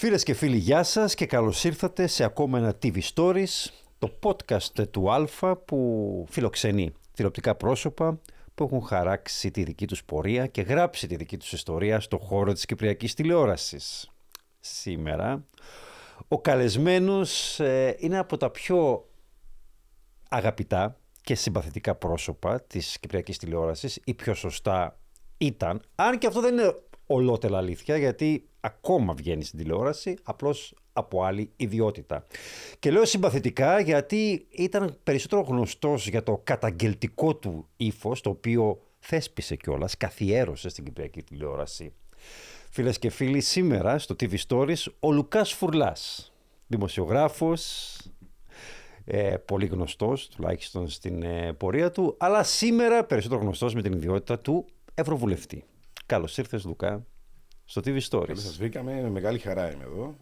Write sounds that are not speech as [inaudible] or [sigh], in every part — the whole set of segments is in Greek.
Φίλες και φίλοι, γεια σας και καλώς ήρθατε σε ακόμα ένα TV Stories, το podcast του Αλφα που φιλοξενεί τηλεοπτικά πρόσωπα που έχουν χαράξει τη δική τους πορεία και γράψει τη δική τους ιστορία στο χώρο της κυπριακής τηλεόρασης. Σήμερα ο καλεσμένος ε, είναι από τα πιο αγαπητά και συμπαθητικά πρόσωπα της κυπριακής τηλεόρασης ή πιο σωστά ήταν, αν και αυτό δεν είναι ολότελα αλήθεια γιατί ακόμα βγαίνει στην τηλεόραση, απλώς από άλλη ιδιότητα. Και λέω συμπαθητικά γιατί ήταν περισσότερο γνωστός για το καταγγελτικό του ύφος, το οποίο θέσπισε κιόλας, καθιέρωσε στην κυπριακή τηλεόραση. Φίλες και φίλοι, σήμερα στο TV Stories ο Λουκάς Φουρλάς, δημοσιογράφος, ε, πολύ γνωστός τουλάχιστον στην ε, πορεία του, αλλά σήμερα περισσότερο γνωστός με την ιδιότητα του Ευρωβουλευτή. Καλώς ήρθες Λουκά στο TV Stories. Καλώς σας βρήκαμε, με μεγάλη χαρά είμαι εδώ.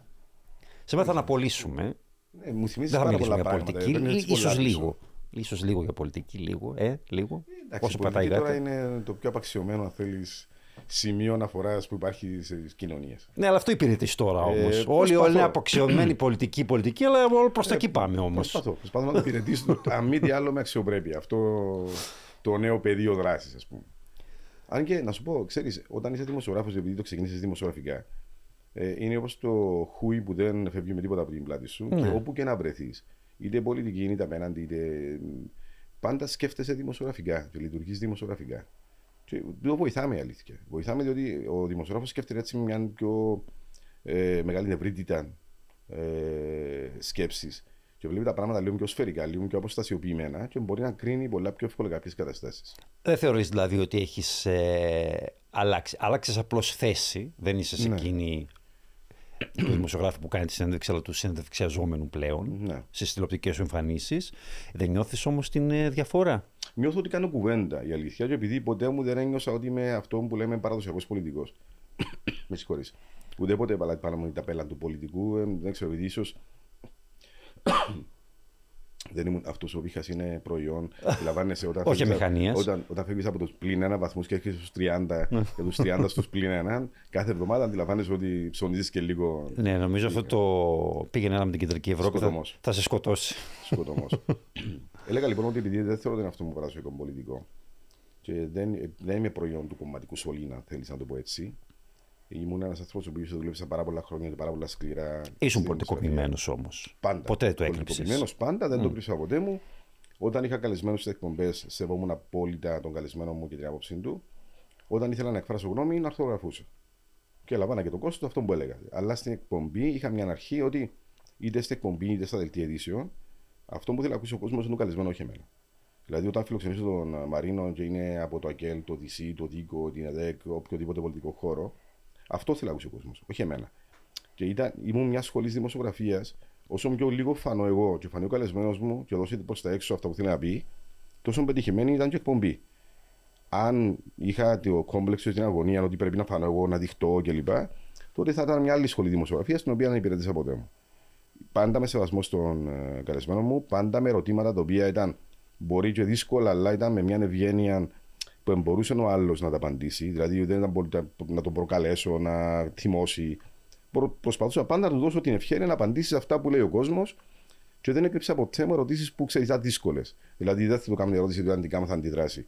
Σήμερα θα αναπολύσουμε. Ε, μου θυμίζεις Δεν θα πάρα μιλήσουμε πολλά για πράγματα. πολιτική, παίρνει ή- έτσι πολλά ίσως πίσω. λίγο. Ίσως λίγο για πολιτική, λίγο. Ε, λίγο. Εντάξει, Όσο η πατάει η πολιτική τώρα γάτα. είναι το πιο απαξιωμένο, αν θέλεις, σημείο αναφοράς που υπάρχει στις κοινωνίες. Ναι, αλλά αυτό υπηρετείς τώρα όμως. Ε, όλοι, προσπαθώ. όλοι είναι αποξιωμένοι πολιτική, πολιτική, αλλά όλο προς τα εκεί πάμε όμως. Προσπαθώ, προσπαθώ να το υπηρετήσω, αν μη τι άλλο, με αξιοπρέπεια. Αυτό το νέο πεδίο δράσης, ας πούμε. Αν και να σου πω, ξέρεις, όταν είσαι δημοσιογράφος, επειδή το ξεκίνησε δημοσιογραφικά, ε, είναι όπως το χούι που δεν φεύγει με τίποτα από την πλάτη σου Ναι. και όπου και να βρεθείς, είτε πολιτική είτε απέναντι, είτε. Πάντα σκέφτεσαι δημοσιογραφικά και λειτουργείς δημοσιογραφικά. Και το βοηθάμε η αλήθεια. Βοηθάμε διότι ο δημοσιογράφος σκέφτεται έτσι με μια πιο ε, μεγάλη ευρύτητα ε, σκέψης και βλέπει τα πράγματα λίγο πιο σφαιρικά, λίγο πιο αποστασιοποιημένα και μπορεί να κρίνει πολλά πιο εύκολα κάποιες καταστάσεις. Δεν θεωρείς δηλαδή ότι έχεις ε, αλλάξει. Άλλαξες απλώς θέση. Δεν είσαι σε Ναι. εκείνη του δημοσιογράφου που κάνει τη συνέντευξη, αλλά του συνέντευξιαζόμενου πλέον Ναι. στι τηλεοπτικέ σου εμφανίσεις. Δεν νιώθεις όμως την ε, διαφορά; Νιώθω ότι κάνω κουβέντα η αλήθεια, και επειδή ποτέ μου δεν ένιωσα ότι είμαι αυτό που λέμε παραδοσιακός πολιτικός. [coughs] Με συγχωρείς. Ουδέποτε παλά- πάνω τα πέλα του πολιτικού, ε, δεν ξέρω, επειδή ίσως. [coughs] δεν ήμουν αυτός ο βήχας είναι προϊόν. [laughs] Λαμβάνεσαι όταν Όχι φεύγεις- αμηχανίας. Όταν, όταν φεύγεις από τους πλήν ένα βαθμού και έρχεσαι στους 30 [laughs] και τους 30 στους πλήν έναν, κάθε εβδομάδα αντιλαμβάνεσαι ότι ψωνίζεις και λίγο Ναι, νομίζω αυτό το πήγαινε ένα με την κεντρική Ευρώπη. Θα, Σκοτωμός. θα σε σκοτώσει. σκοτωμός. [laughs] Έλεγα λοιπόν ότι επειδή δεν θεωρώ ότι είναι αυτό μου παραδοσιακό πολιτικό και δεν, δεν είμαι προϊόν του κομματικού σωλήνα, θέλεις να το πω έτσι. Ήμουν ένας άνθρωπος ο οποίος δούλεψε πάρα πολλά χρόνια και πάρα πολλά σκληρά. Ήσουν στη πολιτικοποιημένο δημοσιογραφία. όμως. Πάντα. Ποτέ το έκλειψες. Πολιτικοποιημένος πάντα, δεν το κρύψα ποτέ μου. Όταν είχα καλεσμένους στις εκπομπές, σεβόμουν απόλυτα τον καλεσμένο μου και την άποψή του. Όταν ήθελα να εκφράσω γνώμη, να αρθογραφούσα. Και λαμβάνα και το κόστος αυτό που έλεγα. Αλλά στην εκπομπή είχα μια αρχή ότι είτε στην εκπομπή είτε στα δελτία ειδήσεων, αυτό που θέλει να ακούσει ο κόσμος είναι το καλεσμένο, όχι εμένα. Δηλαδή, όταν φιλοξενήσω τον ε, Μαρίνο και είναι από το ΑΚΕΛ, το ΔΙΣΥ, το ΔΙΚΟ, την ΕΔΕΚ, οποιοδήποτε πολιτικό χώρο, αυτό θέλει να ακούσει ο κόσμος, όχι εμένα. Και ήταν, ήμουν μια σχολής δημοσιογραφίας, όσο πιο λίγο φανώ εγώ και φανεί ο καλεσμένος μου και δώσει προς τα έξω αυτά που θέλει να πει, τόσο πετυχημένη ήταν και η εκπομπή. Αν είχα το κόμπλεξο στην αγωνία ότι πρέπει να φανώ εγώ, να δειχτώ κλπ., τότε θα ήταν μια άλλη σχολή δημοσιογραφίας, την οποία δεν υπηρετήσα ποτέ μου. Πάντα με σεβασμό στον ε, καλεσμένο μου, πάντα με ερωτήματα τα οποία ήταν μπορεί και δύσκολα, αλλά ήταν με μια ευγένεια που μπορούσε ο άλλος να τα απαντήσει. Δηλαδή δεν ήταν πολύ να τον προκαλέσω, να θυμώσει. Προ- Προσπαθούσα πάντα να του δώσω την ευχαίρεια να απαντήσει σε αυτά που λέει ο κόσμος και δεν έκρυψα ποτέ μου ερωτήσεις που ξέρεις ήταν δύσκολες. Δηλαδή δεν θα του κάνω μια ερώτηση του αντικά θα αντιδράσει.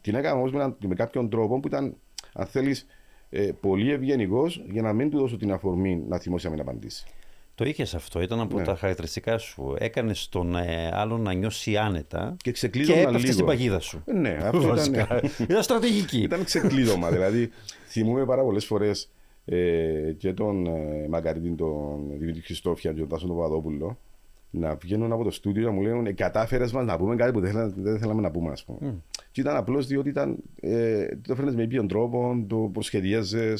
Την έκανα όμως με, έναν- με κάποιον τρόπο που ήταν, αν θέλεις, ε, πολύ ευγενικός για να μην του δώσω την αφορμή να θυμώσει να μην απαντήσει. Το είχες αυτό, ήταν από Ναι. τα χαρακτηριστικά σου. Έκανες τον ε, άλλον να νιώσει άνετα Και και ξεκλείδωνα έπεφτες λίγο. στην παγίδα σου. Ε, Ναι, αυτό ήταν, Βασικά. Ήταν στρατηγική. ήταν ξεκλείδωμα. δηλαδή, θυμούμαι πάρα πολλές φορές ε, και τον ε, Μακαρίτη, τον Δημήτρη Χριστόφια και τον Τάσο τον Παπαδόπουλο να βγαίνουν από το στούντιο και να μου λένε Κατάφερες μας να πούμε κάτι που δεν θέλαμε, δεν θέλαμε να πούμε, ας πούμε. Και ήταν απλώς διότι ήταν, ε, το έφερε με ήπιον τρόπο, το προσχεδίαζε,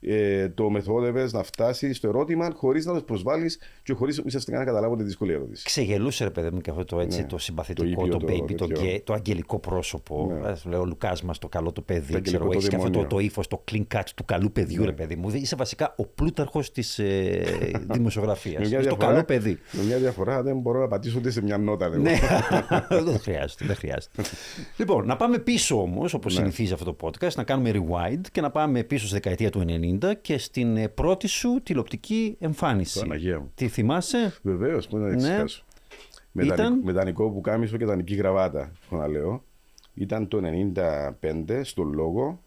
ε, το μεθόδευε να φτάσει στο ερώτημα χωρίς να το προσβάλλεις και χωρίς ουσιαστικά να καταλάβω τη δύσκολη ερώτηση. Ξεγελούσε ρε παιδί μου και αυτό το, έτσι, Ναι. το συμπαθητικό, Το το, ήπιο, το baby, το, τέτοιο. γκέ, το αγγελικό πρόσωπο. Ναι. Ε, σου λέω ο Λουκάς μας, το καλό το παιδί. Το Ξέρω, αγγελικό το έχεις και αυτό το, δαιμόνιο. το ύφος, το clean cut του καλού παιδιού, Ναι. ρε παιδί μου. Είσαι βασικά ο πλούταρχος της ε, [laughs] δημοσιογραφίας. Με μια το διαφορά- καλό παιδί. Με μια διαφορά δεν μπορώ να πατήσω ούτε σε μια νότα. εγώ. ναι, [laughs] δεν χρειάζεται. Δεν χρειάζεται. [laughs] λοιπόν, να πάμε πίσω όμως, όπως Ναι. συνηθίζει αυτό το podcast, να κάνουμε rewind και να πάμε πίσω στη δεκαετία του 90 και στην ε, πρώτη σου τηλεοπτική εμφάνιση. Παναγία μου. Τι θυμάσαι; Βεβαίως, πώ να Ναι. εξηγήσω. Με, Ήταν- δανει- με δανεικό που κάμισο και δανεική γραβάτα, έχω να λέω. Ήταν το 95 στο λόγο.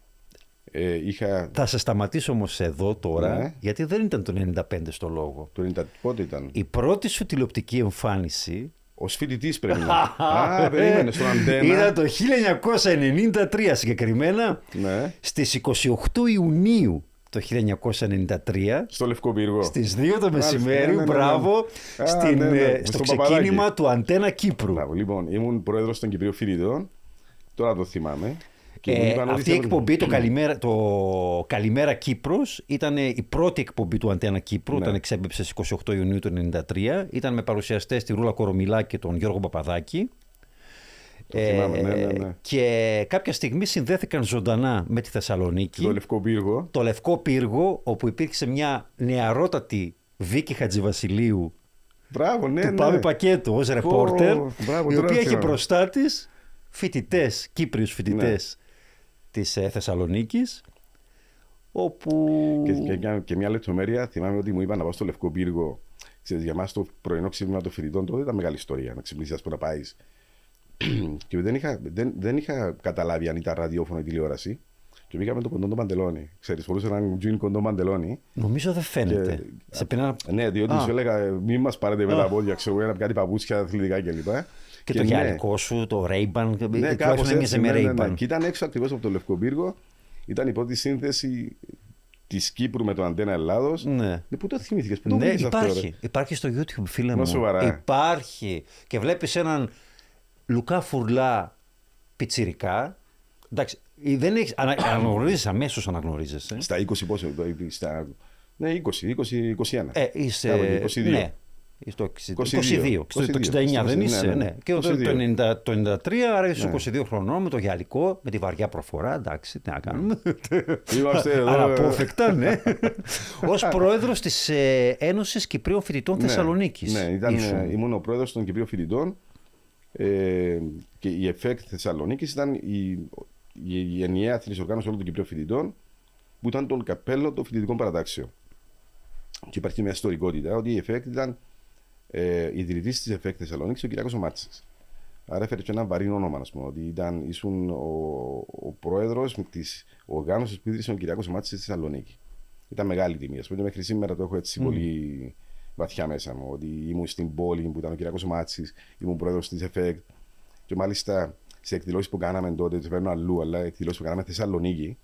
Ε, είχα. Θα σε σταματήσω όμως εδώ τώρα, Ναι. γιατί δεν ήταν το 95 στο λόγο. Το 90, πότε ήταν; Η πρώτη σου τηλεοπτική εμφάνιση Ω φοιτητής πρέπει να. [laughs] Α, περίμενε στον αντένα. ήταν το 1993 συγκεκριμένα, Ναι. στις 28 Ιουνίου το 1993, Στο Λευκό Πύργο. στις 2 το Μάλιστα, μεσημέρι, ναι, ναι, ναι, ναι. μπράβο, Α, στην, ναι, ναι, ε, με στο στον Παπαδάκη. ξεκίνημα του Αντένα Κύπρου. Μπράβο, λοιπόν, ήμουν πρόεδρος των Κυπρίων Φοιτητών. Τώρα το θυμάμαι. Και μου Ε, είπαν ότι αυτή η θέλω- εκπομπή, το Καλημέρα, το Καλημέρα Κύπρος, ήταν η πρώτη εκπομπή του Αντένα Κύπρου, Ναι. όταν εξέπεψε στις 28 Ιουνίου του 1993. Ήταν με παρουσιαστές τη Ρούλα Κορομιλά και τον Γιώργο Παπαδάκη. Το θυμάμαι, ναι, ναι, ναι. Και κάποια στιγμή συνδέθηκαν ζωντανά με τη Θεσσαλονίκη. Το Λευκό Πύργο. το Λευκό Πύργο, όπου υπήρξε μια νεαρότατη Βίκη Χατζηβασιλείου Μπράβο, ναι, του ναι. Πάβη Πακέτου ως ρεπόρτερ, μπράβο, η τώρα οποία έχει θυμάμαι. μπροστά της φοιτητές, Κύπριους φοιτητές Ναι. της ε, Θεσσαλονίκης, όπου... Και, και, μια- και μια λεπτομέρεια, θυμάμαι ότι μου είπαν να πάω στο Λευκό Πύργο. Ξέρεις, για μας το πρωινό ξύπνημα των φοιτητών τότε ήταν μεγάλη ιστορία. Να ξυπνήσεις, ας πούμε, να πάεις. [clears throat] και δεν είχα, δεν, δεν είχα καταλάβει αν ήταν ραδιόφωνο ή τηλεόραση. Και πήγαμε το κοντό το παντελόνι. Ξέρεις, φορούσε έναν τζιν κοντό παντελόνι. Νομίζω δεν φαίνεται. Και- Σε πειρά... Ναι, διότι Α. σου έλεγα, ε, μην μας πάρετε με Α. τα πόδια, ξέρω εγώ, να κάτι παπούτσια αθλητικά κλπ. Και, το ναι, γυαλικό σου, το Ray-Ban, Ναι, τουλάχιστον κάπως έμοιαζε έτσι, με ναι, ναι, ναι. Ray-Ban. Και ήταν έξω ακριβώς από το Λευκό Πύργο. Ήταν η πρώτη σύνθεση της Κύπρου με το Αντένα Ελλάδος. Ναι. Πού το θυμήθηκες, πού το Ναι, βρήκες αυτό, ρε; υπάρχει. υπάρχει στο YouTube, φίλε Μα μου. σοβαρά. Υπάρχει. Και βλέπεις έναν Λουκά Φουρλά πιτσιρικά. Εντάξει, ε, δεν έχεις, ανα, [coughs] αναγνωρίζεις αμέσως αναγνωρίζεσαι. Στα 20 πόσο, το είπες, στα... Ναι, 20, 20, 21. Ε, είσαι, Κάπου εκεί, 22. Ναι. Στο 22, 22, 22. Στο 69 δεν ναι, είσαι, ναι, ναι. ναι. Και το, 22. το, 90, το 93, άρα είσαι Ναι. 22 χρονών με το γυαλικό, με τη βαριά προφορά. Εντάξει, τι να κάνουμε. Είμαστε εδώ. Αναπόφευκτα, ναι. Ω πρόεδρος της ε, Ένωσης Κυπρίων Φοιτητών Ναι, Θεσσαλονίκης. Ναι, ήταν, ε, ήμουν ο πρόεδρος των Κυπρίων Φοιτητών ε, και η ΕΦΕΚ Θεσσαλονίκης ήταν η, η, η ενιαία εθνική οργάνωση όλων των Κυπρίων Φοιτητών που ήταν τον καπέλο των φοιτητικών παρατάξεων. Και υπάρχει μια ιστορικότητα ότι η ΕΦΕΚ ήταν ε, ιδρυτής της ΕΦΕΚ Θεσσαλονίκης ο Κυριακός Μάτση. Άρα έφερε και ένα βαρύ όνομα, ας πούμε, ότι ήταν, ήσουν ο, ο πρόεδρος της οργάνωσης που ίδρυσε ο Κυριακός Μάτση στη Θεσσαλονίκη. Ήταν μεγάλη τιμή. Α πούμε, μέχρι σήμερα το έχω έτσι πολύ βαθιά μέσα μου. Ότι ήμουν στην πόλη που ήταν ο Κυριακός Μάτσης, ήμουν πρόεδρος της ΕΦΕΚ. Και μάλιστα σε εκδηλώσεις που κάναμε τότε, τι φέρνω αλλού, αλλά εκδηλώσεις που κάναμε στη Θεσσαλονίκη,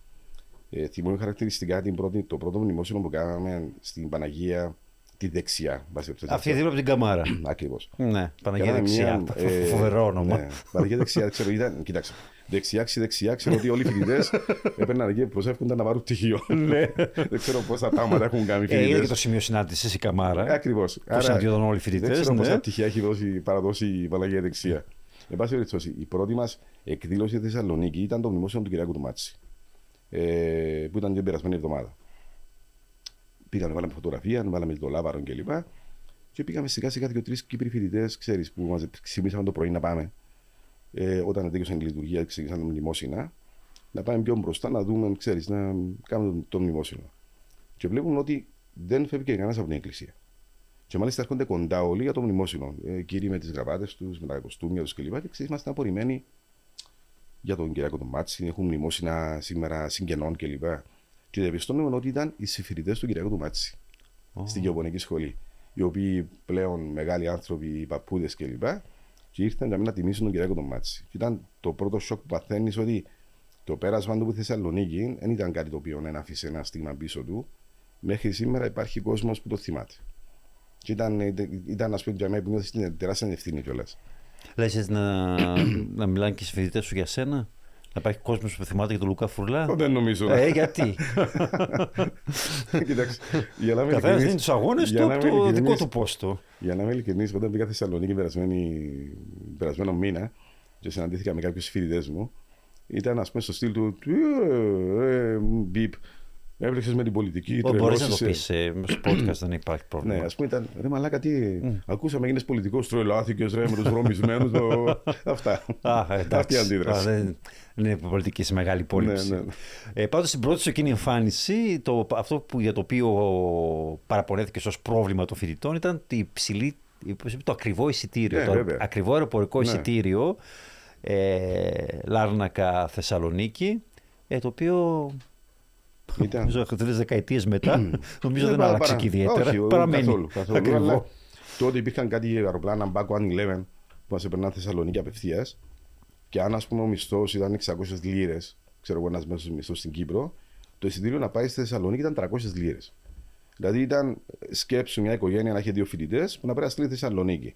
ε, θυμούμαι χαρακτηριστικά την πρώτη, το πρώτο μνημόσυνο που κάναμε στην Παναγία τη δεξιά. Αυτή δίπλα από την Καμάρα. Ακριβώς. ναι, Παναγία Δεξιά. Φοβερό όνομα. Ναι, Παναγία δεξιά, ξέρω, ήταν, κοίταξε. Δεξιά, δεξιά, ξέρω ότι όλοι οι φοιτητές [laughs] έπαιρναν εκεί προσεύχονταν να πάρουν πτυχίο. [laughs] δεν ξέρω πόσα πράγματα έχουν κάνει οι Ε, είναι και το φοιτητές. σημείο συνάντησης η Καμάρα. Ακριβώς. Που συναντιόταν όλοι οι Δεν φοιτητές. ξέρω πόσα Ναι. πτυχία έχει δώσει, παραδώσει η Παναγία δεξιά. Εν πάση περιπτώσει, η πρώτη μας εκδήλωση στη Θεσσαλονίκη ήταν το μνημόσυνο του Κυριακού του Μάτση. Ε, που ήταν την περασμένη εβδομάδα. Πήγαμε, βάλαμε φωτογραφία, βάλαμε το λάβαρο κλπ. Και, και πήγαμε σιγά σιγά δύο-τρεις Κύπροι φοιτητές, ξέρεις, που μας ξυπνήσαμε το πρωί να πάμε. Ε, όταν τέλειωσαν η λειτουργία, ξεκίνησαν τα μνημόσυνα, να πάμε πιο μπροστά να δούμε, ξέρεις, να κάνουμε το, το μνημόσυνο. Και βλέπουν ότι δεν φεύγει κανένας από την εκκλησία. Και μάλιστα έρχονται κοντά όλοι για το μνημόσυνο. Ε, κύριοι με τις γραβάτες τους, με τα κοστούμια τους κλπ. Και ξέρεις, είμαστε απορριμμένοι για τον Κυριακό τον Μάτσι. Έχουν μνημόσυνα σήμερα συγγενών κλπ. Και διαπιστώνουμε ότι ήταν οι συμφοιτητές του Κυριακού του Μάτσι στην γεωπονική σχολή. Οι οποίοι πλέον μεγάλοι άνθρωποι, οι παππούδες κλπ. Και ήρθαν για να τιμήσουν τον Κυριακό τον Μάτσι. Και ήταν το πρώτο σοκ που παθαίνεις ότι το πέρασμα του που Θεσσαλονίκη δεν ήταν κάτι το οποίο δεν άφησε ένα στίγμα πίσω του. Μέχρι σήμερα υπάρχει κόσμος που το θυμάται. Και ήταν, ήταν ας πούμε, για μένα που νιώθεις την τεράστια ευθύνη κιόλας. Λες έτσι να, να μιλάνε και οι φοιτητέ σου για σένα; Να υπάρχει κόσμος που θυμάται για τον Λουκά Φουρλά; Δεν νομίζω. Ε, γιατί; [laughs] Κοιτάξτε, για να είμαι Καθένας ειλικρινής- δίνει τους αγώνες για του να από είμαι το δικό ειλικρινής- του πόστο. Για να είμαι ειλικρινής, όταν πήγα Θεσσαλονίκη περασμένη, περασμένο μήνα και συναντήθηκα με κάποιους φοιτητές μου, ήταν ας πούμε στο στυλ του. «Ε, ε, μπιπ. Έβρεξε με την πολιτική. Μπορείς να το πεις σε podcast, δεν υπάρχει πρόβλημα. Ναι, ας πούμε ήταν. Ρε Μαλάκα, τι. Mm. Ακούσαμε, έγινε πολιτικός, τροελάθηκε ρε με τους βρωμισμένους. το... [laughs] Αυτά. Α, Αυτή η αντίδραση. Α, δεν είναι πολιτική σε μεγάλη πόλη. Ναι, ναι. Ε, Πάντως στην πρώτη σου εκείνη εμφάνιση, το, αυτό που, για το οποίο παραπονέθηκες ως πρόβλημα των φοιτητών ήταν η ψηλή, το ακριβό εισιτήριο. Ναι, το βέβαια. ακριβό αεροπορικό ναι. εισιτήριο ε, Λάρνακα Θεσσαλονίκη, ε, το οποίο ήταν. Νομίζω τρει δεκαετίες μετά. νομίζω δεν άλλαξε και ιδιαίτερα. Όχι, Παραμένει. Καθόλου, καθόλου. Ακριβό. τότε υπήρχαν κάτι αεροπλάνα Μπάκο Αν 11 που μας έπαιρναν Θεσσαλονίκη απευθείας. Και αν ας πούμε, ο μισθός ήταν 600 λίρες, ξέρω εγώ ένας μέσος μισθός στην Κύπρο, το εισιτήριο να πάει στη Θεσσαλονίκη ήταν 300 λίρες. Δηλαδή ήταν σκέψου μια οικογένεια να έχει δύο φοιτητές που να πρέπει να στείλει στη Θεσσαλονίκη.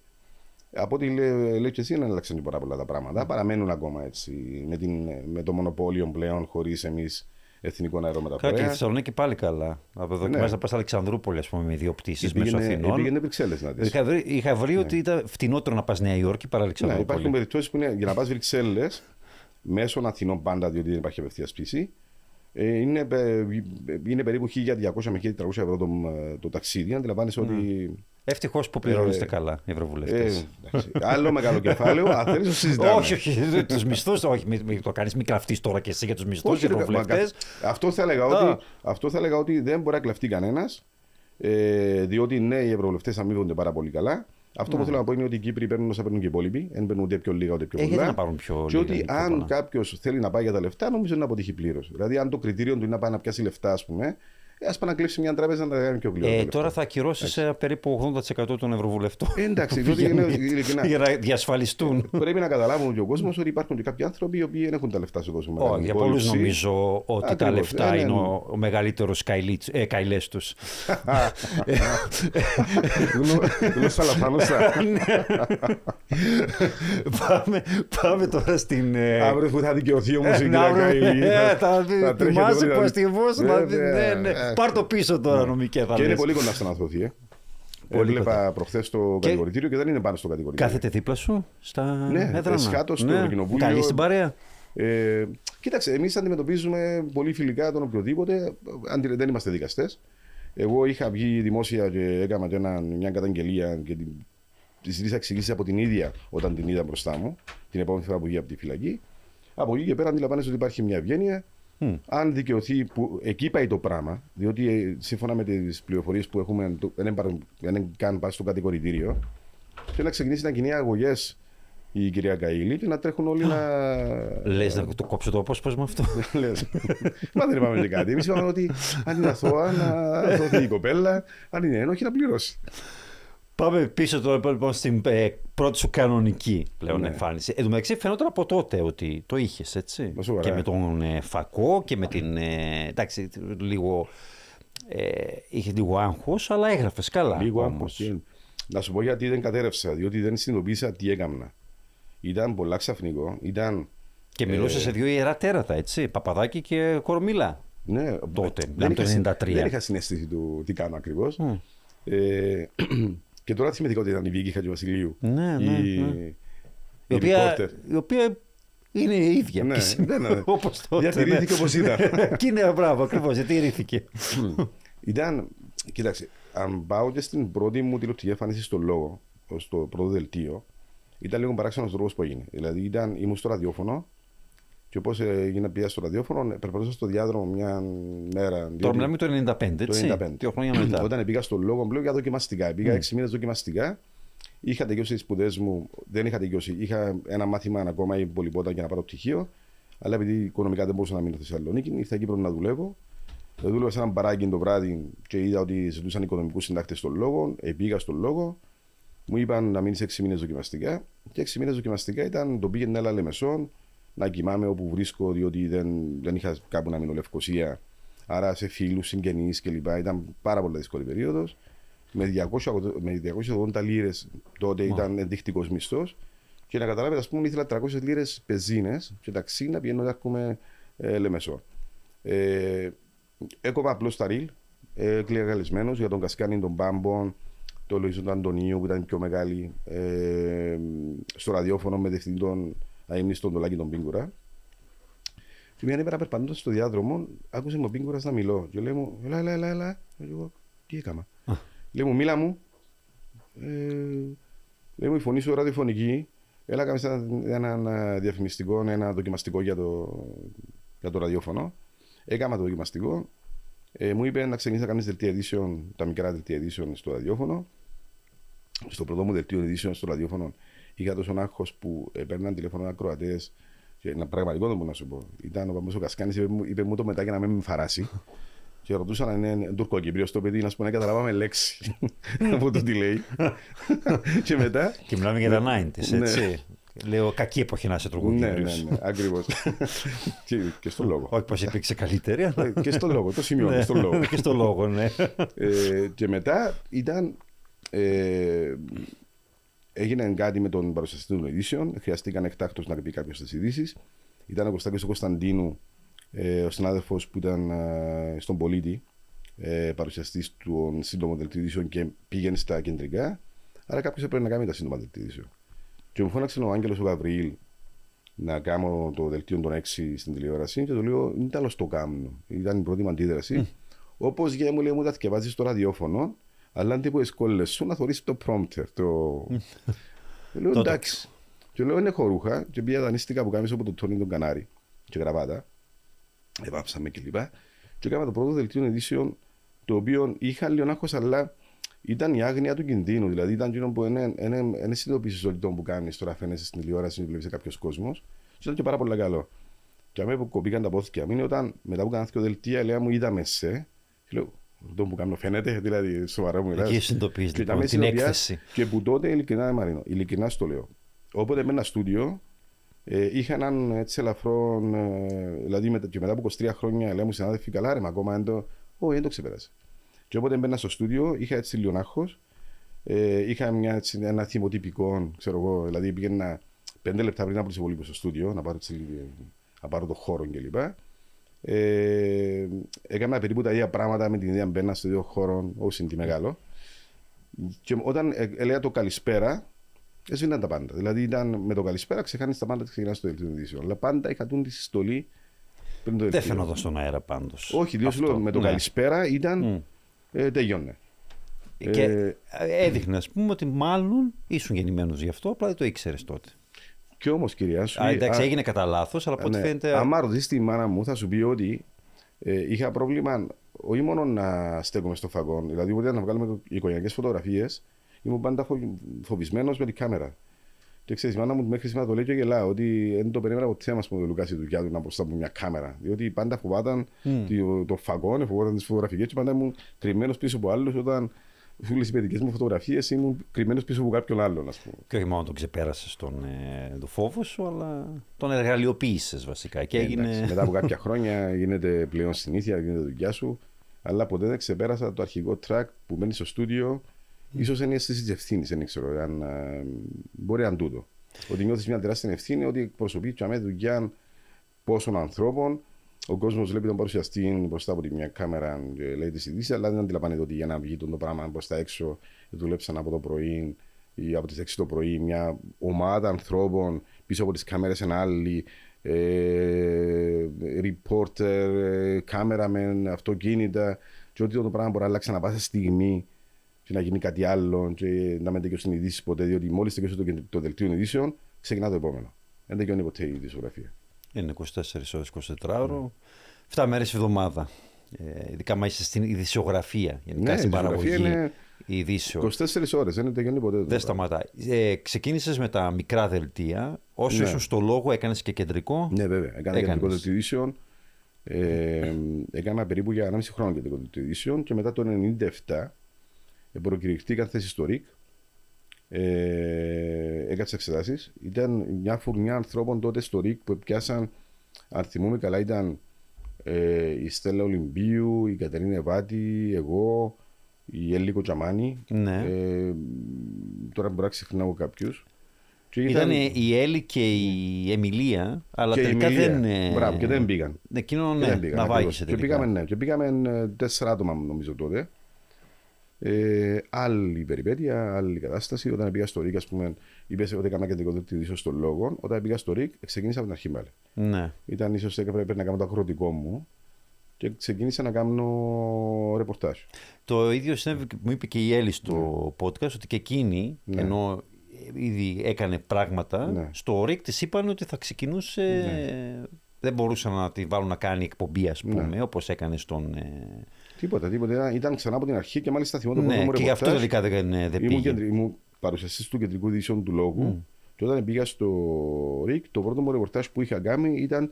Από ό,τι λέει, λέει και εσύ, δεν άλλαξαν πάρα πολλά τα πράγματα. Παραμένουν ακόμα έτσι με, την, με το μονοπόλιο πλέον, χωρίς εμείς εθνικό αερομεταφορέα. Κάτι και η Θεσσαλονίκη πάλι καλά. Από εδώ ναι. και μέσα πας Αλεξανδρούπολη, ας πούμε, με δύο πτήσεις μέσω Αθηνών. Πήγαινε Βρυξέλλες να δεις. Είχα βρει, είχα βρει ναι. ότι ήταν φτηνότερο να πας Νέα Υόρκη παρά Αλεξανδρούπολη. Ναι, υπάρχουν περιπτώσεις που είναι για να πας Βρυξέλλες μέσω Αθηνών πάντα, διότι δεν υπάρχει απευθείας πτήση. Ε, είναι, είναι περίπου 1200 με 1300 ευρώ το, το ταξίδι. Αντιλαμβάνεσαι mm. ότι Ευτυχώς που πληρώνεστε ε, καλά οι ευρωβουλευτές. Ε, άλλο μεγάλο κεφάλαιο. Αν θέλεις, το συζητάμε. όχι, όχι. Τους μισθούς, όχι. Μην το κάνεις, μην κραφτεί τώρα και εσύ για τους μισθούς. ευρωβουλευτές. Αυτό, θα έλεγα ότι, αυτό θα έλεγα ότι δεν μπορεί να κλεφτεί κανένας. Ε, διότι ναι, οι ευρωβουλευτές αμείβονται πάρα πολύ καλά. Αυτό που ναι. θέλω να πω είναι ότι οι Κύπροι παίρνουν όσα παίρνουν και οι υπόλοιποι. Δεν παίρνουν ούτε πιο λίγα ούτε πιο πολλά. να πάρουν πιο και ότι αν κάποιος θέλει να πάει για τα λεφτά, νομίζω είναι να αποτύχει πλήρως. Δηλαδή, αν το κριτήριο του είναι να πάει να πιάσει λεφτά, ας πούμε, Α πάει να κλείσει μια τράπεζα να τα κάνει πιο γλυκό. Ε, τώρα θα ακυρώσεις περίπου 80% των ευρωβουλευτών. Ε, εντάξει, διότι είναι, για να διασφαλιστούν. Ε, πρέπει να καταλάβουν και ο κόσμος ότι υπάρχουν και κάποιοι άνθρωποι οι οποίοι δεν έχουν τα λεφτά στον κόσμο. Oh, για πολλούς νομίζω ότι Ακριβώς. τα λεφτά ε, είναι ο, ο μεγαλύτερος ε, καηλές τους. Γλώσσα λαφάνουσα. Πάμε τώρα στην. Αύριο που θα δικαιωθεί όμω η κυρία Θα θυμάσαι που αστυμός ναι, ναι. Πάρ το πίσω τώρα, ναι. νομικέ. και είναι πολύ κοντά στο να αθωθεί. Ε. Έβλεπα προχθές το και... κατηγορητήριο και δεν είναι πάνω στο κατηγορητήριο. Κάθεται δίπλα σου στα ναι, έδρανα. Εσχάτω στο ναι. κοινοβούλιο. Καλή στην παρέα. Ε, κοίταξε, εμείς αντιμετωπίζουμε πολύ φιλικά τον οποιοδήποτε. Αν δεν είμαστε δικαστές. Εγώ είχα βγει δημόσια και έκανα και ένα, μια καταγγελία και την, τη ζήτησα εξηγήσεις από την ίδια όταν την είδα μπροστά μου, την επόμενη φορά που βγήκε από τη φυλακή. Από εκεί και πέρα αντιλαμβάνεσαι ότι υπάρχει μια ευγένεια Mm. Αν δικαιωθεί, που εκεί πάει το πράγμα, διότι ε, σύμφωνα με τις πληροφορίες που έχουμε, δεν είναι καν πάει στο κατηγορητήριο, και να ξεκινήσει να κινεί αγωγές η κυρία Καήλη και να τρέχουν όλοι να. Λες να το κόψω το απόσπασμα αυτό; [laughs] Λες. Μα δεν είπαμε και κάτι. Εμείς είπαμε ότι αν είναι αθώα να αθώθει η κοπέλα, αν είναι ένοχη να πληρώσει. Πάμε πίσω τώρα λοιπόν στην ε, πρώτη σου κανονική πλέον ναι. εμφάνιση. Εν τω μεταξύ φαινόταν από τότε ότι το είχες έτσι. Και με τον ε, Φακό και με την. Ε, εντάξει, λίγο. Ε, είχες λίγο άγχος, αλλά έγραφες καλά. Λίγο άγχος. Να σου πω γιατί δεν κατέρευσα, διότι δεν συνειδητοποίησα τι έκανα. Ήταν πολλά ξαφνικό. Ήταν, και μιλούσες ε, σε δύο ιερά τέρατα, έτσι. Παπαδάκι και Κορομίλα. Ναι, τότε, δεν, το 93. Δεν είχα συνέστηση του τι κάνω ακριβώς. Mm. [clears throat] Ε, και τώρα θυμηθήκα ότι ήταν η Βίκη Χατζηβασιλείου. Ναι, ναι, η, ναι. Η, οποία, η οποία είναι η ίδια. Ναι, ναι, ναι. [laughs] όπως τότε. Διατηρήθηκε ναι. όπως ήταν. [laughs] και είναι μπράβο, ακριβώς, διατηρήθηκε. [laughs] ήταν, κοίταξε, αν πάω και στην πρώτη μου τηλεοπτική εμφάνιση στο λόγο, στο πρώτο δελτίο, ήταν λίγο παράξενος τρόπος που έγινε. Δηλαδή, ήταν, ήμουν στο ραδιόφωνο και όπως έγινε πια στο ραδιόφωνο, περπατούσα στο διάδρομο μια μέρα. Τώρα μιλάμε το 95, έτσι. Το 95. Δύο χρόνια μετά. Όταν πήγα στο λόγο, πλέον για δοκιμαστικά. Πήγα 6 μήνες δοκιμαστικά. Είχα τελειώσει τις σπουδές μου, δεν είχα τελειώσει. Είχα ένα μάθημα ακόμα ή πολυπότα για να πάρω πτυχίο. Αλλά επειδή οικονομικά δεν μπορούσα να μείνω στη Θεσσαλονίκη, ήρθα Κύπρο να δουλεύω. Δούλευα σε ένα μπαράκι το βράδυ και είδα ότι ζητούσαν οικονομικούς συντάκτες στον λόγο. Πήγα στον λόγο. Μου είπαν να μείνεις 6 μήνες δοκιμαστικά. Και 6 μήνες δοκιμαστικά ήταν το πήγαινε άλλα λεμεσόν να κοιμάμαι όπου βρίσκω, διότι δεν, δεν είχα κάπου να μείνω Λευκοσία. Άρα σε φίλους, συγγενείς κλπ. Ήταν πάρα πολύ δύσκολη περίοδος. Με, 200, με 280 λίρες τότε wow. ήταν ενδεικτικός μισθός. Και να καταλάβετε, ας πούμε, ήθελα 300 λίρες πεζίνες και ταξί να πηγαίνω να έχουμε ε, λεμεσό. Ε, έκοβα απλώς τα ρίλ. Ε, καλεσμένος για τον Κασκάνι των Μπάμπων, τον Λοίζον του Αντωνίου που ήταν πιο μεγάλη. Ε, στο ραδιόφωνο με διευθυντή τον αίμνη στον Τολάκη τον Πίγκουρα. Και μια ημέρα περπατώντας στο διάδρομο, άκουσε μου πίγκουρα να μιλώ. Και λέει μου, έλα, έλα, έλα, έλα. Και εγώ, τι έκανα. λέει μου, μίλα μου. Ε, λέει μου, η φωνή σου ραδιοφωνική. Έλα, κάμε ένα, ένα διαφημιστικό, ένα δοκιμαστικό για το, για το ραδιόφωνο. Έκανα το δοκιμαστικό. Ε, μου είπε να ξεκινήσεις να κάνεις δελτία edition, τα μικρά δελτία edition στο ραδιόφωνο. Στο πρώτο μου δελτίο edition στο ραδιόφωνο είχα τόσο άγχος που παίρναν τηλέφωνο ακροατές και ένα πραγματικό δεν μπορώ να σου πω. Ήταν ο Παμπό ο Κασκάνης, είπε, είπε, μου το μετά για να μην με φαράσει. Και ρωτούσαν αν είναι τουρκοκυπρίο το παιδί, να σου πω να καταλάβαμε λέξη [laughs] από το τι λέει. [laughs] και μετά. Και μιλάμε για τα 90s, ναι. έτσι. Λέω κακή εποχή να είσαι τουρκοκυπρίο. Ναι, ναι, ναι, ακριβώς. [laughs] και, και στο λόγο. Όχι πως υπήρξε καλύτερη, αλλά. και στο λόγο, το σημειώνω. Ναι, στο λόγο. και στο λόγο, ναι. ε, και μετά ήταν. Ε, έγινε κάτι με τον παρουσιαστή των ειδήσεων. Χρειαστήκαν εκτάκτως να πει κάποιος τι ειδήσεις. Ήταν ο Κωνσταντίνος Κωνσταντίνου, ε, ο συνάδελφος που ήταν ε, στον πολίτη, ε, παρουσιαστής των σύντομων δελτίων και πήγαινε στα κεντρικά. Άρα κάποιος έπρεπε να κάνει τα σύντομα δελτίων. Και μου φώναξε ο Άγγελος ο Γαβριήλ να κάνω το δελτίο των 6 στην τηλεόραση και το λέω: Είναι τέλο το κάνω. Ήταν η πρώτη μου αντίδραση. Mm. Όπως για μου λέει, μου τα θυκευάζει στο ραδιόφωνο, αλλά αν τίποτε σκόλε σου να θωρείς το prompter. Το... [laughs] λέω εντάξει. Και λέω είναι χωρούχα και πήγα δανείστηκα που κάμισα από το Τόνι τον Κανάρι και γραβάτα. Εβάψαμε κλπ. Και, και έκανα το πρώτο δελτίο ειδήσεων το οποίο είχα λίγο άγχος αλλά ήταν η άγνοια του κινδύνου. Δηλαδή ήταν εκείνο που δεν συνειδητοποίησε όλη τον που κάνεις τώρα φαίνεσαι στην τηλεόραση και βλέπεις κάποιος κόσμος. Και ήταν και πάρα πολύ καλό. Και αμέσω που κοπήκαν τα πόθηκια μου είναι όταν μετά που έκανα δύο δελτία λέει μου είδαμε σε. Και λέω, αυτό που κάνω φαίνεται, δηλαδή σοβαρά μου μιλάς. Εκεί συνειδητοποιείς λοιπόν, την έκθεση. Και που τότε ειλικρινά, Μαρίνο, ειλικρινά στο λέω. Όποτε με ένα στούντιο, ε, είχα έναν έτσι ελαφρό, ε, δηλαδή με, και μετά από 23 χρόνια λέω μου συνάδελφοι, καλά ρε, μα ακόμα δεν το, όχι, δεν το ξεπέρασε. Και όποτε μπαίνα στο στούντιο, είχα έτσι λίγο άγχος, ε, είχα μια, έτσι, ένα θυμοτυπικό, ξέρω εγώ, δηλαδή πήγαινα πέντε λεπτά πριν από τους υπολείπου στο στούντιο, να πάρω, έτσι, να πάρω το χώρο κλπ. Ε, έκανα περίπου τα ίδια πράγματα με την ίδια μπαίνα στο δύο χώρο, όσο είναι μεγάλο. Και όταν ε, έλεγα το καλησπέρα, έσβηναν τα πάντα. Δηλαδή ήταν με το καλησπέρα, ξεχάνεις τα πάντα και ξεκινάς το δελτίο ειδήσεων. Αλλά πάντα είχα τούν τη συστολή πριν το Δεν φαίνονταν στον αέρα πάντως. Όχι, διότι με το ναι. καλησπέρα ήταν. Mm. Ε, τελειώνε. Και ε, έδειχνε, ας πούμε, ότι μάλλον ήσουν γεννημένος γι' αυτό, απλά δεν το ήξερες τότε. Και όμω, κυρία σου. Α, εντάξει, έγινε κατά λάθος, αλλά από ό,τι ναι. φαίνεται. Αν ρωτήσεις τη μάνα μου, θα σου πει ότι ε, είχα πρόβλημα όχι μόνο να στέκομαι στο φαγό, δηλαδή ούτε να βγάλουμε οικογενειακέ φωτογραφίες, ήμουν πάντα φοβισμένος με την κάμερα. Και ξέρεις, η μάνα μου μέχρι σήμερα το λέει και γελά, ότι δεν το περίμενα ποτέ μα που ο Λουκά η δουλειά του να μπροστά από μια κάμερα. Διότι πάντα φοβάταν mm. το, το φαγό, φοβάταν τις φωτογραφίες και πάντα ήμουν κρυμμένο πίσω από άλλους όταν όλε οι παιδικέ μου φωτογραφίες ήμουν κρυμμένος πίσω από κάποιον άλλον, ας πούμε. Και όχι μόνο τον ξεπέρασες τον ε, το φόβος σου, αλλά τον εργαλειοποίησες βασικά. Και έγινε... Εντάξει, μετά από κάποια χρόνια γίνεται πλέον συνήθεια, γίνεται δουλειά σου. Αλλά ποτέ δεν ξεπέρασα το αρχικό track που μένει στο στούντιο. Mm. σω είναι η αίσθηση της ευθύνης, δεν ξέρω αν ε, μπορεί να τούτο. Ότι νιώθεις μια τεράστια ευθύνη, ότι εκπροσωπείς και αμέσω δουλειά πόσων ανθρώπων ο κόσμος βλέπει τον παρουσιαστή μπροστά από τη μια κάμερα και λέει τι ειδήσει, αλλά δεν αντιλαμβάνεται ότι για να βγει το πράγμα τα έξω, δουλέψαν από το πρωί ή από τις 6 το πρωί μια ομάδα ανθρώπων πίσω από τις κάμερες ένα άλλη, ε, reporter, cameraman, αυτοκίνητα, και ότι το πράγμα μπορεί να αλλάξει ανά πάσα στιγμή και να γίνει κάτι άλλο και να μην τελειώσει την ειδήσει ποτέ, διότι μόλις τελειώσει το, το δελτίο ειδήσεων, ξεκινά το επόμενο. Δεν τελειώνει ποτέ η ειδησιογραφία. Είναι 24 ώρες, 24 ώρο, 7 μέρες εβδομάδα. Ε, ειδικά άμα είσαι στην ειδησιογραφία, γενικά ναι, στην παραγωγή είναι... ειδήσεων. 24 ώρες, δεν τελειώνει ποτέ. Δεν σταματάει. Ε, ξεκίνησες με τα μικρά δελτία. Όσο ναι. ήσουν στο λόγο έκανες και κεντρικό. Ναι βέβαια, έκανα έκανες. κεντρικό δελτίο ειδήσεων. Ε, έκανα περίπου για 1,5 χρόνο κεντρικό δελτίο ειδήσεων και μετά το 1997 προκηρυχτήκαν θέση στο ΡΙΚ ε, έκατσε εξετάσεις. Ήταν μια φουρνιά ανθρώπων τότε στο ΡΙΚ που πιάσαν, αν θυμούμε καλά, ήταν ε, η Στέλλα Ολυμπίου, η Κατερίνα Ευάτη, εγώ, η Έλλη Κοτσαμάνη. Ναι. Ε, τώρα μπορεί να ξεχνάω κάποιους. Ήταν, ήταν η Έλλη και η Εμιλία, αλλά τελικά δεν. Μπράβο, και δεν πήγαν. Εκείνο ναι, δεν πήγαν, να Και πήγαμε, ναι, και πήγαμε ε, τέσσερα άτομα νομίζω τότε. Ε, άλλη περιπέτεια, άλλη κατάσταση. Όταν πήγα στο ΡΙΚ, ας πούμε, είπες ότι έκανα κεντρικό δελτίο στον λόγο. Όταν πήγα στο ΡΙΚ, ξεκίνησα από την αρχή πάλι. Ναι. Ήταν ίσως έπρεπε να κάνω το αγροτικό μου και ξεκίνησα να κάνω ρεπορτάζ. Το ίδιο συνέβη, μου είπε και η Έλλη στο podcast ότι και εκείνη, Ναι. ενώ ήδη έκανε πράγματα, Ναι. στο ΡΙΚ της είπαν ότι θα ξεκινούσε. Δεν μπορούσαν να τη βάλουν να κάνει εκπομπή, ας πούμε, Ναι. όπως έκανε στον. Ε, Τίποτα, τίποτα. Ήταν, ήταν ξανά από την αρχή και μάλιστα θυμώ το πρώτο Ναι, μου και γι' αυτό ρεπορτάζ. τελικά δεν, ε, δεν Ήμουν, πήγε. κεντρι... ήμουν παρουσιαστής του κεντρικού ειδήσεων του λόγου και όταν πήγα στο ΡΙΚ, το πρώτο μου ρεπορτάζ που είχα κάνει ήταν,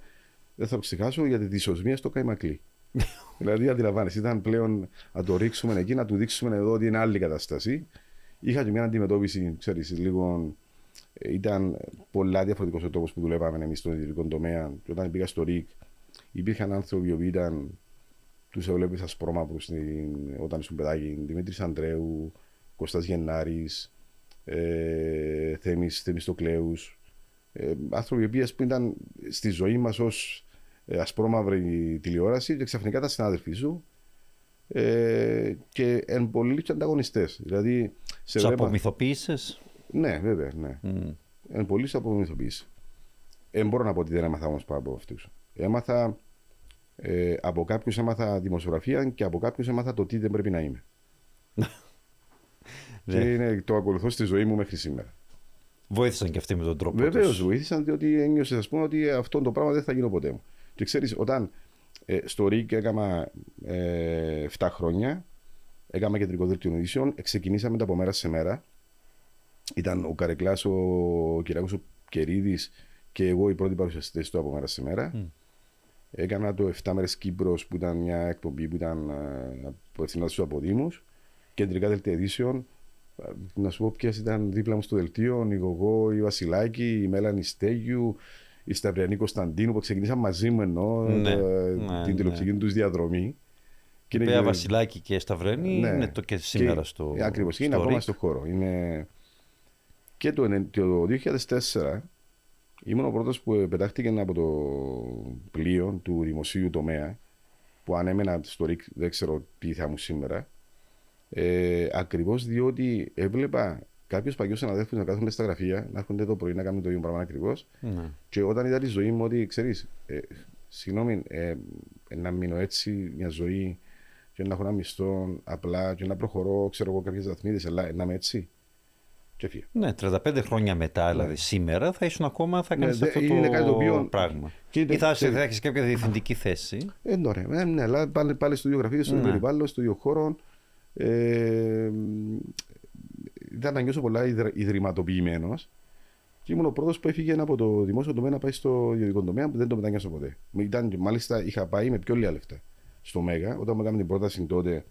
δεν θα το ξεχάσω, για τη δυσοσμία στο Καϊμακλή. [laughs] δηλαδή, αντιλαμβάνεσαι, ήταν πλέον να το ρίξουμε εκεί, να του δείξουμε εδώ ότι είναι άλλη κατάσταση. Είχα και μια αντιμετώπιση, ξέρεις, λίγο. ε, Ήταν πολλά διαφορετικός ο τρόπος που δουλεύαμε εμείς στον ιδιωτικό τομέα. Και όταν πήγα στο ΡΙΚ, υπήρχαν άνθρωποι οι οποίοι ήταν. Του έβλεπε ασπρόμαυρου όταν ήσουν παιδάκι. Δημήτρης Αντρέου, Κώστας Γενάρης, ε, Θέμης, Θεμιστοκλέους, ε, άνθρωποι οι οποίοι ας πούμε, ήταν στη ζωή μας ως ε, ασπρόμαυρη τηλεόραση και ξαφνικά ήταν συνάδελφοί σου ε, και εν πολλοί και ανταγωνιστές. Δηλαδή, σε Τους βλέπα... απομυθοποίησες; Ναι, βέβαια, ναι. Εν πολλοί σε απομυθοποίηση. Ε, μπορώ να πω ότι δεν έμαθα όμως πάνω από αυτούς. Έμαθα, ε, από κάποιους έμαθα δημοσιογραφία και από κάποιους έμαθα το τι δεν πρέπει να είμαι. [laughs] Ναι. Και είναι, το ακολουθώ στη ζωή μου μέχρι σήμερα. Βοήθησαν και αυτοί με τον τρόπο. Βεβαίως τους. βοήθησαν διότι ένιωσες ας πούμε, ότι αυτό το πράγμα δεν θα γίνω ποτέ μου. Και ξέρεις, όταν ε, στο ΡΙΚ έκανα ε, 7 χρόνια, έκανα κεντρικό δελτίο ειδήσεων, ξεκινήσαμε τα από μέρα σε μέρα. Ήταν ο Καρεκλάς, ο Κυριακός ο Κερίδης και εγώ οι πρώτοι παρουσιαστές του από μέρα σε μέρα. Έκανα το 7 μέρες Κύπρος που ήταν μια εκπομπή που ήταν ε, απευθυνόταν στους αποδήμους. Κεντρικά δελτία ειδήσεων. Ε, Να σου πω ποιες ήταν δίπλα μου στο δελτίο. Η Γογό, η Βασιλάκη, η Μέλανη Στέγιου, η Σταυριανή Κωνσταντίνου που ξεκινήσαν μαζί μου ενώ Ναι, ε, ναι, την ναι. τηλεοπτική τους διαδρομή. Και είναι Βέβαια, και- Βασιλάκη και Σταυρένη ναι. είναι το και σήμερα και, στο. Ακριβώς, στο είναι ακόμα ΡΙΚ. στο χώρο. Είναι... Και το, ενε- το 2004 ήμουν ο πρώτος που πετάχτηκε από το πλοίο του δημοσίου τομέα που αν έμενα στο ΡΙΚ δεν ξέρω τι θα μου σήμερα. Ε, Ακριβώς διότι έβλεπα κάποιους παλιούς συναδέλφους να κάθονται στα γραφεία, να έρχονται το πρωί να κάνουν το ίδιο πράγμα ακριβώς. Ναι. Και όταν είδα τη ζωή μου ότι ξέρεις, ε, συγγνώμη, ε, να μείνω έτσι μια ζωή και να έχω ένα μισθό απλά και να προχωρώ, ξέρω εγώ, κάποιες βαθμίδε, αλλά να είμαι έτσι. Και έφυγε. Ναι, 35 χρόνια μετά, δηλαδή σήμερα, θα ήσουν ακόμα, θα Ναι, κάνει δε- αυτό είναι το κάτι το οποίο- πράγμα. Και Ή θα, ξέρεις- θα έχεις κάποια διευθυντική θέση. Ε, ναι, ρε, ε, ναι, αλλά πάλι, πάλι στο ίδιο γραφείο, στο ίδιο Ναι. περιβάλλον, στο ίδιο χώρο. Ε, ήταν να νιώσω πολλά ιδρυ, ιδρυματοποιημένος. Και ήμουν ο πρώτος που έφυγε από το δημόσιο τομέα να πάει στο ιδιωτικό τομέα που δεν το μετάνιωσα ποτέ. Ήταν, και μάλιστα είχα πάει με πιο λίγα λεφτά στο Μέγα. Όταν μου έκαμε την πρόταση τότε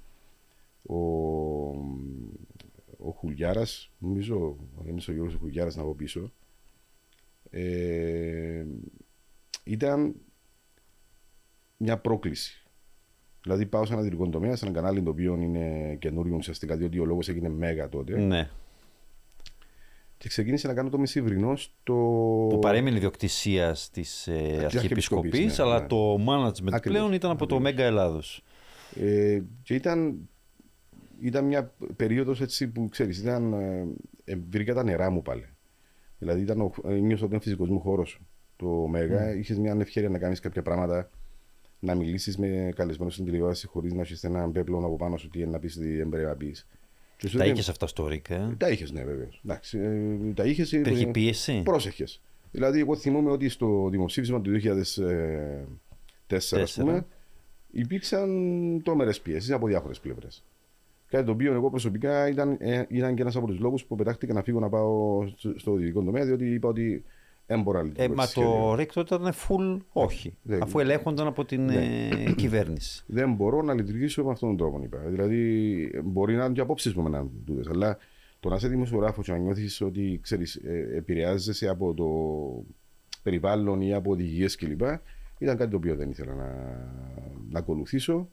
ο, ο Χουλιάρας, νομίζω, ο Γιώργος Χουλιάρας να πω πίσω, ε, ήταν μια πρόκληση. Δηλαδή πάω σε ένα δυτικό τομέα, σε ένα κανάλι το οποίο είναι καινούριο ουσιαστικά, διότι ο λόγος έγινε μέγα τότε. Ναι. Και ξεκίνησε να κάνω το μεσηβρινό στο. Που παρέμεινε ιδιοκτησίας της ε, Αρχιεπισκοπής, Αρχιεπισκοπής, ναι, αλλά ναι. το management Ακριβώς, πλέον ήταν από το ακριβώς. Μέγκα Ελλάδος. Ε, και ήταν, ήταν μια περίοδος έτσι που ξέρεις, ήταν, ε, ε, βρήκα τα νερά μου πάλι. Δηλαδή ήταν ο, ε, νιώσα ότι ήταν φυσικός μου χώρος το Μέγα. Mm. Είχες μια ευκαιρία να κάνεις κάποια πράγματα, να μιλήσεις με καλεσμένους στην τηλεόραση χωρίς να έχεις έναν πέπλο από πάνω σου τι είναι να πεις, τι δεν πρέπει να πεις. Και σου Τα δεν- είχες αυτά στο ΡΙΚ, ε; Τα είχες, ναι, βέβαια. Εντάξει, ε, τα είχες. Υπήρχε ε, πίεση; Πρόσεχες. Δηλαδή, εγώ θυμούμαι ότι στο δημοψήφισμα του 2004, ας πούμε, υπήρξαν τρομερές πιέσεις από διάφορες πλευρές. Κάτι το οποίο εγώ προσωπικά ήταν, ε, ήταν και ένας από τους λόγους που πετάχτηκα να φύγω να πάω στο, στο δυτικό τομέα, διότι είπα ότι δεν μπορώ να Ε, λειτουργήσω μα έτσι σχέδιο. το ΡΙΚ τότε ήταν full όχι. Δεν- Αφού ελέγχονταν από την ε, κυβέρνηση. Δεν μπορώ να λειτουργήσω με αυτόν τον τρόπο, είπα. Δηλαδή, μπορεί να είναι και απόψεις μου να τούτε, αλλά το να είσαι δημοσιογράφος και να νιώθεις ότι ξέρεις, ε, επηρεάζεσαι από το περιβάλλον ή από οδηγίες κλπ. ήταν κάτι το οποίο δεν ήθελα να, να ακολουθήσω.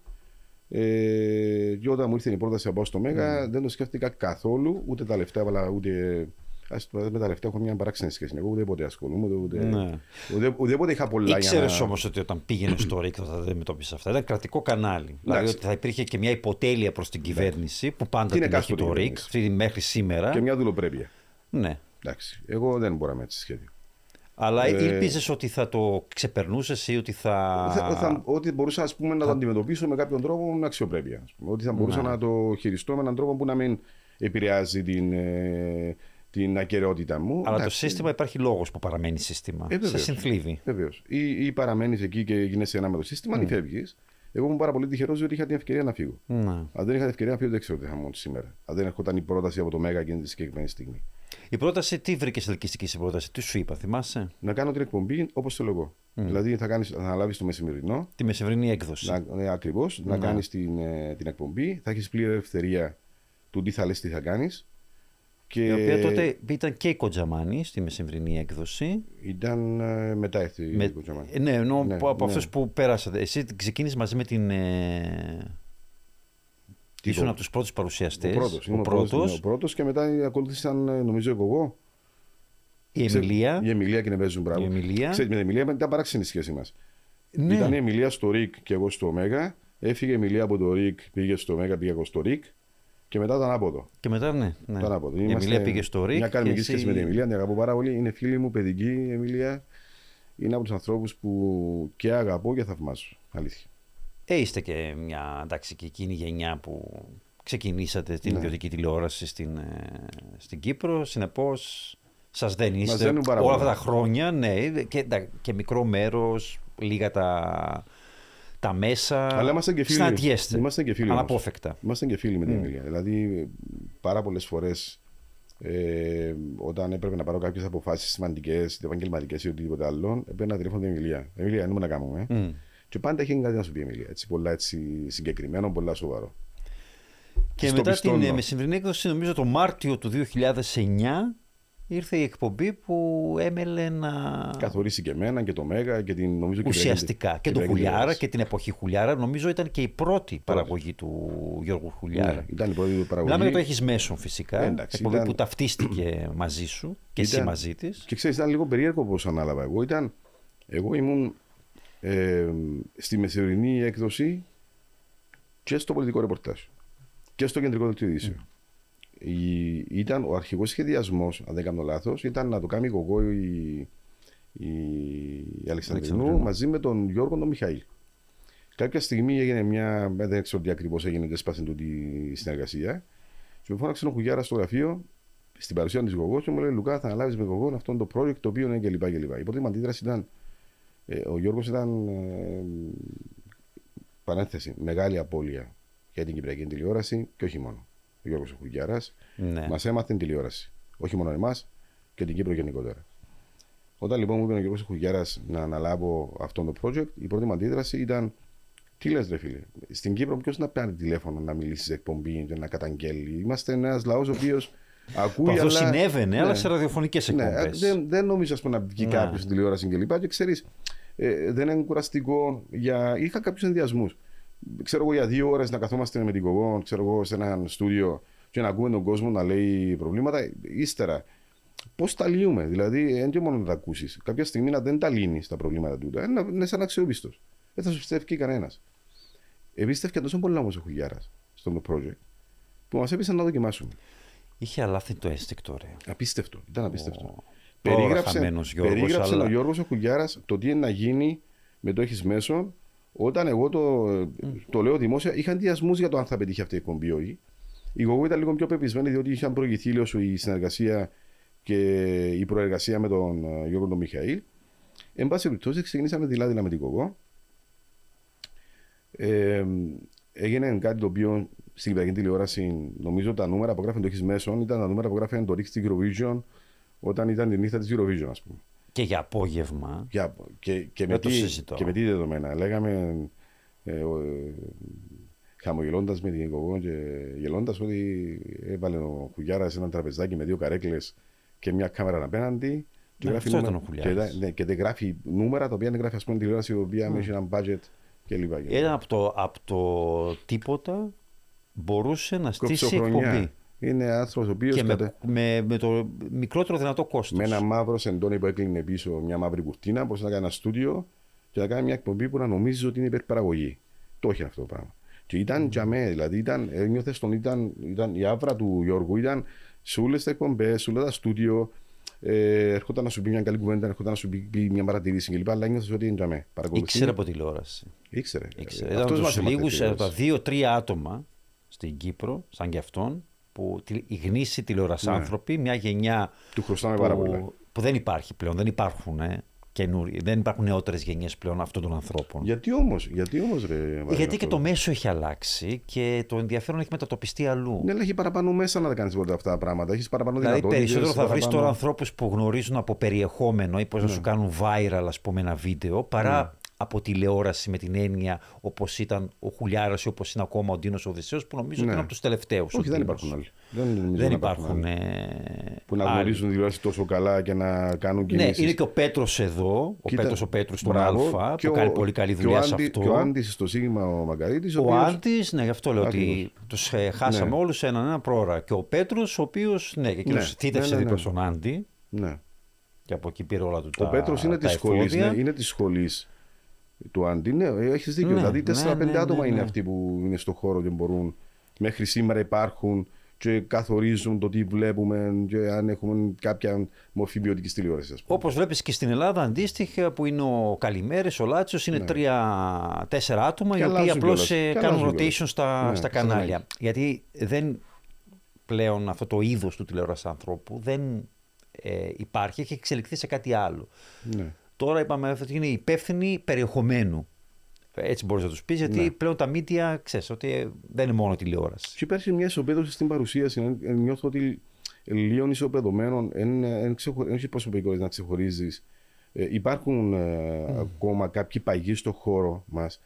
Ε, και όταν μου ήρθε η πρόταση να πάω στο Μέγα, δεν το σκέφτηκα καθόλου, ούτε τα λεφτά, αλλά ούτε. Ας το πω, με τα λεφτά έχω μια παράξενη σχέση. Εγώ ουδέποτε ασχολούμαι, ούτε, ούτε, Ναι. ουδέ- ουδέποτε είχα πολλά Ήξερες για να... όμως ότι όταν πήγαινε στο [clears throat] ΡΙΚ θα αντιμετώπισε αυτά. Ήταν κρατικό κανάλι. Δηλαδή ότι θα υπήρχε και μια υποτέλεια προς την κυβέρνηση που πάντα Ναι. Την την έχει εκάστοτε το ΡΙΚ, κυβέρνησης; αυτή μέχρι σήμερα. και μια δουλοπρέπεια. Ναι. Εντάξει, εγώ δεν μπορώ με έτσι σχέδιο. Αλλά Ε, ήλπιζες ότι θα το ξεπερνούσες ή ότι θα. Θα- θα- ότι μπορούσα ας πούμε, να το αντιμετωπίσω με κάποιον τρόπο με αξιοπρέπεια. ας πούμε. Ότι θα μπορούσα Ναι. να το χειριστώ με έναν τρόπο που να μην επηρεάζει την, ε, την ακαιρεότητα μου. Αλλά το Εντάξει, σύστημα υπάρχει λόγος που παραμένει σύστημα. Ε, σε βεβαίως. συνθλίβει. Βεβαίως. Ή, ή παραμένεις εκεί και γίνεσαι ένα με το σύστημα, ή φεύγεις. Εγώ ήμουν πάρα πολύ τυχερός διότι είχα την ευκαιρία να φύγω. Ναι. Αν δεν είχα την ευκαιρία να φύγω, δεν ξέρω τι θα ήμουν σήμερα. Αν δεν έρχονταν η πρόταση από το Μέγα εκείνη τη συγκεκριμένη στιγμή. Η πρόταση, τι βρήκε ελκυστική στην πρόταση, τι σου είπα, θυμάσαι; Να κάνω την εκπομπή όπως θέλω εγώ. Δηλαδή θα, κάνεις, θα αναλάβεις το μεσημερινό, Τη μεσημερινή έκδοση. να, ναι, ακριβώς, να κάνεις την, ε, την εκπομπή. Θα έχεις πλήρη ελευθερία του τι θα λες, τι θα κάνεις. Και Η οποία τότε ήταν και η Κοντζαμάνη στη μεσημβρινή έκδοση. ήταν ε, μετά έρθει Με- η Κοτσαμάνη. Ε, ναι, ενώ Ναι, από, από ναι. αυτούς που πέρασατε. Εσύ ξεκίνησες μαζί με την. Ε... Τι Ήσουν το- από τους πρώτους παρουσιαστές. Ο πρώτος. Ο πρώτος, Ο πρώτος και μετά ακολούθησαν, ε, νομίζω, εγώ. η Εμιλία. Η Εμιλία και Νεβέζουν, μπράβο. Η Εμιλία. Ξέρεις, με την Εμιλία ήταν παράξενη η σχέση μας. Ναι. Ήταν η Εμιλία στο ΡΙΚ και εγώ στο Μέγα. Έφυγε η Εμιλία από το ΡΙΚ, πήγε στο Μέγα, πήγε εγώ στο ΡΙΚ. Και μετά ήταν άποδο. Και μετά, ναι. ναι. Ήταν άποδο. Η Είμαστε Εμιλία πήγε στο Ρίκ. Μια και καρμική εσύ- σχέση με την Εμιλία, την αγαπώ πάρα πολύ. Είναι φίλη μου, παιδική η Εμιλία. Είναι από τους ανθρώπους που και αγαπώ και θαυμάζω. Αλήθεια. Ε, είστε και μια εντάξει, και εκείνη η γενιά που ξεκινήσατε την Ναι. ιδιωτική τηλεόραση στην, ε, στην Κύπρο. Συνεπώς, σας δεν είστε δένουν πάρα όλα πολλά. αυτά τα χρόνια. Ναι, και, εντά- και μικρό μέρος, λίγα τα, τα μέσα. Αλλά είμαστε και φίλοι. Συναντιέστε. Είμαστε και φίλοι. όμως. Αναπόφευκτα. Είμαστε και φίλοι με την Mm. Εμιλία. Δηλαδή, πάρα πολλές φορές ε, όταν έπρεπε να πάρω κάποιες αποφάσεις σημαντικές, επαγγελματικές ή οτιδήποτε άλλο, έπαιρνα τηλέφωνο την Εμιλία. Εμιλία, δεν μου να κάνουμε. Ε. Μμ. Και πάντα έχει κάτι να σου πει η Εμιλία. Έτσι, πολλά έτσι, συγκεκριμένο, πολλά σοβαρό. Και Στο μετά πιστώνω. την ε, μεσημβρινή έκδοση, νομίζω το Μάρτιο του 2009, ήρθε η εκπομπή που έμελε να. Καθορίσει και εμένα και το Μέγα και την νομίζω και Ουσιαστικά και το Χουλιάρα και την εποχή Χουλιάρα. Νομίζω ήταν και η πρώτη παραγωγή του Γιώργου Χουλιάρα. Ναι, ήταν η πρώτη του παραγωγή. Μιλάμε για το έχεις μέσον φυσικά. Ε, εντάξει, εκπομπή ήταν- που ταυτίστηκε μαζί σου και εσύ Ήταν- μαζί της. Και ξέρεις, ήταν λίγο περίεργο πώ ανάλαβα. Εγώ, ήταν, εγώ ήμουν ε, στη μεσημερινή έκδοση και στο πολιτικό ρεπορτάζ και στο κεντρικό δελτίο ειδήσεων. Η- Ήταν ο αρχικός σχεδιασμός, αν δεν κάνω λάθος, ήταν να το κάνει η Γογό η, η, η Αλεξανδρινού Αλεξανδρινού. μαζί με τον Γιώργο τον Μιχαήλ. Κάποια στιγμή έγινε μια. Δεν ξέρω τι ακριβώς έγινε, δεν σπάσε τούτη η συνεργασία. Και με φώναξε ο Χουγιάρα στο γραφείο στην παρουσία της Γογό και μου λέει: Λουκά, θα αναλάβεις με Γογό αυτό το project το οποίο είναι κλπ. κλπ. Η πρώτη μου αντίδραση ήταν. Ε, ο Γιώργος ήταν. Ε, παρένθεση, μεγάλη απώλεια για την Κυπριακή τηλεόραση και όχι μόνο. Ο Γιώργος Χουγιάρα Ναι. μας έμαθε την τηλεόραση. Όχι μόνο εμάς και την Κύπρο γενικότερα. Όταν λοιπόν μου είπε ο Γιώργος Χουγιάρα να αναλάβω αυτό το project, η πρώτη μου αντίδραση ήταν. Τι λες, ρε φίλε, στην Κύπρο ποιος να παίρνει τηλέφωνο να μιλήσει σε εκπομπή και να καταγγέλει; Είμαστε ένας λαός ο οποίος ακούει. Που αυτό αλλά... συνέβαινε, αλλά Ναι. σε ραδιοφωνικές Ναι, εκπομπές. ε, δεν, δεν νομίζω ας πούμε, να βγει Ναι. κάποιος στην τηλεόραση και λοιπά. Και ξέρεις, ε, δεν είναι κουραστικό. Για... Είχα κάποιους ενδιασμούς. Ξέρω εγώ για δύο ώρες να καθόμαστε με την κογό, ξέρω εγώ, σε ένα στούντιο και να ακούμε τον κόσμος να λέει προβλήματα. Ύστερα, πώς τα λύουμε; Δηλαδή, δεν και μόνο να τα ακούσεις. Κάποια στιγμή να δεν τα λύνεις τα προβλήματα του. Ε, να είναι σαν αξιόπιστος. Δεν θα σου πιστεύει κανένας. Επίστευκε τόσο πολλά όμως ο Χουγιάρα στο project που μας έπεισε να το δοκιμάσουμε. Είχε αλάθει το αίσθηκτο, ρε. Απίστευτο. Ήταν απίστευτο. Ω, Περίγραψε, τώρα χαμένος Γιώργος, περίγραψε αλλά- ο Γιώργος ο Κουγιάρας το τι είναι να γίνει με το έχεις μέσο όταν εγώ το, το λέω δημόσια είχα ενδιασμού για το αν θα πετύχει αυτή η εκπομπή ή όχι. Η Γογό ήταν λίγο πιο πεπισμένη διότι είχαν προηγηθεί λίγο η συνεργασία και η προεργασία με τον ε, Γιώργο τον Μιχαήλ. Εν πάση περιπτώσει, ξεκινήσαμε δηλαδή με την Γογό. Ε, έγινε κάτι το οποίο στην Κυπριακή τηλεόραση, νομίζω τα νούμερα που γράφουν το έχεις μέσον ήταν τα νούμερα που γράφουν το Ρίξ Eurovision όταν ήταν τη νύχτα της Eurovision, ας πούμε. Και για απόγευμα. Για, και, και, με Δεν το τι, συζητώ. και με τι δεδομένα. Λέγαμε ε, ε, χαμογελώντας με την Κογό και γελώντας ότι έβαλε ο Χουγιάρα ένα τραπεζάκι με δύο καρέκλες και μια κάμερα απέναντι. Και, Ναι, γράφει αυτό νούμερα- ήταν ο Χουλιάρας. και, ναι, και δεν γράφει νούμερα τα οποία δεν γράφει ας πούμε τηλεόραση η οποία έχει ένα budget κλπ. Ήταν από το, από το τίποτα μπορούσε να στήσει Κοψοχρονιά. εκπομπή. Είναι άνθρωπος ο οποίος Και με, με, με, με το μικρότερο δυνατό κόστος. με ένα μαύρο σεντόνι που έκλεινε πίσω μια μαύρη κουρτίνα, μπορούσε να κάνει ένα στούντιο και να κάνει μια εκπομπή που να νομίζει ότι είναι υπερπαραγωγή. Το έχει αυτό το πράγμα. Και ήταν για μέ, δηλαδή ήταν, ένιωθε τον ήταν, ήταν, η άβρα του Γιώργου ήταν σε όλες τις εκπομπές, σε όλα τα στούντιο. ε, έρχονταν να σου πει μια καλή κουβέντα, έρχονταν να σου πει μια παρατηρήση κλπ. Αλλά νιώθεις ότι είναι με. Ήξερε από τηλεόραση. Ήξερε. Ήξερε. Ήταν από τους λίγους, από τα δύο-τρία άτομα στην Κύπρο, σαν και αυτόν, που οι γνήσιοι τηλεορασάνθρωποι, ναι. μια γενιά. Του χρωστάμε πάρα πολύ. Που δεν υπάρχει πλέον, δεν υπάρχουν. Ε, δεν υπάρχουν νεότερες γενιές πλέον αυτών των ανθρώπων. Γιατί όμως, γιατί όμως, ρε, Γιατί και το μέσο έχει αλλάξει και το ενδιαφέρον έχει μετατοπιστεί αλλού. Ναι, αλλά έχει παραπάνω μέσα να κάνεις όλα αυτά τα πράγματα. Έχεις παραπάνω δηλαδή, περισσότερο θα παραπάνω... βρει τώρα ανθρώπους που γνωρίζουν από περιεχόμενο ή πώς ναι. να σου κάνουν viral, ας πούμε, ένα βίντεο παρά ναι από τηλεόραση με την έννοια όπως ήταν ο Χουλιάρας ή όπως είναι ακόμα ο Ντίνος Οδυσσέο, που νομίζω ναι. ότι είναι από τους τελευταίους. Όχι, δεν υπάρχουν άλλοι. Δεν, δεν υπάρχουν. Ε... Που να γνωρίζουν τηλεόραση τόσο καλά και να κάνουν κινήσεις. Ναι, είναι και ο Πέτρος εδώ, ο Πέτρος ο Πέτρος στον Α, που κάνει πολύ καλή δουλειά σε αυτό. Και ο Άντι στο Σίγμα ο Μαγκαρίτης. Ο, ο Άντι, ναι, γι' αυτό λέω ότι τους ε, χάσαμε ναι. όλους έναν ένα πρόωρα. Και ο Πέτρος, ο οποίος, ναι, και εκείνος ναι. θύτευσε ναι, ναι, δίπλα ναι. στον Άντι. Ναι. Και από εκεί πήρε όλα του τα Ο Πέτρο είναι της σχολής του Άντι. Ναι, έχεις δίκιο. Ναι, δηλαδή, 4-5 ναι, ναι, άτομα είναι αυτοί που είναι στον χώρο και μπορούν μέχρι σήμερα υπάρχουν και καθορίζουν το τι βλέπουμε και αν έχουμε κάποια μορφή ποιοτικής τηλεόρασης. Όπως βλέπεις και στην Ελλάδα, αντίστοιχα που είναι ο Καλημέρης, ο Λάτσο, είναι τρία-τέσσερα άτομα οι οποίοι απλώς ε, κάνουν rotation στα, στα κανάλια. Γιατί δεν πλέον αυτό το είδος του τηλεόρασης ανθρώπου δεν ε, υπάρχει, έχει εξελιχθεί σε κάτι άλλο. Ναι. Τώρα είπαμε ότι είναι υπεύθυνοι περιεχομένου. Έτσι μπορείς να τους πεις, γιατί ναι. πλέον τα μίντια ξέρεις ότι δεν είναι μόνο τηλεόραση. Και υπάρχει μια ισοπαίδωση στην παρουσίαση. Νιώθω ότι λίγο ισοπεδωμένων δεν έχει προσωπικότητα να ξεχωρίζεις. Ε, υπάρχουν ε, mm. ακόμα κάποιοι παγιοί στον χώρο μας.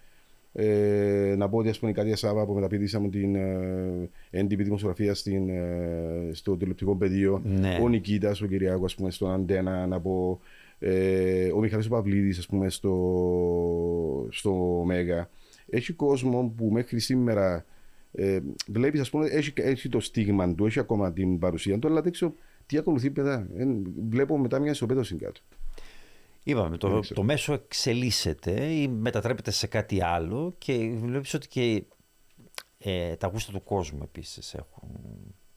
Ε, να πω ότι ας πούμε η Κάτια Σάβα που μεταπηδήσαμε την ε, έντυπη δημοσιογραφία στην, ε, στο τηλεοπτικό πεδίο, ναι. ο Νικήτας, ο Κυριάκος, ας πούμε, στον Αντένα, να πω ε, ο Μιχαλής Παυλίδης ας πούμε στο, στο Μέγα έχει κόσμο που μέχρι σήμερα ε, βλέπεις ας πούμε έχει, έχει το στίγμα του, έχει ακόμα την παρουσία του αλλά δεν ξέρω τι ακολουθεί παιδά ε, βλέπω μετά μια ισοπαίδωση κάτω. Είπαμε, το, το μέσο εξελίσσεται ή μετατρέπεται σε κάτι άλλο και βλέπεις ότι και ε, τα γούστα του κόσμου επίσης έχουν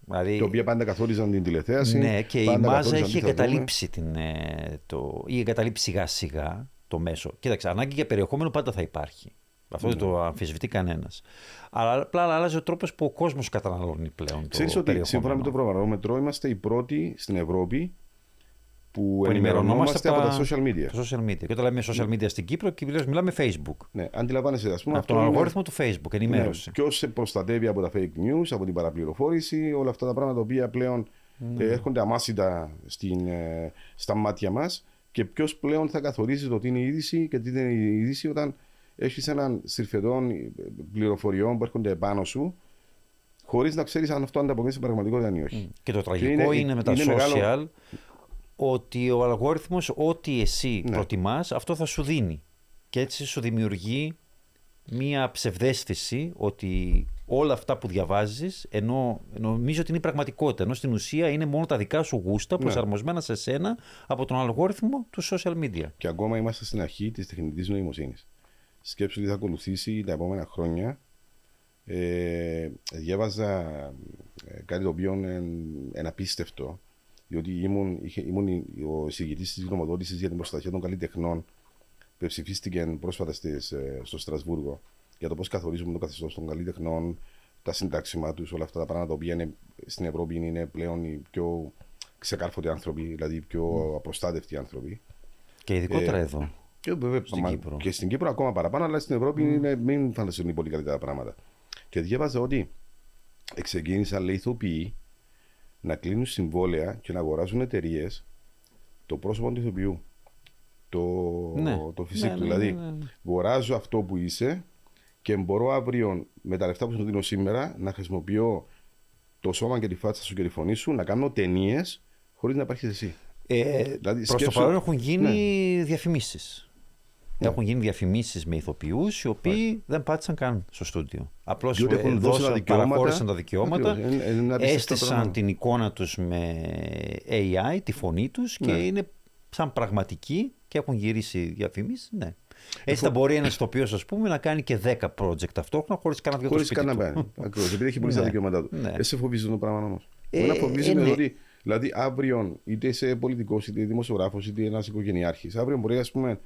Δηλαδή, το οποίο πάντα καθόριζαν την τηλεθέαση. Ναι, και η Μάζα έχει εγκαταλείψει, την, ε, το, ή εγκαταλείψει σιγά σιγά το μέσο. Κοίταξε, ανάγκη για περιεχόμενο πάντα θα υπάρχει. Αυτό δεν ναι. το αμφισβητεί κανένας. Αλλά απλά αλλάζει ο τρόπος που ο κόσμος καταναλώνει πλέον. Ξέρεις ότι σύμφωνα με το προβαρόμετρο είμαστε οι πρώτοι στην Ευρώπη που, που ενημερωνόμαστε από, τα social media. Το social media. Και όταν λέμε social media στην Κύπρο, κυρίω μιλάμε Facebook. Ναι, αντιλαμβάνεσαι, ας πούμε. Από τον αλγόριθμο του Facebook, ενημέρωση. Ναι. Ποιος σε προστατεύει από τα fake news, από την παραπληροφόρηση, όλα αυτά τα πράγματα τα οποία πλέον ναι. ε, έρχονται αμάσιτα στην, ε, στα μάτια μας και ποιος πλέον θα καθορίζει το τι είναι η είδηση και τι είναι η είδηση όταν έχεις έναν συρφετών πληροφοριών που έρχονται επάνω σου χωρίς να ξέρεις αν αυτό ανταποκρίνεται στην πραγματικότητα ή όχι. Και το τραγικό είναι, είναι, με τα social μεγάλο ότι ο αλγόριθμος ό,τι εσύ ναι. προτιμάς αυτό θα σου δίνει και έτσι σου δημιουργεί μία ψευδέστηση ότι όλα αυτά που διαβάζεις ενώ νομίζω ότι είναι η πραγματικότητα ενώ στην ουσία είναι μόνο τα δικά σου γούστα ναι. προσαρμοσμένα σε σένα από τον αλγόριθμο του social media. Και ακόμα είμαστε στην αρχή της τεχνητής νοημοσύνης. Σκέψου ότι θα ακολουθήσει τα επόμενα χρόνια ε, διάβαζα ε, κάτι το οποίο είναι απίστευτο διότι ήμουν, είχε, ήμουν ο εισηγητής της γνωμοδότησης για την προστασία των καλλιτεχνών που ψηφίστηκε πρόσφατα στις, ε, στο Στρασβούργο για το πώς καθορίζουμε το καθεστώς των καλλιτεχνών, τα συντάξιμά τους, όλα αυτά τα πράγματα τα οποία είναι, στην Ευρώπη είναι πλέον οι πιο ξεκάρφωτοι άνθρωποι, δηλαδή οι πιο mm. απροστάτευτοι άνθρωποι. Και ειδικότερα ε, εδώ. Και, βέβαια, στην Κύπρο. και στην Κύπρο ακόμα παραπάνω, αλλά στην Ευρώπη mm. είναι, μην φανταστούν πολύ καλύτερα πράγματα. Και διάβαζα ότι ξεκίνησαν λέει ηθοποιοί να κλείνουν συμβόλαια και να αγοράζουν εταιρείες το πρόσωπο του ηθοποιού. Το, ναι. το φυσικό. Ναι, δηλαδή, ναι, ναι, αγοράζω αυτό που είσαι και μπορώ αύριο με τα λεφτά που σου δίνω σήμερα να χρησιμοποιώ το σώμα και τη φάτσα σου και τη φωνή σου να κάνω ταινίες χωρίς να υπάρχεις εσύ. Ε, δηλαδή, προς το παρόν έχουν γίνει ναι. διαφημίσεις. Ναι. Έχουν γίνει διαφημίσεις με ηθοποιούς οι οποίοι δεν πάτησαν καν στο στούντιο. Απλώς παραχώρησαν τα δικαιώματα, έστησαν την εικόνα τους με AI, τη φωνή τους και ναι. είναι σαν πραγματικοί και έχουν γυρίσει διαφημίσεις. Ναι. Έτσι θα μπορεί ένας ηθοποιός, ας πούμε, να κάνει και 10 project ταυτόχρονα χωρίς κανένα βιβλίο. Χωρίς κανένα Ακριβώς. Επειδή έχει πολύ τα δικαιώματά του. Ναι. Εσύ φοβίζεις το πράγμα όμως. Ε, φοβίζει ε, ναι. ότι Δηλαδή, αύριο, είτε είσαι πολιτικός, είτε δημοσιογράφος, είτε ένας οικογενειάρχης, αύριο μπορεί ας πούμε,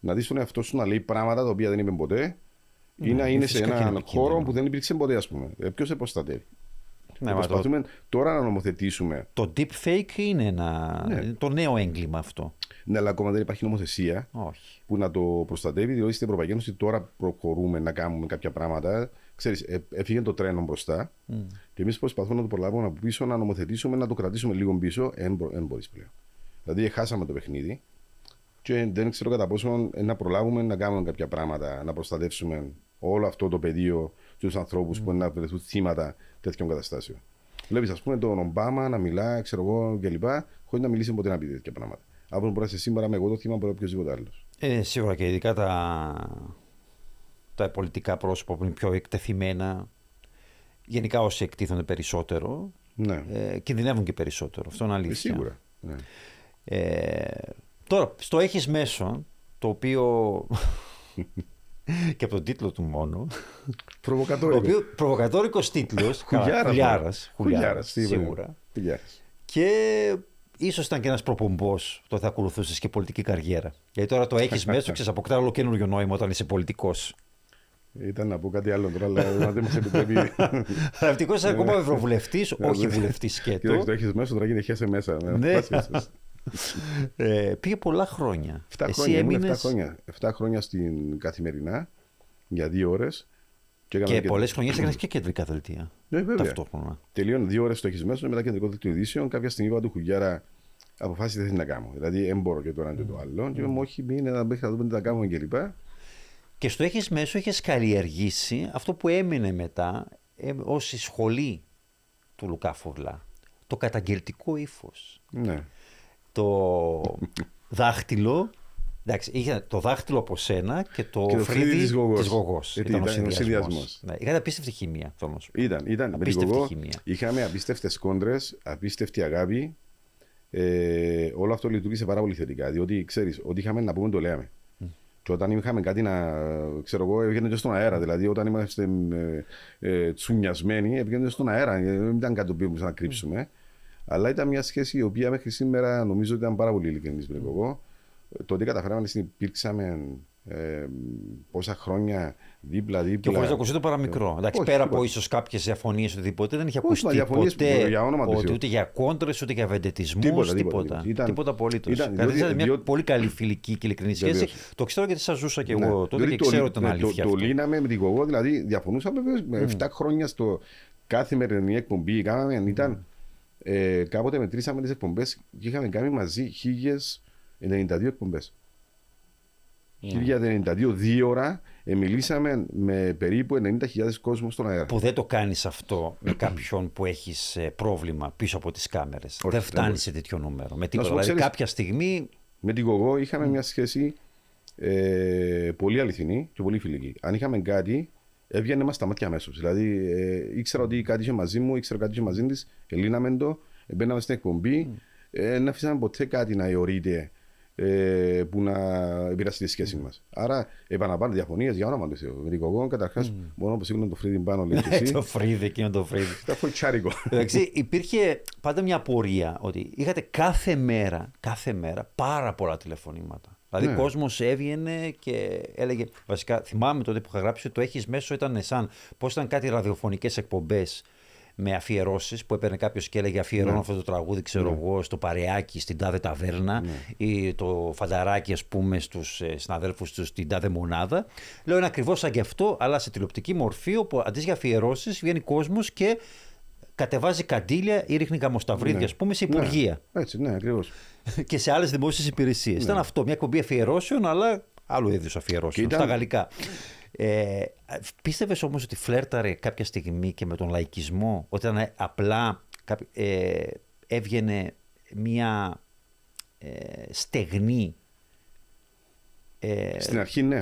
να δεις τον εαυτό σου να λέει πράγματα τα οποία δεν είπε ποτέ ή Ναι, να είναι σε φυσικά και είναι έναν επικίνδυνο. χώρο που δεν υπήρξε ποτέ, ας πούμε. Ε, Ποιος σε προστατεύει. Ναι, Ε, μα το, Προσπαθούμε τώρα να νομοθετήσουμε. το deepfake είναι ένα, Ναι. είναι το νέο έγκλημα αυτό. Ναι, αλλά ακόμα δεν υπάρχει νομοθεσία Όχι. που να το προστατεύει, διότι στην Ευρωπαϊκή Ένωση τώρα προχωρούμε να κάνουμε κάποια πράγματα. Ξέρεις, ε, έφυγε το τρένο μπροστά και εμείς προσπαθούμε να το προλάβουμε από πίσω, να νομοθετήσουμε, να το κρατήσουμε λίγο πίσω. Δεν μπορείς πλέον. Δηλαδή, χάσαμε το παιχνίδι και δεν ξέρω κατά πόσο ε, να προλάβουμε να κάνουμε κάποια πράγματα, να προστατεύσουμε όλο αυτό το πεδίο στους ανθρώπους που είναι να βρεθούν θύματα τέτοιων καταστάσεων. Βλέπεις, ας πούμε, τον Ομπάμα να μιλά, ξέρω εγώ κλπ. χωρίς να μιλήσει ποτέ να πει τέτοια πράγματα. Αύριο μπορεί να είσαι σήμερα με εγώ το θύμα, μπορεί να οποιοδήποτε άλλος. Ε, σίγουρα και ειδικά τα, τα πολιτικά πρόσωπα που είναι πιο εκτεθειμένα, γενικά όσοι εκτίθονται περισσότερο, Ναι, ε, κινδυνεύουν και περισσότερο. Αυτό είναι ε, αλήθεια. σίγουρα. Ναι. Ε, τώρα, στο έχεις μέσο, το οποίο [laughs] και από τον τίτλο του μόνο, ο Προβοκατόρικο. οποίο προβοκατόρικος τίτλος, Χουλιάρας, χουλιάρας, ναι. χουλιάρας, τι είπε. σίγουρα. Χουλιάρας. Και ίσως ήταν και ένας προπομπός το θα ακολουθούσες και πολιτική καριέρα. Γιατί τώρα το έχεις μέσω, ξέρεις, αποκτά όλο καινούριο νόημα όταν είσαι πολιτικός. Ήταν να πω κάτι άλλο τώρα, αλλά δεν μας επιτρέπει. [laughs] Ευτυχώ είσαι ακόμα ευρωβουλευτής, όχι βουλευτής Κοίταξε, σκέτο. το έχεις μέσα, τώρα γίνεται μέσα. Ναι. Πάσχεσαι. Ε, πήγε πολλά χρόνια. 7 Εσύ χρόνια, ήμουν 7 έμεινες χρόνια. 7 χρόνια στην καθημερινά για δύο ώρες. Και, έκανα και και- πολλές χρονιές έκανες και κεντρικά δελτία. Ναι, βέβαια. Ταυτόχρονα. Τελείωνε δύο ώρες το έχεις μέσα, μετά κεντρικό δίκτυο ειδήσεων. Κάποια στιγμή είπα του Χουγιάρα, αποφάσισε τι θέλει να κάνω. Δηλαδή, δεν μπορώ και το ένα και το άλλο. Και είπαμε, Όχι, μείνε να μέχρι να δούμε τι θα κάνουμε κλπ. Και στο έχεις μέσο έχεις καλλιεργήσει αυτό που έμεινε μετά ε, ως η σχολή του Λουκά Φουρλά. Το καταγγελτικό ύφος. Ναι. Το δάχτυλο. Εντάξει, είχε το δάχτυλο από σένα και το, Και το φρύδι φρύδι της γογός. της γογός. Γιατί Ήταν ο ήταν ο συνδυασμός. συνδυασμός. Ναι, είχατε απίστευτη χημεία, θέλω να σου πω. Ήταν, ήταν. Με την Απίστευτη κογό χημεία. είχαμε απίστευτες κόντρες, απίστευτη αγάπη. Ε, όλο αυτό λειτουργήσε πάρα πολύ θετικά. Διότι ξέρεις, ό,τι είχαμε να πούμε το λέμε. Και όταν είχαμε κάτι να. ξέρω εγώ, έβγαινε και στον αέρα. Δηλαδή, όταν είμαστε ε, ε, τσουνιασμένοι, έβγαινε στον αέρα. Ε, Δεν ήταν κάτι το οποίο μπορούσαμε να κρύψουμε. Αλλά ήταν μια σχέση η οποία μέχρι σήμερα νομίζω ότι ήταν πάρα πολύ ειλικρινής με τον εγώ. Το ότι καταφέραμε να συνεπήρξαμε ε, πόσα χρόνια δίπλα-δίπλα. Και χωρίς να ακουστεί το παραμικρό. Εντάξει, Όχι, πέρα τίποτα. από ίσως κάποιες διαφωνίες οτιδήποτε, δεν είχε Όχι, ακουστεί μα διαφωνίες ποτέ για όνομα του ότι Θεού. ούτε για κόντρες, ούτε για βεντετισμούς, Τίποτα, τίποτα. τίποτα, Τίποτα, τίποτα. Ήταν- απολύτως. ήταν, Κρατήσατε διότι- μια διότι- πολύ καλή φιλική και ειλικρινή σχέση. Βεβαίως. Το ξέρω γιατί σας ζούσα και Ναι. εγώ τότε Διότι και το- ξέρω ότι ήταν ναι, το- αλήθεια. Το, αυτό. λύναμε με την κογό, δηλαδή διαφωνούσαμε βέβαια, με 7 χρόνια στο καθημερινή εκπομπή. Κάναμε, ήταν, ε, κάποτε μετρήσαμε τις εκπομπές και είχαμε κάνει μαζί 1092 εκπομπές. 1092, δύο ώρα, ε, μιλήσαμε με περίπου 90.000 κόσμος στον αέρα. Που δεν το κάνεις αυτό με κάποιον που έχεις πρόβλημα πίσω από τις κάμερες. Δεν δεν φτάνει μπορεί. σε τέτοιο νούμερο. Με σου τίποτα. πω, Δηλαδή ξέρεις- κάποια στιγμή. Με την κογό είχαμε μια σχέση ε, πολύ αληθινή και πολύ φιλική. Αν είχαμε κάτι, έβγαινε μας στα μάτια αμέσως. Δηλαδή, ε, ήξερα ότι κάτι είχε μαζί μου, ήξερα κάτι είχε μαζί της, ελύναμε το, μπαίναμε στην εκπομπή, ε, δεν αφήσαμε ποτέ κάτι να αιωρείται ε, που να επηρεάσει τη σχέση μας. Άρα, επαναπάνω διαφωνίες για όνομα του Θεού. Με την κογό, καταρχά, μόνο που σήκωνε το φρύδι πάνω, λέει και [laughs] εσύ. το φρύδι, εκείνο το φρύδι. Ήταν [laughs] φοητσάρικο. Εντάξει, υπήρχε πάντα μια πορεία ότι είχατε κάθε μέρα, κάθε μέρα πάρα πολλά τηλεφωνήματα. Δηλαδή, Ναι. ο κόσμος έβγαινε και έλεγε. Βασικά, θυμάμαι τότε που είχα γράψει ότι το έχεις μέσω ήταν σαν πώς ήταν κάτι ραδιοφωνικές εκπομπές με αφιερώσεις που έπαιρνε κάποιος και έλεγε Αφιερώνω Ναι. αυτό το τραγούδι, ξέρω εγώ, στο παρεάκι στην τάδε ταβέρνα ή το φανταράκι, ας πούμε, στους συναδέλφους τους στην τάδε μονάδα. Λέω είναι ακριβώς σαν και αυτό, αλλά σε τηλεοπτική μορφή, όπου αντί για αφιερώσεις βγαίνει κόσμος και κατεβάζει καντήλια ή ρίχνει καμοσταυρίδια, Ναι. ας πούμε, σε Ναι. υπουργεία Έτσι, ναι, ακριβώς. [laughs] και σε άλλες δημόσιες υπηρεσίες. Ήταν αυτό, μια εκπομπή αφιερώσεων, αλλά άλλου είδους αφιερώσεων, Και ήταν- στα γαλλικά. Ε, Πίστευες όμως ότι φλέρταρε κάποια στιγμή και με τον λαϊκισμό, ότι ήταν απλά κάποι- ε, έβγαινε μια ε, στεγνή. Ε, Στην αρχή, ναι.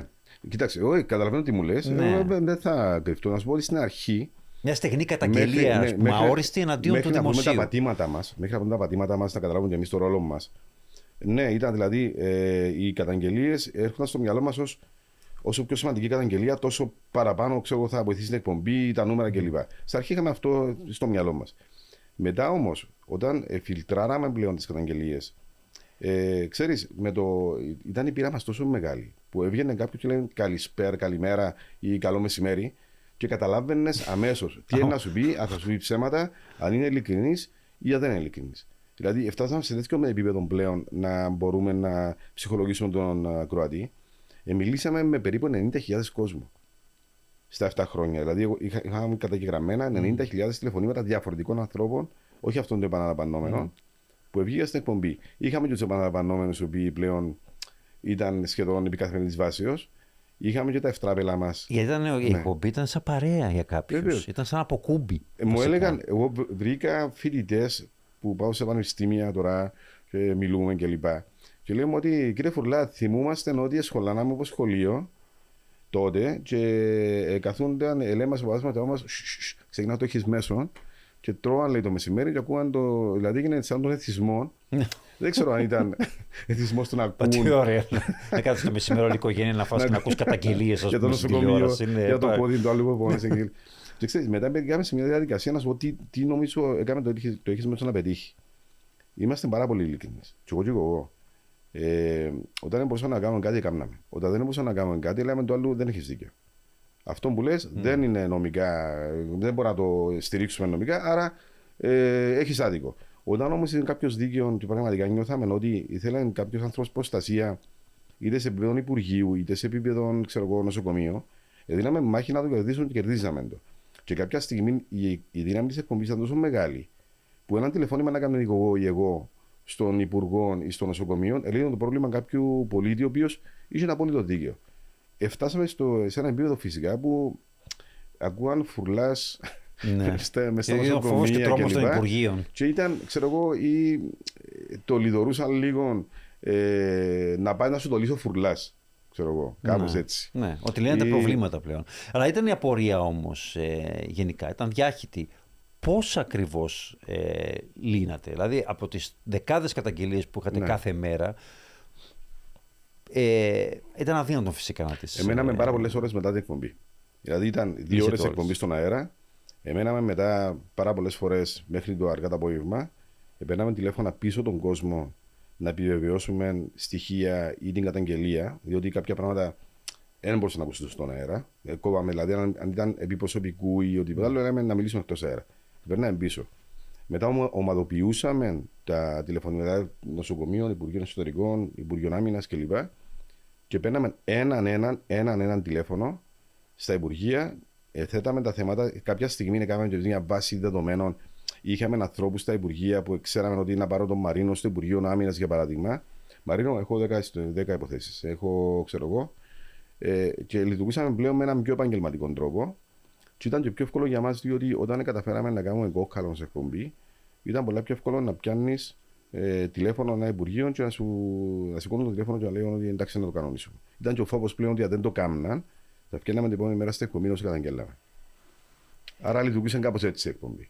Κοίταξε, εγώ καταλαβαίνω τι μου λες. Ναι. Δεν θα κρυφτώ. Να σου πω ότι στην αρχή μια στεγνή καταγγελία, ας πούμε, αόριστη εναντίον του ναι, μέχρι να πούμε δημοσίου. τα πατήματα μας, μέχρι να πούμε τα πατήματα μας, να καταλάβουμε και εμείς το ρόλο μας. Ναι, ήταν δηλαδή ε, οι καταγγελίες έρχονταν στο μυαλό μας ως όσο πιο σημαντική καταγγελία, τόσο παραπάνω ξέρω, εγώ, θα βοηθήσει την εκπομπή, τα νούμερα κλπ. Στην αρχή είχαμε αυτό στο μυαλό μας. Μετά όμως, όταν ε, φιλτράραμε πλέον τις καταγγελίες, ε, ξέρεις, ήταν η πείρα μας τόσο μεγάλη που έβγαινε κάποιος και λέει καλησπέρα, καλημέρα ή καλό μεσημέρι και καταλάβαινες αμέσως τι είναι να σου πει, αν θα σου πει ψέματα, αν είναι ειλικρινής ή αν δεν είναι ειλικρινής. Δηλαδή, φτάσαμε σε τέτοιο επίπεδο πλέον να μπορούμε να ψυχολογήσουμε τον uh, Κροατή. Ε, μιλήσαμε με περίπου 90.000 κόσμο στα 7 χρόνια. Δηλαδή, είχα, είχαμε καταγεγραμμένα 90.000 τηλεφωνήματα διαφορετικών ανθρώπων, όχι αυτών των επαναλαμβανόμενων, mm. που βγήκαν στην εκπομπή. Είχαμε και τους επαναλαμβανόμενους, οι οποίοι πλέον ήταν σχεδόν επί καθημερινή βάσεως. Είχαμε και τα ευτράπελα μας. Γιατί ήταν, ναι. η εκπομπή ήταν σαν παρέα για κάποιους. Ήταν σαν αποκούμπι. Ε, μου έλεγαν, εγώ βρήκα φοιτητές που πάω σε πανεπιστήμια τώρα και μιλούμε κλπ. Και, και λέμε ότι κύριε Φουρλά, θυμούμαστε ότι σχολάναμε από σχολείο τότε και ε, καθούνταν, ε, λέμε σε παδάσματα όμω, ξεκινά το έχεις μέσο και τρώαν λέει το μεσημέρι και ακούγαν το. Δηλαδή έγινε σαν τον εθισμό. Ναι. Δεν ξέρω αν ήταν [laughs] εθισμός του να ακούν. Τι ωραία. Να κάτσει το μεσημέρι όλη η οικογένεια να φας και να ακούς καταγγελίες [laughs] για το νοσοκομείο, για το πόδι του άλλου που Και ξέρεις, μετά πήγαμε σε μια διαδικασία να σου πω τι, τι νομίζω έκαμε το, το έχεις μέσα να πετύχει. Είμαστε πάρα πολύ ειλικρινείς. Και εγώ και εγώ. Ε, όταν δεν μπορούσαμε να κάνουμε κάτι, έκαναμε. Όταν δεν μπορούσαμε να κάνουμε κάτι, λέμε το άλλο δεν έχεις δίκιο. Αυτό που λες mm. δεν είναι νομικά, δεν μπορούμε να το στηρίξουμε νομικά, άρα ε, έχεις άδικο. Όταν όμως είναι κάποιος δίκαιο και πραγματικά νιώθαμε ότι ήθελε κάποιος άνθρωπος προστασία είτε σε επίπεδο Υπουργείου είτε σε επίπεδο ξέρω, νοσοκομείο, ε, δίναμε μάχη να το κερδίσουμε και κερδίζαμε το. Και κάποια στιγμή η, η δύναμη της εκπομπής ήταν τόσο μεγάλη που ένα τηλεφώνημα να κάνω εγώ ή εγώ στον Υπουργό ή στο νοσοκομείο, έλεγε το πρόβλημα κάποιου πολίτη ο οποίος είχε ένα απόλυτο δίκαιο. Εφτάσαμε στο, σε ένα επίπεδο φυσικά που ακούγαν φουρλάς ναι. [laughs] μέσα στα νοσοκομεία και, και, και ήταν, ξέρω εγώ, ή, το λιδωρούσαν λίγο ε, να πάει να σου το λύσω φουρλάς. Ξέρω εγώ, κάπως ναι. έτσι. Ναι, ότι λύνεται ή... προβλήματα πλέον. Αλλά ήταν η απορία όμως ε, γενικά, ήταν διάχυτη πώς ακριβώς ε, λύνατε. Δηλαδή από τις δεκάδες καταγγελίες που είχατε ναι. κάθε μέρα, ε, ήταν αδύνατο φυσικά να τις. Εμέναμε ε, πάρα πολλές ώρες μετά την εκπομπή. Δηλαδή ήταν δύο ώρες εκπομπής στον αέρα. Εμέναμε μετά πάρα πολλές φορές μέχρι το αργά το απόγευμα. Επέρναμε τηλέφωνα πίσω τον κόσμο να επιβεβαιώσουμε στοιχεία ή την καταγγελία, διότι κάποια πράγματα δεν μπορούσαν να ακούσουν στον αέρα. Ε, κόβαμε, δηλαδή, αν, αν ήταν επί προσωπικού ή οτιδήποτε άλλο, λέμε να μιλήσουμε εκτός αέρα περνάμε πίσω. Μετά ομαδοποιούσαμε τα τηλεφωνήματα νοσοκομείων, Υπουργείων Εσωτερικών, Υπουργείων Άμυνας κλπ. Και παίρναμε έναν έναν, έναν έναν τηλέφωνο στα Υπουργεία, θέταμε τα θέματα. Κάποια στιγμή έκαναμε και μια βάση δεδομένων. Είχαμε ανθρώπους στα Υπουργεία που ξέραμε ότι να πάρω τον Μαρίνο στο Υπουργείο Άμυνας για παράδειγμα. Μαρίνο, έχω 10, 10 υποθέσεις. Έχω, ξέρω εγώ. Ε, και λειτουργούσαμε πλέον με έναν πιο επαγγελματικό τρόπο. Και ήταν και πιο εύκολο για μας, διότι όταν καταφέραμε να κάνουμε κόκκαλο σε εκπομπή, ήταν πολύ πιο εύκολο να πιάνεις ε, τηλέφωνο ένα Υπουργείο και να σου να σηκώνουν το τηλέφωνο και να λέει ότι εντάξει να το κανονίσουμε. Ήταν και ο φόβος πλέον ότι αν δεν το κάμναν, θα φτιάχναμε την επόμενη μέρα στην εκπομπή όσο καταγγέλαμε. Άρα λειτουργήσαν κάπως έτσι η εκπομπή.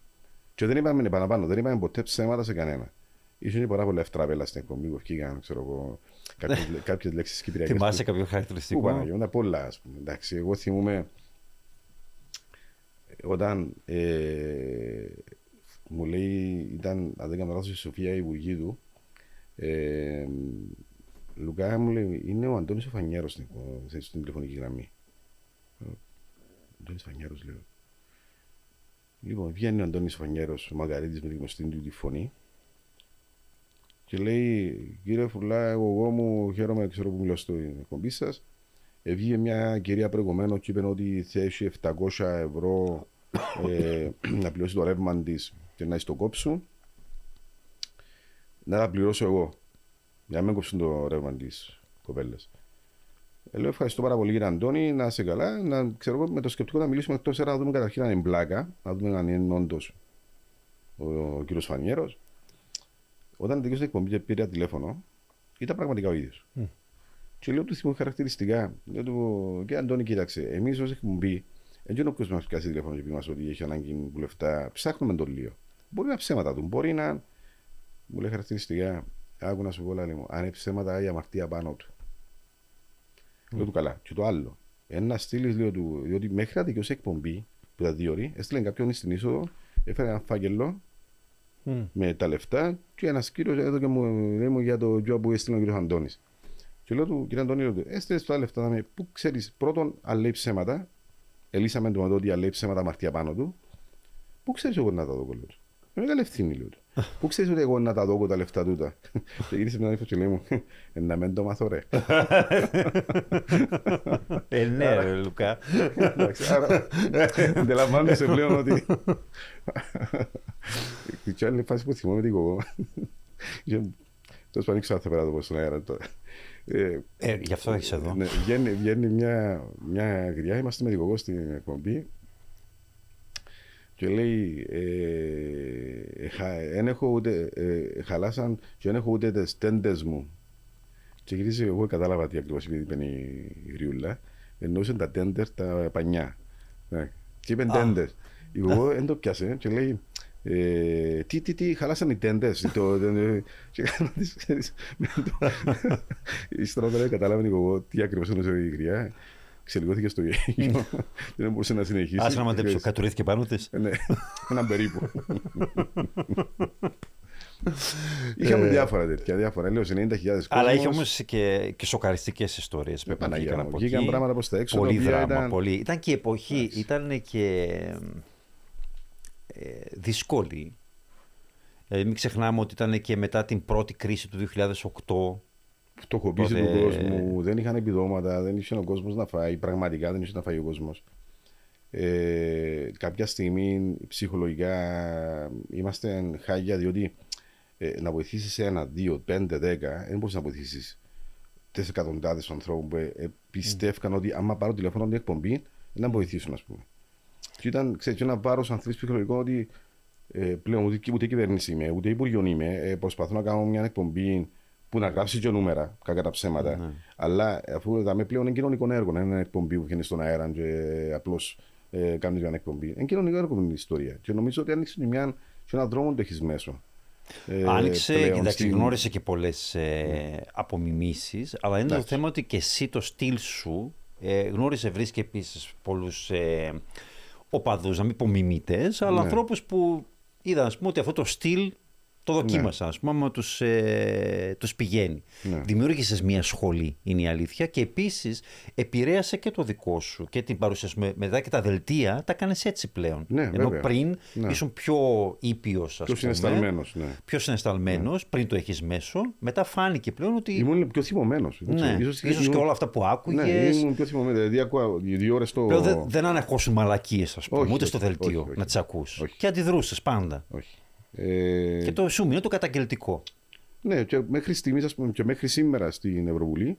Και δεν είπαμε παραπάνω, δεν είπαμε ποτέ ψέματα σε κανένα. Ήσουν πολλά πολλά ευτράπελα στην εκπομπή που βγήκαν, ξέρω εγώ, κάποιες λέξεις κυπριακές. Θυμάσαι κάποιο χαρακτηριστικό; Πού πάνε, πολλά, ας πούμε. Εντάξει, εγώ θυμούμαι όταν ε, μου λέει, ήταν, αν δεν κάνω λάθος, η Σοφία η Υπουργή του, ε, Λουκά μου λέει, είναι ο Αντώνης ο Φανιέρος στην, στην τηλεφωνική γραμμή. Ο Αντώνης Φανιέρος λέω. Λοιπόν, βγαίνει ο Αντώνης Φανιέρος, ο Μαγκαρίτης με τη γνωστή του τη φωνή και λέει, κύριε Φουρλά, εγώ, εγώ μου χαίρομαι, ξέρω που μιλώ στο εκπομπή σας Έβγαινε μια κυρία προηγουμένως και είπε ότι θέσει 700 ευρώ ε, [clears throat] να πληρώσει το ρεύμα της και να το κόψουν. Να τα πληρώσω εγώ. Για να μην κόψουν το ρεύμα της κοπέλα. Ε, λέω ευχαριστώ πάρα πολύ κύριε Αντώνη, να είσαι καλά. Να, ξέρω εγώ, με το σκεπτικό να μιλήσουμε εκτός αέρα, να δούμε καταρχήν αν είναι μπλάκα, να δούμε αν είναι όντως ο, ο κύριος Φανιέρος. Όταν τελείωσε την εκπομπή και πήρε τηλέφωνο, ήταν πραγματικά ο ίδιος. Mm. Και λέω του θυμού χαρακτηριστικά. Λέω του, και Αντώνη, κοίταξε, εμείς ω εκπομπή, έτσι είναι ο κόσμο μας πιάσει τηλέφωνο και πει μας ότι έχει ανάγκη βουλευτά, ψάχνουμε τον λίγο. Μπορεί να ψέματα του, μπορεί να. Μου λέει χαρακτηριστικά, άκου να σου πω, λέει μου, αν είναι ψέματα η αμαρτία πάνω του. Mm. Λέω του καλά. Και το άλλο, ένας στείλεις, λέω του, διότι μέχρι να δικαιώσει εκπομπή, που ήταν δύο ώρε, έστειλε κάποιον στην είσοδο, έφερε ένα φάκελο με τα λεφτά και ένας κύριος εδώ και μου λέει μου για το job που έστειλε ο κύριος Αντώνης. Και λέω του κύριε Αντώνη, έστειλες τα λεφτά με που ξέρεις, πρώτον, αν λέει ψέματα, ελύσαμε το ότι αν λέει ψέματα αμαρτία πάνω του, πού ξέρεις εγώ να τα δω κολλό. Με μεγάλη ευθύνη λέω. Πού ξέρεις ότι εγώ να τα δω τα λεφτά τούτα. [laughs] Και γύρισε με ένα και λέει μου, «Ε, να μην το μάθω ρε. Ε, ναι, ρε, Λουκά. Εντάξει, Άρα, αντιλαμβάνεσαι πλέον ότι. Και άλλη φάση που θυμόμαι την κογό. Τέλος πάντων, ξέρω θα πέρα το πω στον αέρα τώρα. Ε, Ε, γι' αυτό έχεις εδώ. ναι, βγαίνει, βγαίνει μια, μια γριά, είμαστε με την κογό στην εκπομπή και λέει ε, χα, εν έχω ούτε, ε, χαλάσαν και δεν έχω ούτε τις τέντες μου και γυρίζει εγώ κατάλαβα τι ακριβώς είπε είπε η γριούλα εννοούσε τα τέντερ τα πανιά ναι. και είπε τέντες εγώ δεν το πιάσε και λέει ε, τι, τι, τι, χαλάσαν οι τέντες το, το, και κάνω τις ξέρεις με το- ύστερα όταν κατάλαβε εγώ τι ακριβώς εννοούσε η γριά ξελιγώθηκε στο γέλιο και δεν μπορούσε να συνεχίσει Άσε να μαντέψω, κατουρίθηκε πάνω της. ε, Ναι, έναν περίπου. [laughs] Είχαμε διάφορα τέτοια, διάφορα. Λέω σε 90.000 κόσμος. Αλλά είχε όμως και, και σοκαριστικές ιστορίες. Ε, Παναγία μου, βγήκαν πράγματα προς τα έξω, τα Πολύ οποία δράμα. ήταν- Πολύ. Ήταν και η εποχή, ήταν και ε, δύσκολη. Δηλαδή, μην ξεχνάμε ότι ήταν και μετά την πρώτη κρίση του 2008. Φτωχοποίηση Τότε- του κόσμου, δεν είχαν επιδόματα, δεν είχε ο κόσμος να φάει. Πραγματικά δεν είχε να φάει ο κόσμος. Ε, κάποια στιγμή ψυχολογικά είμαστε χάγια διότι ε, να βοηθήσεις ένα, δύο, πέντε, δέκα, δεν μπορείς να βοηθήσεις τι εκατοντάδες ανθρώπους που ε, πιστεύκαν ότι άμα πάρω τηλέφωνο την εκπομπή, να βοηθήσουν, ας πούμε. Και ήταν, ξέρεις, και ένα βάρος αν θέλει ψυχολογικό ότι ε, πλέον ούτε, ούτε κυβέρνηση είμαι, ούτε υπουργείο είμαι. Ε, προσπαθώ να κάνω μια εκπομπή που να γράψει και νούμερα, κακά τα ψέματα. Αλλά αφού δαμε πλέον είναι κοινωνικό έργο, δεν είναι μια εκπομπή που βγαίνει στον αέρα και απλώς ε, κάνεις μια εκπομπή. Είναι κοινωνικό έργο με την ιστορία. Και νομίζω ότι άνοιξε μια, και έναν δρόμο το έχεις μέσω. Ε, Άνοιξε, πλέον εντάξει, στην- γνώρισε και πολλές ε, απομιμήσεις, αλλά είναι το Εντάξει. θέμα ότι και εσύ το στυλ σου ε, γνώρισε, βρίσκεις επίσης πολλούς ε, οπαδούς, να μην πω μιμητές, αλλά Ναι. ανθρώπους που είδαν ας πούμε, ότι αυτό το στυλ το δοκίμασαν, ας πούμε, άμα τους, ε, τους πηγαίνει. Ναι. Δημιούργησες μια σχολή, είναι η αλήθεια, και επίσης επηρέασε και το δικό σου και την παρουσία σου. Με- Μετά και τα δελτία τα κάνεις έτσι πλέον. Ναι, Ενώ βέβαια. πριν Ναι. ήσουν πιο ήπιος, ας Πιο πούμε συναισθαλμένος. Ναι. πιο συναισθαλμένος, πριν το έχεις μέσω. Μετά φάνηκε πλέον ότι. Ήμουν πιο θυμωμένος. ναι, ίσως, και όλα αυτά που άκουγες. Ναι, ήμουν πιο θυμωμένος. Δηλαδή, ακούω δύο ώρες το. πλέον δεν, δεν ανεχόσουν μαλακίες, ας πούμε, Όχι, ούτε όχι, στο δελτίο όχι, όχι. να τις ακούς. Όχι. Και αντιδρούσες πάντα. Όχι. Ε, Και το σου είναι το καταγγελτικό. Ναι, και μέχρι στιγμής, ας πούμε, και μέχρι σήμερα στην Ευρωβουλή,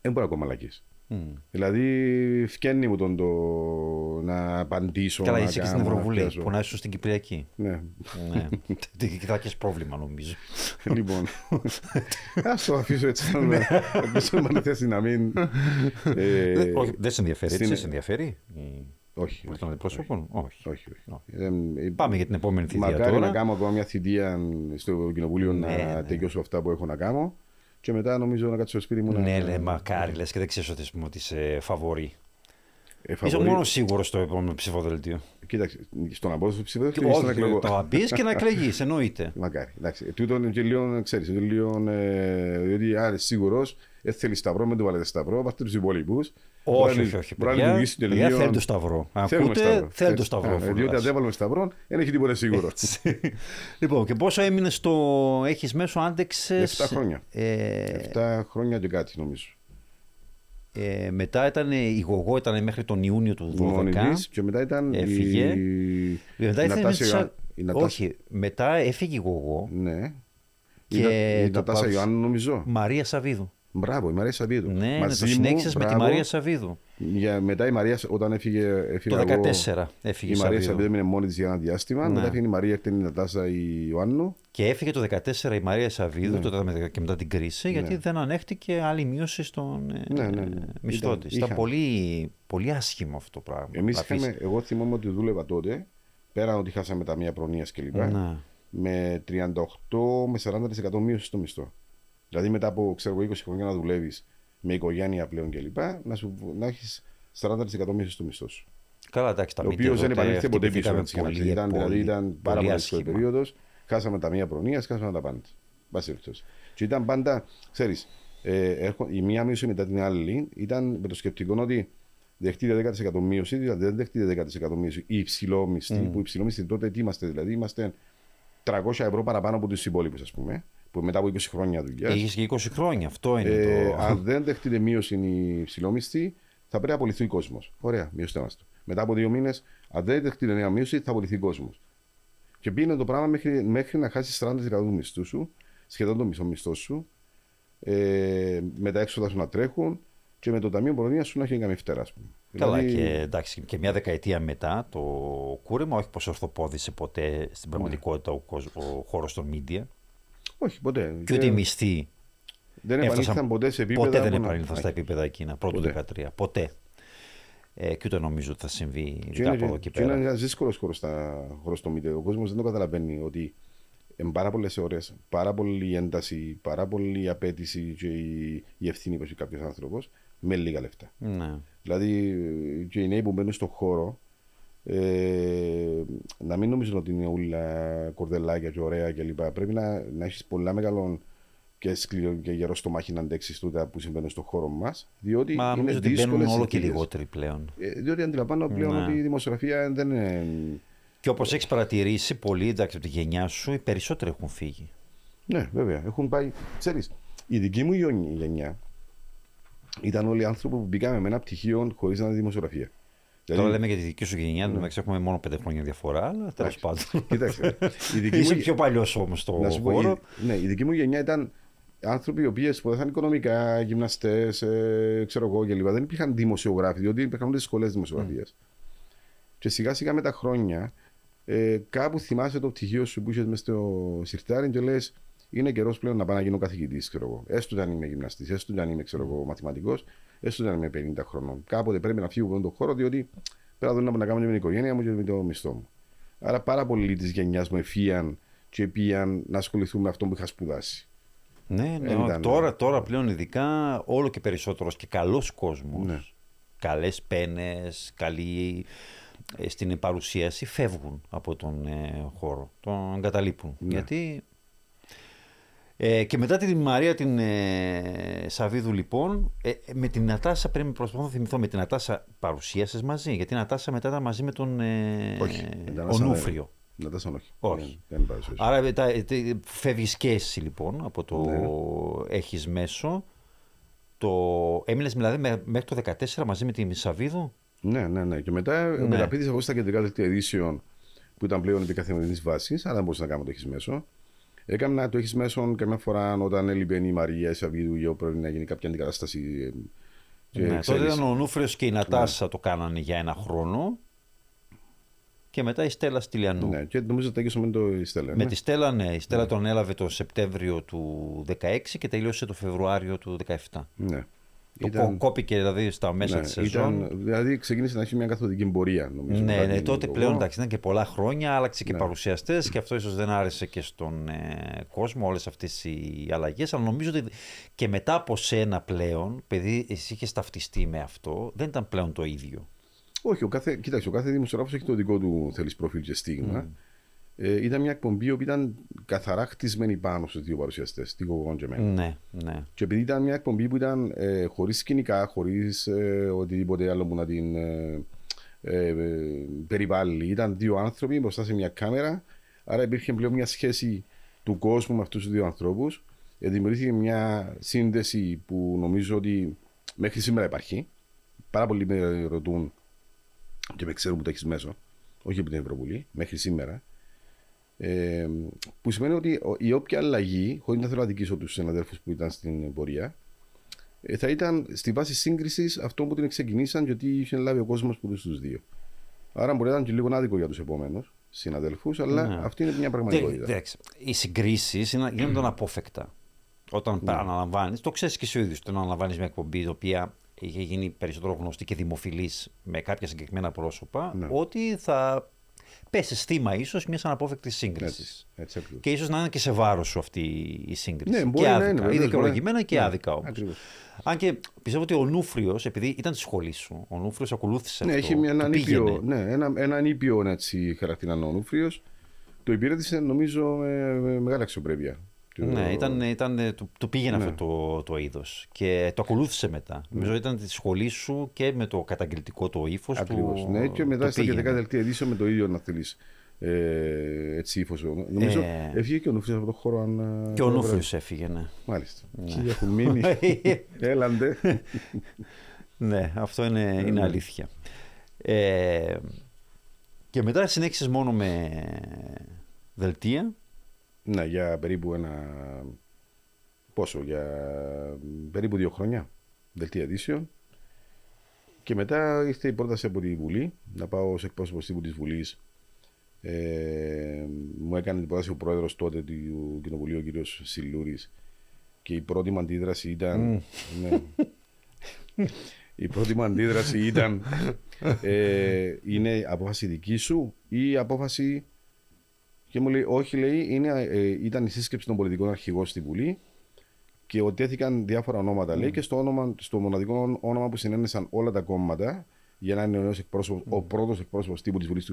δεν μπορώ ακόμα μαλακίες. Μμ. Δηλαδή, φτιάχνει μου τον το να απαντήσω. Καλά, να είσαι και στην κάνω, να Ευρωβουλή πιάσω. που να ήσουν στην Κυπριακή. Ναι. ναι. Τι- Θα έχεις πρόβλημα, νομίζω. λοιπόν. [laughs] Α το αφήσω έτσι. Ναι. Να αφήσω με θέση να μην. ε, Δεν- όχι, δεν σε ενδιαφέρει, έτσι, στην- σε ενδιαφέρει; Η Όχι. Βουλή των Αντιπροσώπων, όχι. Όχι, όχι. Όχι. Ε, ε, Πάμε για την επόμενη θητεία Μακάρι τώρα. να κάνω ακόμα μια θητεία στο κοινοβούλιο Ναι, να ναι. τελειώσω αυτά που έχω να κάνω. Και μετά νομίζω να κάτσω στο σπίτι μου να. Ναι, ναι, μακάρι, λες και δεν ξέρει ότι, ας πούμε, ότι είσαι φαβορή. Ε, Είσαι φαβορί- μόνος σίγουρος στο επόμενο ψηφοδελτίο. Κοίταξε, στο να μπω στο ψηφοδέλτιο ή στο να Όχι, εκλεγώ. το να μπεις και να [laughs] εκλεγείς, εννοείται. Μακάρι. Εντάξει. Ε, Τούτο είναι και λίγο, ξέρεις, είναι λίγο, ε, διότι άρα σίγουρος, δεν θέλεις σταυρό, μην το βάλετε σταυρό, βάστε τους υπόλοιπους. Όχι, όχι, όχι. Μπορεί να Παιδιά, λειτουργήσει και παιδιά λίγο- θέλει το σταυρό. Θέλουμε Ακούτε, σταυρό. θέλει το Έτσι. σταυρό. Α, ε, Διότι αν φουλάς. δεν βάλουμε σταυρό, δεν έχει τίποτα σίγουρο. [laughs] λοιπόν, και πόσο έμεινες στο. Έχεις μέσω, άντεξες; Εφτά χρόνια. Ε, Εφτά χρόνια και κάτι νομίζω. ε, μετά ήταν η Γογό, ήταν μέχρι τον Ιούνιο του 12. Μόνη της και μετά ήταν Έφυγε. η, Μετά η ήθελε Νατάσα να Ιωάννου. Η Νατάσα- Όχι, μετά έφυγε η Γογό. Ναι. Και η, Ντα- η το Νατάσα πάω- Ιωάννου νομίζω. Μαρία Σαββίδου. Μπράβο, η Μαρία Σαββίδου. Ναι, ναι, Μαζί το μου, συνέχισες με τη μπράβο. Μαρία Σαββίδου. Για, μετά η Μαρία, όταν έφυγε, έφυγα Το εγώ, 14 έφυγε η η Μαρία Σαββίδου. Σαββίδου έμεινε μόνη της για ένα διάστημα. Ναι. Μετά έφυγε η Μαρία, έρχεται η Νατάσα η Ιωάννου. Και έφυγε το 14 η Μαρία Σαββίδου Ναι. τότε με- και μετά την κρίση, γιατί δεν ανέχτηκε άλλη μείωση στον ε, Ναι, ναι, ναι. μισθό Ήταν- της. Ήταν είχα. πολύ, πολύ άσχημο αυτό το πράγμα. Εμείς Να αφήσεις- είχαμε, εγώ θυμάμαι ότι δούλευα τότε, πέραν ότι χάσαμε τα μία προνοίας κλπ. Ναι. Με 38 με 40% μείωση στο μισθό. Δηλαδή μετά από ξέρω, εγώ, 20 χρόνια να δουλεύεις με οικογένεια πλέον κλπ. Να, σου, να έχεις 40% μείωση στο μισθό σου. Καλά, εντάξει, τα ο οποίος δεν επανήλθε ποτέ πίσω. Έτσι, πολύ, ήταν, πολύ, δηλαδή ήταν πάρα πολύ δύσκολη περίοδος. Χάσαμε τα μία προνοίας, χάσαμε τα πάντα. Και ήταν πάντα, ξέρεις, ε, η μία μείωση μετά την άλλη ήταν με το σκεπτικό ότι δεχτείτε 10% μείωση, δηλαδή δεν δεχτείτε 10% μείωση ή υψηλό μισθή, mm. που υψηλό μισθή τότε τι είμαστε, δηλαδή είμαστε 300 ευρώ παραπάνω από τους υπόλοιπους, ας πούμε, που μετά από 20 χρόνια δουλειάς. Έχεις και 20 χρόνια, αυτό είναι ε, το. Αν δεν δεχτείτε μείωση ή υψηλό μισθή, θα πρέπει να απολυθεί ο κόσμος. Ωραία, μειώστε μας το. Μετά από δύο μήνες, αν δεν δεχτείτε νέα μείωση, θα απολυθεί ο κόσμος. Και πήγαινε το πράγμα μέχρι, μέχρι να χάσεις 40% του μισθού σου, σχεδόν το μισό μισθό σου, ε, με τα έξοδα σου να τρέχουν και με το Ταμείο Προνοία σου να έχει κάνει φτερά, ας πούμε. Καλά, δηλαδή... και, εντάξει, και μια δεκαετία μετά το κούρεμα, όχι πως ορθοπόδησε ποτέ στην πραγματικότητα ο, ο χώρος των media. Όχι, ποτέ. Και ούτε οι μισθοί. Δεν επανήλθαν ποτέ σε επίπεδα. Ποτέ δεν επανήλθαν στα επίπεδα εκείνα, πρώτο 13. Ποτέ. Ε, και ούτε νομίζω ότι θα συμβεί και από εδώ και πέρα. Είναι ένας δύσκολος χώρος στο media. Ο κόσμος δεν το καταλαβαίνει ότι είναι πάρα πολλές ώρες, πάρα πολλή ένταση, πάρα πολλή απέτηση και η, η ευθύνη που έχει κάποιος άνθρωπος με λίγα λεφτά. Ναι. Δηλαδή και οι νέοι που μπαίνουν στον χώρο ε, να μην νομίζουν ότι είναι όλα κορδελάκια και ωραία κλπ. Πρέπει να, να έχεις πολλά μεγάλο και σκληρό και γερό στο μάχη να αντέξεις τούτα που συμβαίνουν στον χώρο μας. Διότι Μα είναι ότι μπαίνουν όλο και λιγότεροι πλέον. Ε, διότι αντιλαμβάνω πλέον ναι. ότι η δημοσιογραφία δεν είναι. Και όπως έχεις παρατηρήσει, πολλοί εντάξει από τη γενιά σου, οι περισσότεροι έχουν φύγει. Ναι, βέβαια. Έχουν πάει. Ξέρεις, η δική μου γενιά ήταν όλοι οι άνθρωποι που μπήκαμε με ένα πτυχίο χωρίς να είναι δημοσιογραφία. Δηλαδή... Τώρα λέμε για τη δική σου γενιά, ναι. έχουμε μόνο πέντε χρόνια διαφορά, αλλά τέλος πάντων. [laughs] Κοίταξε. [laughs] Είσαι πιο παλιός όμως στο να χώρο. Πω, ναι, η δική μου γενιά ήταν άνθρωποι οι οποίοι σπουδάσαν οικονομικά, γυμναστές, ε, ξέρω εγώ κλπ. Δεν υπήρχαν δημοσιογράφοι, διότι υπήρχαν όλες σχολές δημοσιογραφίας. Mm. Και σιγά σιγά με τα χρόνια, ε, κάπου θυμάσαι το πτυχίο σου που είχες μέσα στο σιρτάρι και λες: Είναι καιρός πλέον να πάω να γίνω καθηγητής, ξέρω εγώ. Έστω αν είμαι γυμναστής, έστω αν είμαι μαθηματικός, έστω αν είμαι 50 χρονών. Κάποτε πρέπει να φύγω από τον χώρο, διότι πέρα δεν να κάνω με την οικογένεια μου και με το μισθό μου. Άρα πάρα πολλοί της γενιάς μου εφίαν και πήγαν να ασχοληθούν με αυτό που είχα σπουδάσει. Ναι, ναι. Ήταν... Τώρα, τώρα πλέον ειδικά όλο και περισσότερος και καλός κόσμος. Ναι. Καλές πένες, καλή ε, στην παρουσίαση φεύγουν από τον ε, χώρο, τον εγκαταλείπουν. Ναι. Γιατί ε, και μετά την Μαρία την ε, Σαβίδου λοιπόν, ε, με την Νατάσα πρέπει προσπαθώ να θυμηθώ, με την Νατάσα παρουσίασες μαζί, γιατί η Νατάσα μετά ήταν μαζί με τον ε, όχι, Ονούφριο. Νατάσα όχι. όχι. Δεν, δεν Άρα τα, φεύγεις και εσύ λοιπόν από το ναι. έχεις μέσο. Το... Έμεινες δηλαδή μέχρι το 2014 μαζί με την Σαβίδου; Ναι, ναι, ναι. Και μετά ναι. μεταπίδησα εγώ στα κεντρικά δελτία ειδήσεων που ήταν πλέον επί καθημερινή βάσης, αλλά δεν μπορούσα να κάνω το έχεις μέσο. Έκανα να το έχεις μέσω καμιά φορά όταν έλειπε η Μαρία, η Σαββίδου, ή πρέπει να γίνει κάποια αντικατάσταση. Ε, ναι, τότε ήταν ο Νούφριος και η Νατάσα ναι. το κάνανε για ένα χρόνο. Και μετά η Στέλλα Στυλιανού. Ναι, και νομίζω ότι με το η Στέλλα. Με ναι. τη Στέλλα, ναι. Η Στέλλα ναι. τον έλαβε το Σεπτέμβριο του 2016 και τελείωσε το Φεβρουάριο του 2017. Ναι. Το ήταν... κόπηκε δηλαδή στα μέσα ναι, της σεζόν. Ήταν, δηλαδή ξεκίνησε να έχει μια καθοδική πορεία, νομίζω. Ναι, ναι τότε πλέον εντάξει, ήταν και πολλά χρόνια, άλλαξε και ναι. παρουσιαστές και αυτό ίσως δεν άρεσε και στον ε, κόσμο όλες αυτές οι αλλαγές. Αλλά νομίζω ότι και μετά από σένα πλέον, παιδί, εσύ είχες ταυτιστεί με αυτό, δεν ήταν πλέον το ίδιο. Όχι, ο κάθε, κοίταξε, ο κάθε δημοσιογράφος έχει το δικό του θέλεις προφίλ και στίγμα. Mm ε, ήταν μια εκπομπή που ήταν καθαρά χτισμένη πάνω στους δύο παρουσιαστές, την Κοκόν και εμένα. Ναι, ναι. Και επειδή ήταν μια εκπομπή που ήταν ε, χωρίς σκηνικά, χωρίς ε, οτιδήποτε άλλο που να την ε, ε, περιβάλλει, ήταν δύο άνθρωποι μπροστά σε μια κάμερα. Άρα υπήρχε πλέον μια σχέση του κόσμου με αυτούς τους δύο ανθρώπους. Ε, δημιουργήθηκε μια σύνδεση που νομίζω ότι μέχρι σήμερα υπάρχει. Πάρα πολλοί με ρωτούν και με ξέρουν που το έχεις μέσω, όχι από την Ευρωβουλή, μέχρι σήμερα. Ε, που σημαίνει ότι η όποια αλλαγή, χωρίς να θέλω να δικήσω τους συναδέλφους που ήταν στην πορεία, ε, θα ήταν στη βάση σύγκρισης αυτό που την ξεκινήσαν και ότι είχε λάβει ο κόσμος που του δύο. Άρα μπορεί να ήταν και λίγο άδικο για τους επόμενους συναδέλφους, αλλά ναι. αυτή είναι μια πραγματικότητα. οι συγκρίσεις γίνονται αναπόφευκτα. Όταν ναι. αναλαμβάνεις, το ξέρεις και εσύ ο ίδιος, όταν αναλαμβάνεις μια εκπομπή η οποία είχε γίνει περισσότερο γνωστή και δημοφιλής με κάποια συγκεκριμένα πρόσωπα, ναι. ότι θα πέσει θύμα ίσως μιας αναπόφευκτης σύγκρισης. Έτσι, έτσι ακριβώς. Και ίσως να είναι και σε βάρος σου αυτή η σύγκριση. Ναι, μπορεί και να άδικα. είναι, βεβαίως, ή δικαιολογημένα μπορεί. και Ναι, άδικα όμως. ακριβώς. Αν και πιστεύω ότι ο Νούφριος, επειδή ήταν τη σχολή σου, ο Νούφριος ακολούθησε Ναι, αυτό. έχει μια, του έναν πήγαινε. ήπιο, ναι, ένα, έναν ήπιο έτσι, χαρακτήρα ο Νούφριος. Το υπηρέτησε νομίζω με, με μεγάλη αξιοπρέπεια. Το- Ναι, ήταν, ήταν, του, του πήγαινε Ναι. αυτό το, το είδος και το ακολούθησε μετά. Νομίζω ήταν τη σχολή σου και με το καταγγελτικό το ύφος του. Ακριβώς. Ναι, και μετά το στα πήγαινε. 11 δελτία ειδήσεων με το ίδιο να θέλεις. Ε, έτσι ύφος. Νομίζω Ε. έφυγε και ο Νούφριος από το χώρο. Αν, Και ο αν- Νούφριο έφυγε, ναι. Μάλιστα. Χίλια έχουν μείνει. [laughs] Έλαντε. ναι, αυτό είναι, είναι αλήθεια. Ε, και μετά συνέχισες μόνο με δελτία. Ναι, για περίπου ένα. Πόσο, για περίπου δύο χρόνια. Δελτία ειδήσεων. Και μετά ήρθε η πρόταση από τη Βουλή να πάω ως εκπρόσωπος τύπου της Βουλής. Ε, μου έκανε την πρόταση ο πρόεδρος τότε του Κοινοβουλίου, ο κ. Σιλούρης. Και η πρώτη μου αντίδραση ήταν. ναι. η πρώτη μου αντίδραση ήταν. Ε, είναι απόφαση δική σου ή απόφαση. Και μου λέει, Όχι, λέει, είναι, ε, ήταν η σύσκεψη των πολιτικών αρχηγών στη Βουλή και ότι διάφορα ονόματα, λέει, και στο, όνομα, στο μοναδικό όνομα που συνένεσαν όλα τα κόμματα για να είναι ο, νέος εκπρόσωπος, ο πρώτος εκπρόσωπος τύπου της Βουλής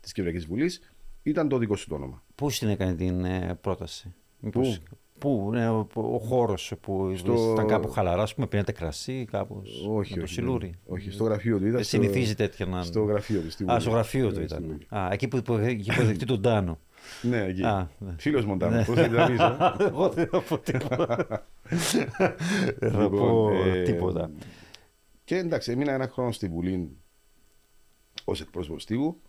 της Κυπριακής Βουλής, ήταν το δικό σου το όνομα. Πού στην έκανε την ε, πρόταση. Μήπως- Πού; Πού, ναι, ο, ο χώρος που Στο- ήταν κάπου χαλαρά, ας πούμε, πίνατε κρασί, κάπω. Όχι, με το όχι, σιλούρι. όχι, στο γραφείο του. Ήταν Δεν συνηθίζει τέτοια να. Στο γραφείο του. στη Α, Βουλή. στο γραφείο του Ναι, στη ήταν. Βουλή. Α, εκεί που, που είχε υποδεχτεί τον Τάνο. Ναι, εκεί. Α, ναι. Φίλος Μοντάνο. Πώς θα την πεις, ε; [laughs] Εγώ δεν θα πω τίποτα. Δεν θα Λοιπόν, πω ε, τίποτα. Και εντάξει, έμεινα ένα χρόνο στη Βουλή ως εκπρόσωπος τύπου.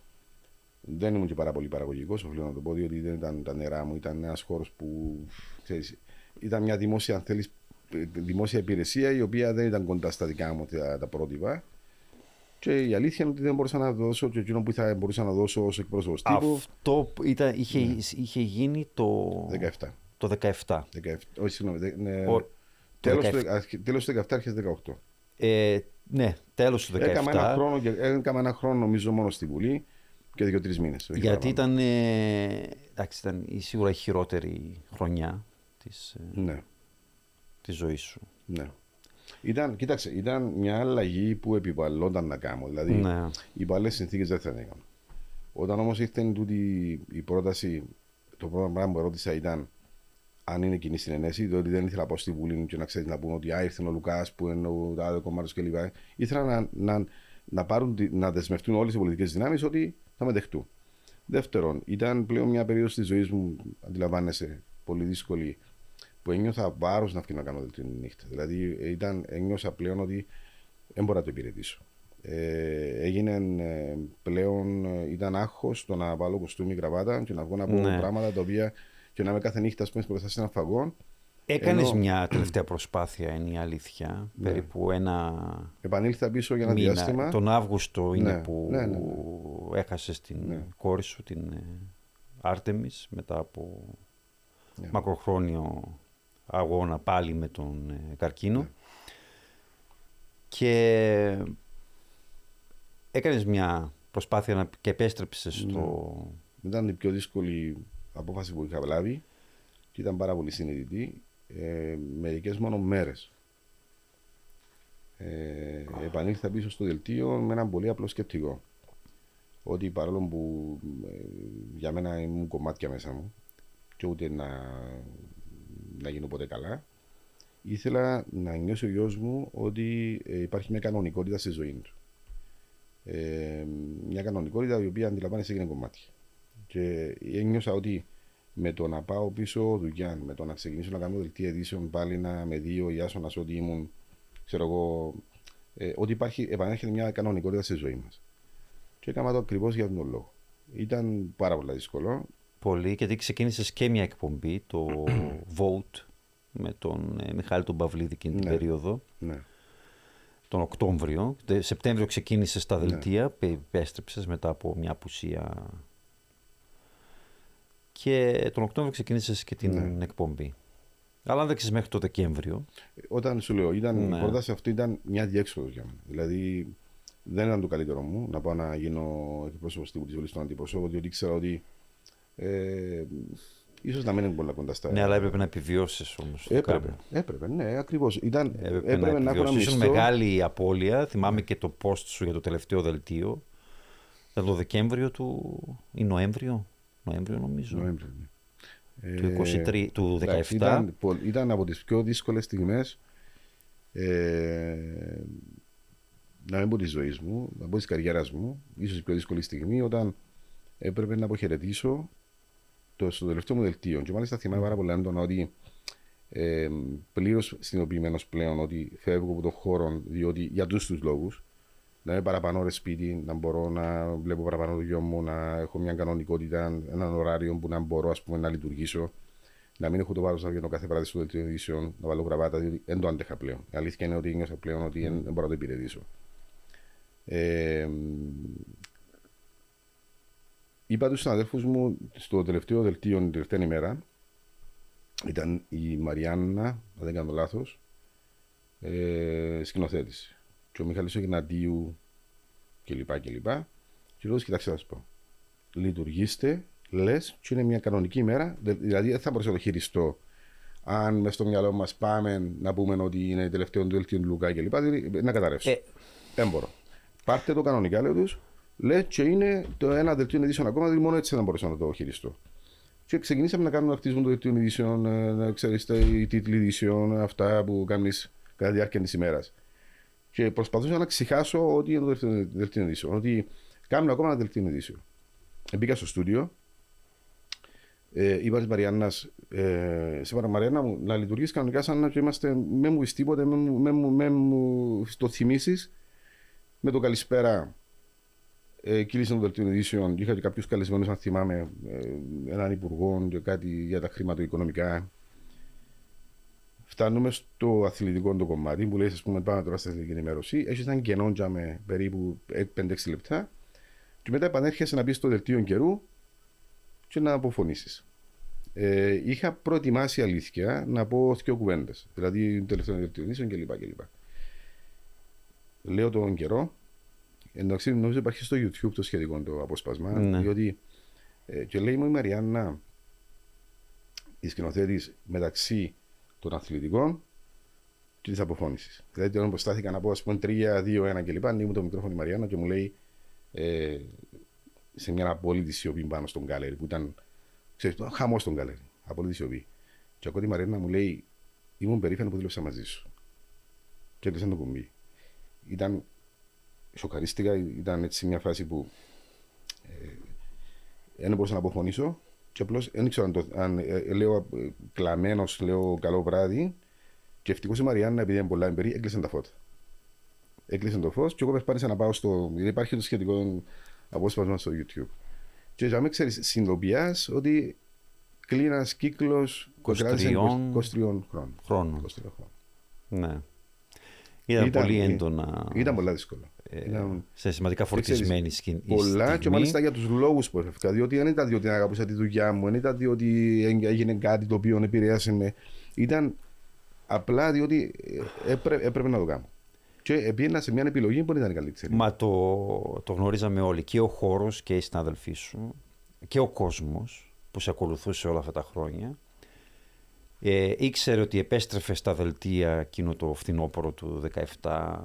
Δεν ήμουν και πάρα πολύ παραγωγικός, οφείλω να το πω, διότι δεν ήταν τα νερά μου. Ήταν ένας χώρος που ξέρεις, ήταν μια δημόσια, αν θέλεις, δημόσια υπηρεσία η οποία δεν ήταν κοντά στα δικά μου τα, τα πρότυπα. Και η αλήθεια είναι ότι δεν μπορούσα να δώσω και εκείνο που θα μπορούσα να δώσω ως εκπρόσωπος τύπου Αυτό που ήταν, είχε, είχε γίνει το, 17. το 17. 17 όχι, συγγνώμη. δε- ναι, Ο- τέλος, το του, αρχ- τέλος του 17, αρχές 18. Ε, ναι, τέλος του 17. Έκαμε ένα, χρόνο, και- έκαμε ένα χρόνο νομίζω μόνο στη Βουλή και δύο-τρεις μήνες. Γιατί ήταν, ε, εντάξει, ήταν η σίγουρα η χειρότερη χρονιά της, ε, Ναι, της ζωής σου. ναι. Ήταν, κοίταξε, ήταν μια αλλαγή που επιβαλλόταν να κάνω. Δηλαδή, Ναι. οι παλέ συνθήκες δεν θα την έκανα. Όταν όμως ήρθε τούτη η πρόταση, το πρώτο πράγμα που ρώτησα ήταν αν είναι κοινή συνενέση, διότι δεν ήθελα να πάω στη Βουλή και να ξέρεις να πούμε ότι α, ήρθε ο Λουκάς που είναι ο τάδε κομμάτι κλπ. Ήθελα να, να, να, πάρουν, τη- να δεσμευτούν όλες οι πολιτικές δυνάμεις ότι θα με δεχτούν. Δεύτερον, ήταν πλέον μια περίοδος της ζωής μου, αντιλαμβάνεσαι, πολύ δύσκολη, που ένιωθα βάρος να φύγω να κάνω την νύχτα. Δηλαδή, ήταν, ένιωσα πλέον ότι δεν μπορώ να το υπηρετήσω. Ε, έγινε ε, πλέον, ε, ήταν άγχος το να βάλω κοστούμι γραβάτα και να βγω να πω Ναι. πράγματα τα οποία και να είμαι κάθε νύχτα ας πούμε, μπροστά σε ένα φαγό. Έκανες Ενώ- μια τελευταία προσπάθεια, είναι η αλήθεια, Ναι. περίπου ένα Επανήλθα πίσω για ένα μήνα. διάστημα. Τον Αύγουστο είναι Ναι, που ναι, ναι, έχασες την Ναι. κόρη σου, την ε, Άρτεμις, μετά από Ναι. μακροχρόνιο αγώνα πάλι με τον ε, καρκίνο. Ναι. Και έκανες μια προσπάθεια να... και επέστρεψες στο... Ήταν η πιο δύσκολη απόφαση που είχα λάβει και ήταν πάρα πολύ συνειδητή. Ε, Μερικές μόνο μέρες. Ε, επανήλθα πίσω στο δελτίο με έναν πολύ απλό σκεπτικό. Ότι παρόλο που ε, για μένα ήμουν κομμάτια μέσα μου και ούτε να, να γίνω ποτέ καλά, ήθελα να νιώσει ο γιος μου ότι ε, υπάρχει μια κανονικότητα στη ζωή του. Ε, μια κανονικότητα η οποία αντιλαμβάνεσαι έγινε κομμάτι. Και ένιωσα ότι με το να πάω πίσω δουλειά, με το να ξεκινήσω να κάνω δελτία ειδήσεων πάλι να με δει ο Ιάσονα ότι ήμουν, ξέρω εγώ, ε, ότι υπάρχει, επανέρχεται μια κανονικότητα στη ζωή μας. Και έκανα το ακριβώς για τον λόγο. Ήταν πάρα πολύ δύσκολο. Πολύ, γιατί ξεκίνησες και μια εκπομπή, το [clears throat] Vote, με τον ε, Μιχάλη τον Παυλίδη εκείνη την Ναι. περίοδο, Ναι. τον Οκτώβριο. Τε- Σεπτέμβριο ξεκίνησες στα Ναι. δελτία, πε- επέστρεψες μετά από μια απουσία. Και τον Οκτώβριο ξεκίνησες και την Ναι. εκπομπή. Αλλά αν δεν μέχρι το Δεκέμβριο. Όταν σου λέω, ήταν, Ναι. η πρόταση αυτή ήταν μια διέξοδο για μένα. Δηλαδή, δεν ήταν το καλύτερο μου να πάω να γίνω εκπρόσωπος τύπου της βολή των αντιπροσώπων, διότι ήξερα ότι ε, ίσως να μην είναι πολλά κοντά στα. Ναι, αλλά έπρεπε να επιβιώσεις όμως. Έπρεπε, έπρεπε, ναι, ακριβώς. Έπρεπε, έπρεπε, να, να έχω ένα μισθό. μεγάλη απώλεια. Θυμάμαι και το post σου για το τελευταίο δελτίο. Ήταν το Δεκέμβριο του. ή Νοέμβριο. Νοέμβριο νομίζω. Νοέμβριο, ναι. Του, 23, του 17. Ήταν, ήταν από τις πιο δύσκολες στιγμές. Ε, να μην πω της ζωής μου, να πω της καριέρας μου, ίσως η πιο δύσκολη στιγμή, όταν έπρεπε να αποχαιρετήσω το, στο τελευταίο μου δελτίο. Και μάλιστα θυμάμαι πάρα πολύ έντονα ότι ε, πλήρως συνειδητοποιημένος πλέον ότι φεύγω από τον χώρο διότι για του τους λόγους. Να είμαι παραπάνω ρε σπίτι, να μπορώ να βλέπω παραπάνω το γιο μου, να έχω μια κανονικότητα, έναν ωράριο που να μπορώ ας πούμε, να λειτουργήσω. Να μην έχω το βάρος να βγαίνω κάθε βράδυ στο δελτίο ειδήσεων, να βάλω γραβάτα, διότι δεν το άντεχα πλέον. Η αλήθεια είναι ότι νιώθω πλέον ότι δεν μπορώ να το υπηρετήσω. Ε, είπα τους συναδέλφους μου στο τελευταίο δελτίο την τελευταία ημέρα, ήταν η Μαριάννα, αν δεν κάνω λάθος, ε, σκηνοθέτης. Και ο Μιχαλής Ογναντίου κλπ. κλπ. Και λέω, κοιτάξτε να σας πω. Λειτουργήστε, λες, και είναι μια κανονική ημέρα, δηλαδή δεν θα μπορούσα να το χειριστώ αν μες στο μυαλό μας πάμε να πούμε ότι είναι τελευταίο του δελτίο του Λουκά κλπ. Δηλαδή, να καταρρεύσω. Ε. Δεν μπορώ. Πάρτε το κανονικά, λέω τους. Λέει και είναι το ένα δελτίο ειδήσεων ακόμα, δηλαδή μόνο έτσι δεν μπορούσα να το χειριστώ. Και ξεκινήσαμε να κάνουμε να χτίζουμε το δελτίο ειδήσεων, ε, να ξέρεις οι τίτλοι ειδήσεων, αυτά που κάνεις κατά τη διάρκεια της ημέρας. Και προσπαθούσα να ξεχάσω ότι είναι το δελτίο ειδήσεων, ότι κάνουμε ακόμα ένα δελτίο ειδήσεων. Μπήκα στο στούντιο, ε, είπα τη Μαριάννα, ε, σε Μαριάννα μου, να λειτουργήσει κανονικά σαν να είμαστε, με μου τίποτε, με μου το θυμίσεις με το καλησπέρα ε, κύλησε το δελτίο ειδήσεων. Είχα και κάποιους καλεσμένους, αν θυμάμαι, ε, έναν υπουργό και κάτι για τα χρηματοοικονομικά. Φτάνουμε στο αθλητικό το κομμάτι που λέει: Α πούμε, πάμε τώρα στην αθλητική ενημέρωση. Έχει έναν κενό με περίπου 5-6 λεπτά. Και μετά επανέρχεσαι να μπεις στο δελτίο καιρού και να αποφωνήσεις. Ε, είχα προετοιμάσει αλήθεια να πω δύο κουβέντες. Δηλαδή, τελευταίο δελτίο ειδήσεων κλπ. Λέω τον καιρό. Εντάξει, νομίζω υπάρχει στο YouTube το σχετικό το απόσπασμα. Ναι. Διότι ε, και λέει μου η Μαριάννα, η σκηνοθέτης μεταξύ των αθλητικών και της αποφώνησης. Δηλαδή, όταν προστάθηκα να πω, ας πούμε, 3, 2, 1 κλπ. Ανοίγει το μικρόφωνο η Μαριάννα και μου λέει ε, σε μια απόλυτη σιωπή πάνω στον γκάλερι που ήταν. Ξέρεις, χαμός στον γκάλερι. Απόλυτη σιωπή. Και ακούω τη Μαριάννα μου λέει, ήμουν περήφανος που δούλεψα μαζί σου. Και έκλεισε το κουμπί ήταν σοκαρίστηκα, ήταν έτσι μια φάση που δεν ε, μπορούσα να αποφωνήσω και απλώς δεν ήξερα αν, το, αν ε, ε, λέω κλαμμένος, λέω καλό βράδυ και ευτυχώς η Μαριάννα επειδή είναι πολλά εμπειρία έκλεισε τα φώτα. Έκλεισε το φως και εγώ προσπάθησα να πάω στο. Υπάρχει το σχετικό απόσπασμα στο YouTube. Και για μένα ξέρεις, συνειδητοποιάς ότι κλείνει ένα κύκλο 23 χρόνων. Ναι. Ήταν, ήταν πολύ έντονα. Ήταν πολύ δύσκολο. Ε, ήταν... Σε σημαντικά φορτισμένη σκηνή. Πολλά και μάλιστα για τους λόγους που έφευγα. Διότι δεν ήταν διότι αγαπούσα τη δουλειά μου, δεν ήταν διότι έγινε κάτι το οποίο επηρέασε με. Ήταν απλά διότι ε, έπρε, έπρεπε να το κάνω. Και επίνα σε μια επιλογή που δεν ήταν καλύτερη. Μα το, το γνωρίζαμε όλοι. Και ο χώρος και οι συνάδελφοί σου και ο κόσμος που σε ακολουθούσε όλα αυτά τα χρόνια ε, ήξερε ότι επέστρεφε στα δελτία εκείνο το φθινόπωρο του 17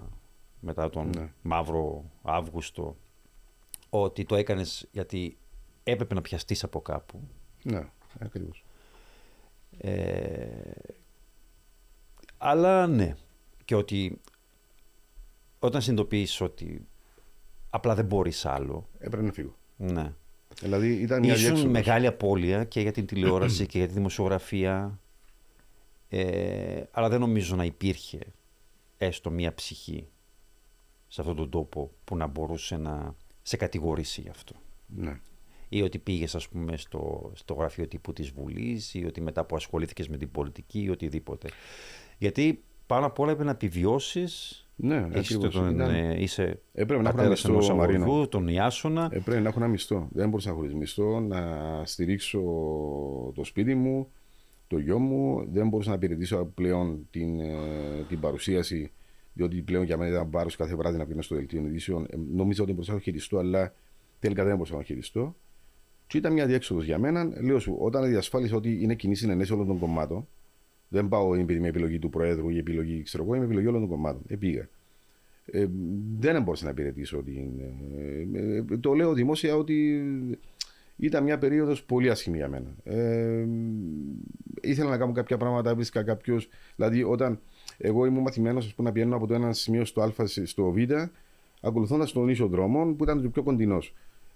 μετά τον ναι. μαύρο Αύγουστο ότι το έκανες γιατί έπρεπε να πιαστείς από κάπου. Ναι, ακριβώς. Ε, αλλά ναι, και ότι όταν συνειδητοποιείς ότι απλά δεν μπορείς άλλο. Έπρεπε να φύγω. Ναι. Δηλαδή ήταν μια Ήσουν μεγάλη απώλεια και για την τηλεόραση [clears throat] και για τη δημοσιογραφία ε, αλλά δεν νομίζω να υπήρχε έστω μία ψυχή σε αυτόν τον τόπο που να μπορούσε να σε κατηγορήσει γι' αυτό. Ναι. Ή ότι πήγες, ας πούμε, στο, στο γραφείο τύπου της Βουλής ή ότι μετά που ασχολήθηκες με την πολιτική ή οτιδήποτε. Γιατί πάνω απ' όλα έπρεπε να επιβιώσει. Ναι, ακριβώς. Τον, ήταν... Ε, είσαι έπρεπε να έχω ένα μισθό, Μαρίνο. τον Ιάσονα. Έπρεπε να έχω ένα μισθό. Δεν μπορούσα να χωρίς μισθό, να στηρίξω το σπίτι μου, το γιο μου. Δεν μπορούσα να υπηρετήσω πλέον την, ε, την παρουσίαση διότι πλέον για μένα ήταν βάρος κάθε βράδυ να πηγαίνω στο δελτίο ειδήσεων. Ε, νομίζω ότι μπορούσα να το χειριστώ, αλλά τελικά δεν μπορούσα να το χειριστώ. Και ήταν μια διέξοδος για μένα. Λέω σου, όταν διασφάλισα ότι είναι κοινή συνενέση όλων των κομμάτων, δεν πάω επειδή είμαι επιλογή του Προέδρου ή επιλογή, ξέρω εγώ, είμαι επιλογή όλων των κομμάτων. Επήγα. Ε, δεν μπορούσα να υπηρετήσω την. Ε, ε, το λέω δημόσια ότι ήταν μια περίοδος πολύ άσχημη για μένα. Ε, ήθελα να κάνω κάποια πράγματα, βρίσκα κάποιο. Δηλαδή, όταν εγώ ήμουν μαθημένος να πηγαίνω από το ένα σημείο στο Α στο Β, ακολουθώντας τον ίσο δρόμο που ήταν το πιο κοντινός.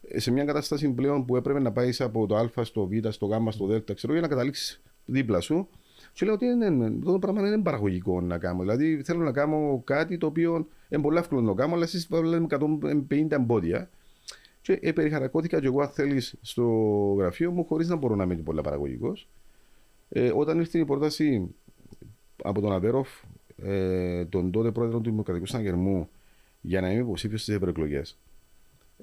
Ε, σε μια κατάσταση πλέον που έπρεπε να πάεις από το Α στο Β, στο Γ, στο Δ, ξέρω για να καταλήξεις δίπλα σου. Και λέω ότι είναι, αυτό το πράγμα δεν είναι παραγωγικό να κάνω. Δηλαδή θέλω να κάνω κάτι το οποίο είναι πολύ εύκολο να το κάνω, αλλά εσείς βάλετε 150 εμπόδια. Και ε, περιχαρακώθηκα και εγώ, αν θέλεις, στο γραφείο μου, χωρίς να μπορώ να είμαι πολύ παραγωγικός. Ε, όταν ήρθε η πρόταση από τον Αβέροφ, ε, τον τότε πρόεδρο του Δημοκρατικού Συναγερμού, για να είμαι υποψήφιος στις ευρωεκλογές,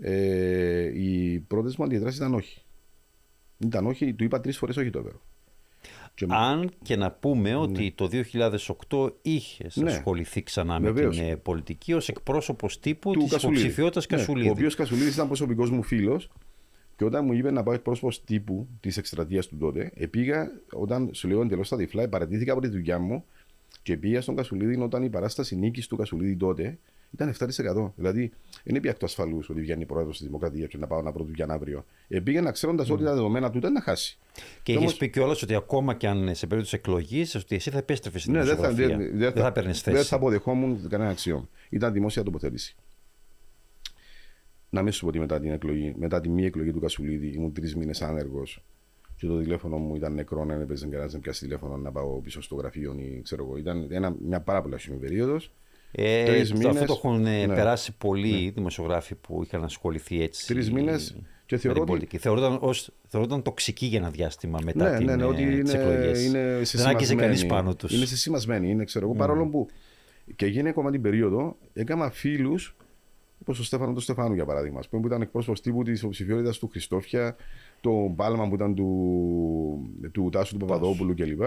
ε, οι πρώτε μου αντιδράσει ήταν όχι. Ήταν όχι, του είπα τρεις φορές όχι το Αβέροφ. Αν και να πούμε ναι. ότι το 2008 είχε ναι. ασχοληθεί ξανά Βεβαίως. με την ε, πολιτική ως εκπρόσωπος τύπου της υποψηφιότητας ναι. Κασουλίδη. Ο οποίος Κασουλίδης ήταν προσωπικός μου φίλος και όταν μου είπε να πάω εκπρόσωπος τύπου της εκστρατείας του τότε, πήγα όταν σου λέω εντελώς στα τυφλά, παρατήθηκα από τη δουλειά μου και πήγα στον Κασουλίδη όταν η παράσταση νίκης του Κασουλίδη τότε ήταν 7%. Δηλαδή, δεν είπε το ασφαλούς ότι βγαίνει πρόεδρος της Δημοκρατίας και να πάω να πρώτο για αύριο. Ε, πήγαινα ξέροντας mm. ότι τα δεδομένα του ήταν να χάσει. Και είχε πει κιόλας ότι ακόμα και αν σε περίπτωση εκλογής, ότι εσύ θα επέστρεφες στην ναι, δεν θα, δεν, δεν, δεν θα, θα θέση. Δεν θα αποδεχόμουν κανένα αξιό. Ήταν δημόσια τοποθέτηση. Να μην σου πω ότι μετά την, εκλογή, μετά τη μία εκλογή του Κασουλίδη ήμουν τρεις μήνες άνεργος και το τηλέφωνο μου ήταν νεκρό, δεν έπαιζε κανένα να πιάσεις τηλέφωνο να πάω πίσω στο γραφείο ή ξέρω εγώ. Ήταν ένα, μια πάρα πολύ άσχημη περίοδος. Ε, Αυτό το έχουν ε, ναι. περάσει πολλοί ναι. δημοσιογράφοι που είχαν ασχοληθεί έτσι. Τρεις μήνες και θεωρώ ότι... Θεωρούνταν, ως, θεωρούνταν τοξική για ένα διάστημα μετά ναι, την, ναι, ναι, ότι είναι, τις εκλογές. Είναι Δεν άκησε κανείς πάνω τους. Είναι συσημασμένοι, είναι ξέρω εγώ, mm. παρόλο που και γίνει ακόμα την περίοδο, έκανα φίλους, όπως ο Στέφανο του Στεφάνου για παράδειγμα, που ήταν εκπρόσωπος τύπου της υποψηφιότητας του Χριστόφια, το Πάλμα που ήταν του, του Τάσου του Παπαδόπουλου κλπ.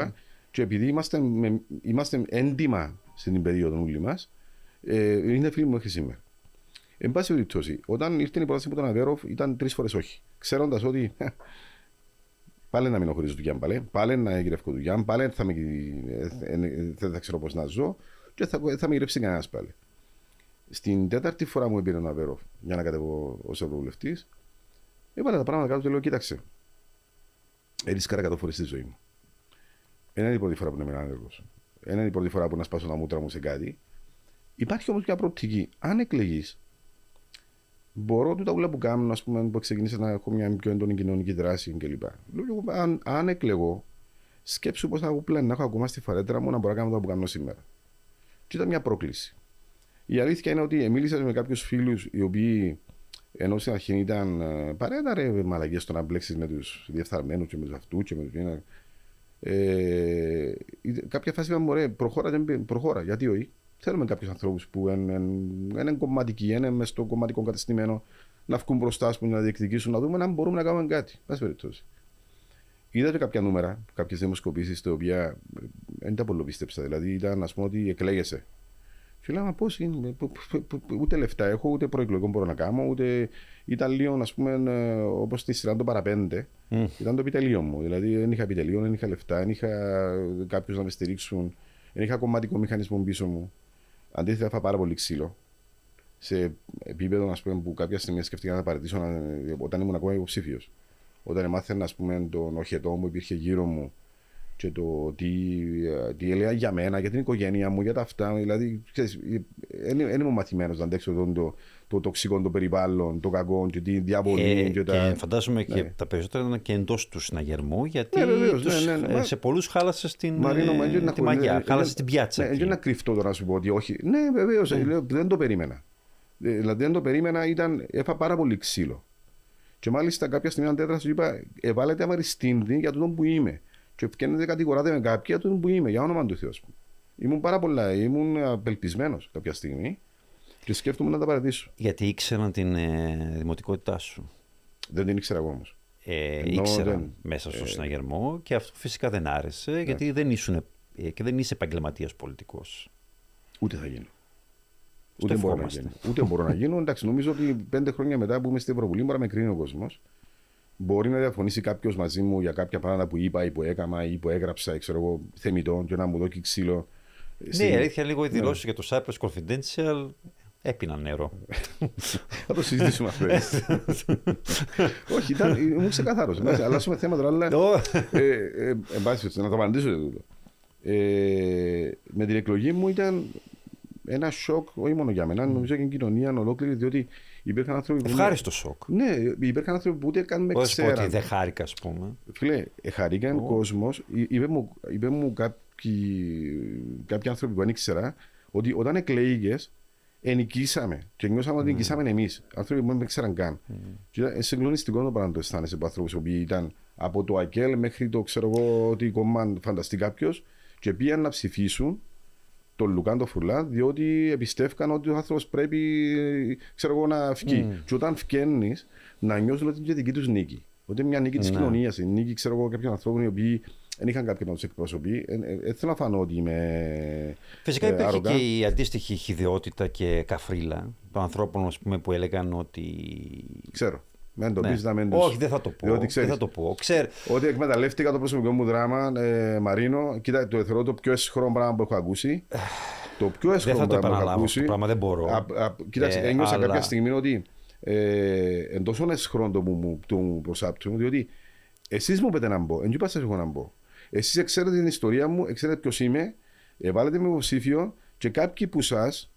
Και επειδή είμαστε, με, είμαστε έντιμα στην περίοδο όλοι μας, ε, είναι φίλοι μου μέχρι σήμερα. Εν πάση περιπτώσει, όταν ήρθε η πρόταση από τον Αβέροφ, ήταν τρεις φορές όχι. Ξέροντας ότι πάλι να μην χωρί δουλειά, πάλι, πάλι να γυρεύω δουλειά, πάλι θα, με, θα, θα ξέρω πώς να ζω και θα, θα με γυρεύσει κανένας πάλι. Στην τέταρτη φορά μου έπαιρνε ο Αβέροφ για να κατεβώ ως ευρωβουλευτής, έβαλα τα πράγματα κάτω και λέω: Κοίταξε, έρισκαρα 100 φορέ στη ζωή μου. Δεν είναι η πρώτη φορά που είμαι άνεργος. Δεν είναι η πρώτη φορά που να σπάσω τα μούτρα μου σε κάτι. Υπάρχει όμως μια προοπτική. Αν εκλεγείς, μπορώ του τα ούλα που κάνω, ας πούμε, που ξεκινήσα να έχω μια πιο έντονη κοινωνική δράση κλπ. Αν, αν εκλεγώ, σκέψου πώς θα έχω πλέον να έχω ακόμα στη φαρέτρα μου να μπορώ να κάνω το που κάνω σήμερα. Και ήταν μια πρόκληση. Η αλήθεια είναι ότι μίλησα με κάποιους φίλους οι οποίοι ενώ στην αρχή ήταν ε, παρέτα ρε μαλαγίε στο να μπλέξεις με τους διεφθαρμένους και με τους αυτούς και με τους. Ε, κάποια φάση είπαμε, ωραία, προχώρα, προχώρα, γιατί όχι; Θέλουμε κάποιους ανθρώπους που είναι κομματικοί, είναι μες στο κομματικό κατεστημένο να βγουν μπροστά, να διεκδικήσουν, να δούμε αν μπορούμε να κάνουμε κάτι. Πάση περιπτώσει. Είδατε κάποια νούμερα, κάποιες δημοσκοπήσεις, τα οποία δεν τα πολύ πίστεψα. Δηλαδή ήταν, ας πούμε, ότι εκλέγεσαι. Και λέμε πώς είναι, ούτε λεφτά έχω, ούτε προεκλογικό μπορώ να κάνω, ούτε ήταν λίγο, ας πούμε, όπως στη σειρά των παραπέντε. Mm. Ήταν το επιτελείο μου. Δηλαδή δεν είχα επιτελείο, δεν είχα λεφτά, δεν είχα κάποιους να με στηρίξουν, δεν είχα κομματικό μηχανισμό πίσω μου. Αντίθετα, είχα πάρα πολύ ξύλο. Σε επίπεδο ας πούμε, που κάποια στιγμή σκεφτήκα να παραιτήσω όταν ήμουν ακόμα υποψήφιος. Όταν έμαθαινα τον οχετό που υπήρχε γύρω μου και το τι, τι έλεγα για μένα, για την οικογένεια μου, για τα αυτά. Δηλαδή, δεν είμαι μαθημένος να αντέξω το, το, το τοξικό το περιβάλλον, το κακό, και τη διαβολή. Ε, και, τα... και φαντάζομαι ναι. και τα περισσότερα ήταν και εντός του συναγερμού, γιατί ναι, βεβαίως, τους, ναι, ναι, ναι. σε πολλούς χάλασες την, Μαρίνο, ε, τη μαγιά, ναι, χάλασες την πιάτσα. Ναι, δεν είναι κρυφτό τώρα να σου πω ότι όχι. Ναι, βεβαίως, ναι. δεν το περίμενα. Ε, δηλαδή, δεν το περίμενα, ήταν, έφα πάρα πολύ ξύλο. Και μάλιστα κάποια στιγμή αντέδρασα, είπα, εβάλλεται αμαριστίνδη για τον που είμαι και ευκαινεται κατηγοράτε με κάποια του που είμαι, για όνομα του Θεού. Ήμουν πάρα πολλά, ήμουν απελπισμένος κάποια στιγμή και σκέφτομαι να τα παρατήσω. Γιατί ήξεραν την ε, δημοτικότητά σου; Δεν την ήξερα εγώ όμως. Ε, ήξεραν μέσα στο ε, συναγερμό και αυτό φυσικά δεν άρεσε ναι. γιατί δεν ήσουν ε, και δεν είσαι επαγγελματίας πολιτικός. Ούτε θα γίνω. Ούτε μπορώ, να ευχόμαστε. γίνω. Ούτε μπορώ να γίνω. Εντάξει, νομίζω ότι πέντε χρόνια μετά που είμαι στην Ευρωβουλή μπορεί να με κρίνει ο κόσμος. Μπορεί να διαφωνήσει κάποιος μαζί μου για κάποια πράγματα που είπα ή που έκανα ή που έγραψα, ξέρω εγώ, θεμητό και να μου δώσει ξύλο. Ναι, Στην- η αλήθεια λίγο οι δηλώσεις για το Cyprus Confidential έπιναν νερό. Θα το συζητήσουμε αυτό. έτσι. [laughs] Όχι, ήταν, ήμουν ξεκαθαρό. Αλλάσουμε θέματα, αλλά. [laughs] Ω, ε, ε, εν πάση περιπτώσει, να το απαντήσω για τούτο. Ε, με την εκλογή μου ήταν ένα σοκ, όχι μόνο για μένα, νομίζω και την κοινωνία ολόκληρη, διότι υπήρχαν άνθρωποι που. Ευχάριστο σοκ. Ναι, υπήρχαν άνθρωποι που ούτε καν με Όχι πω ότι ξέραν. δεν χάρηκα, ας πούμε. Φίλε, χαρήκαν ο κόσμος, είπε μου, είπε μου κάποιοι, κάποιοι άνθρωποι που δεν ήξερα, ότι όταν εκλέγες, ενικήσαμε. Και νιώσαμε ότι νικήσαμε εμείς. Άνθρωποι που δεν με ξέραν καν. Και ήταν συγκλονιστικό το πράγμα να το αισθάνεσαι από ανθρώπου που ήταν από το ΑΚΕΛ μέχρι το ξέρω εγώ ότι κομμάτι φανταστεί κάποιος και πήγαν να ψηφίσουν τον Λουκάν το Φουρλά, διότι εμπιστεύκαν ότι ο άνθρωπος πρέπει ξέρω εγώ, να βγει. Και όταν βγαίνει, να νιώσουν ότι είναι και δική τους νίκη. Ότι είναι μια νίκη της Ναι. κοινωνίας, η νίκη ξέρω εγώ, κάποιων ανθρώπων οι οποίοι δεν είχαν κάποιον να τους εκπροσωπεί. Ε, ε, Δεν θέλω να φανώ ότι είμαι. Φυσικά ε, υπήρχε arrogant. και η αντίστοιχη χιδεότητα και καφρίλα των ανθρώπων ας πούμε, που έλεγαν ότι. Ξέρω. Μεν το Ναι. πεις να μην τους- Όχι, δεν θα το πω. Διότι Δεν ξέρεις, θα το πω. Ξέρ, Ότι εκμεταλλεύτηκα το προσωπικό μου δράμα, ε, Μαρίνο, κοίτα, το θεωρώ το πιο έσχρο πράγμα που έχω ακούσει. το πιο δεν έσχρο θα το πράγμα που έχω επαναλάβω αυτό ακούσει. το πράγμα, δεν μπορώ. Α, α, κοίταξε, Ε, ένιωσα αλλά- κάποια στιγμή ότι ε, εν τόσο έσχρο το μου, μου, το μου προσάπτουν, διότι εσείς μου πετε να μπω, εν είπα σας εγώ να μπω. Εσείς ξέρετε την ιστορία μου, ξέρετε ποιος είμαι, ε, βάλετε με υποψήφιο και κάποιοι που σας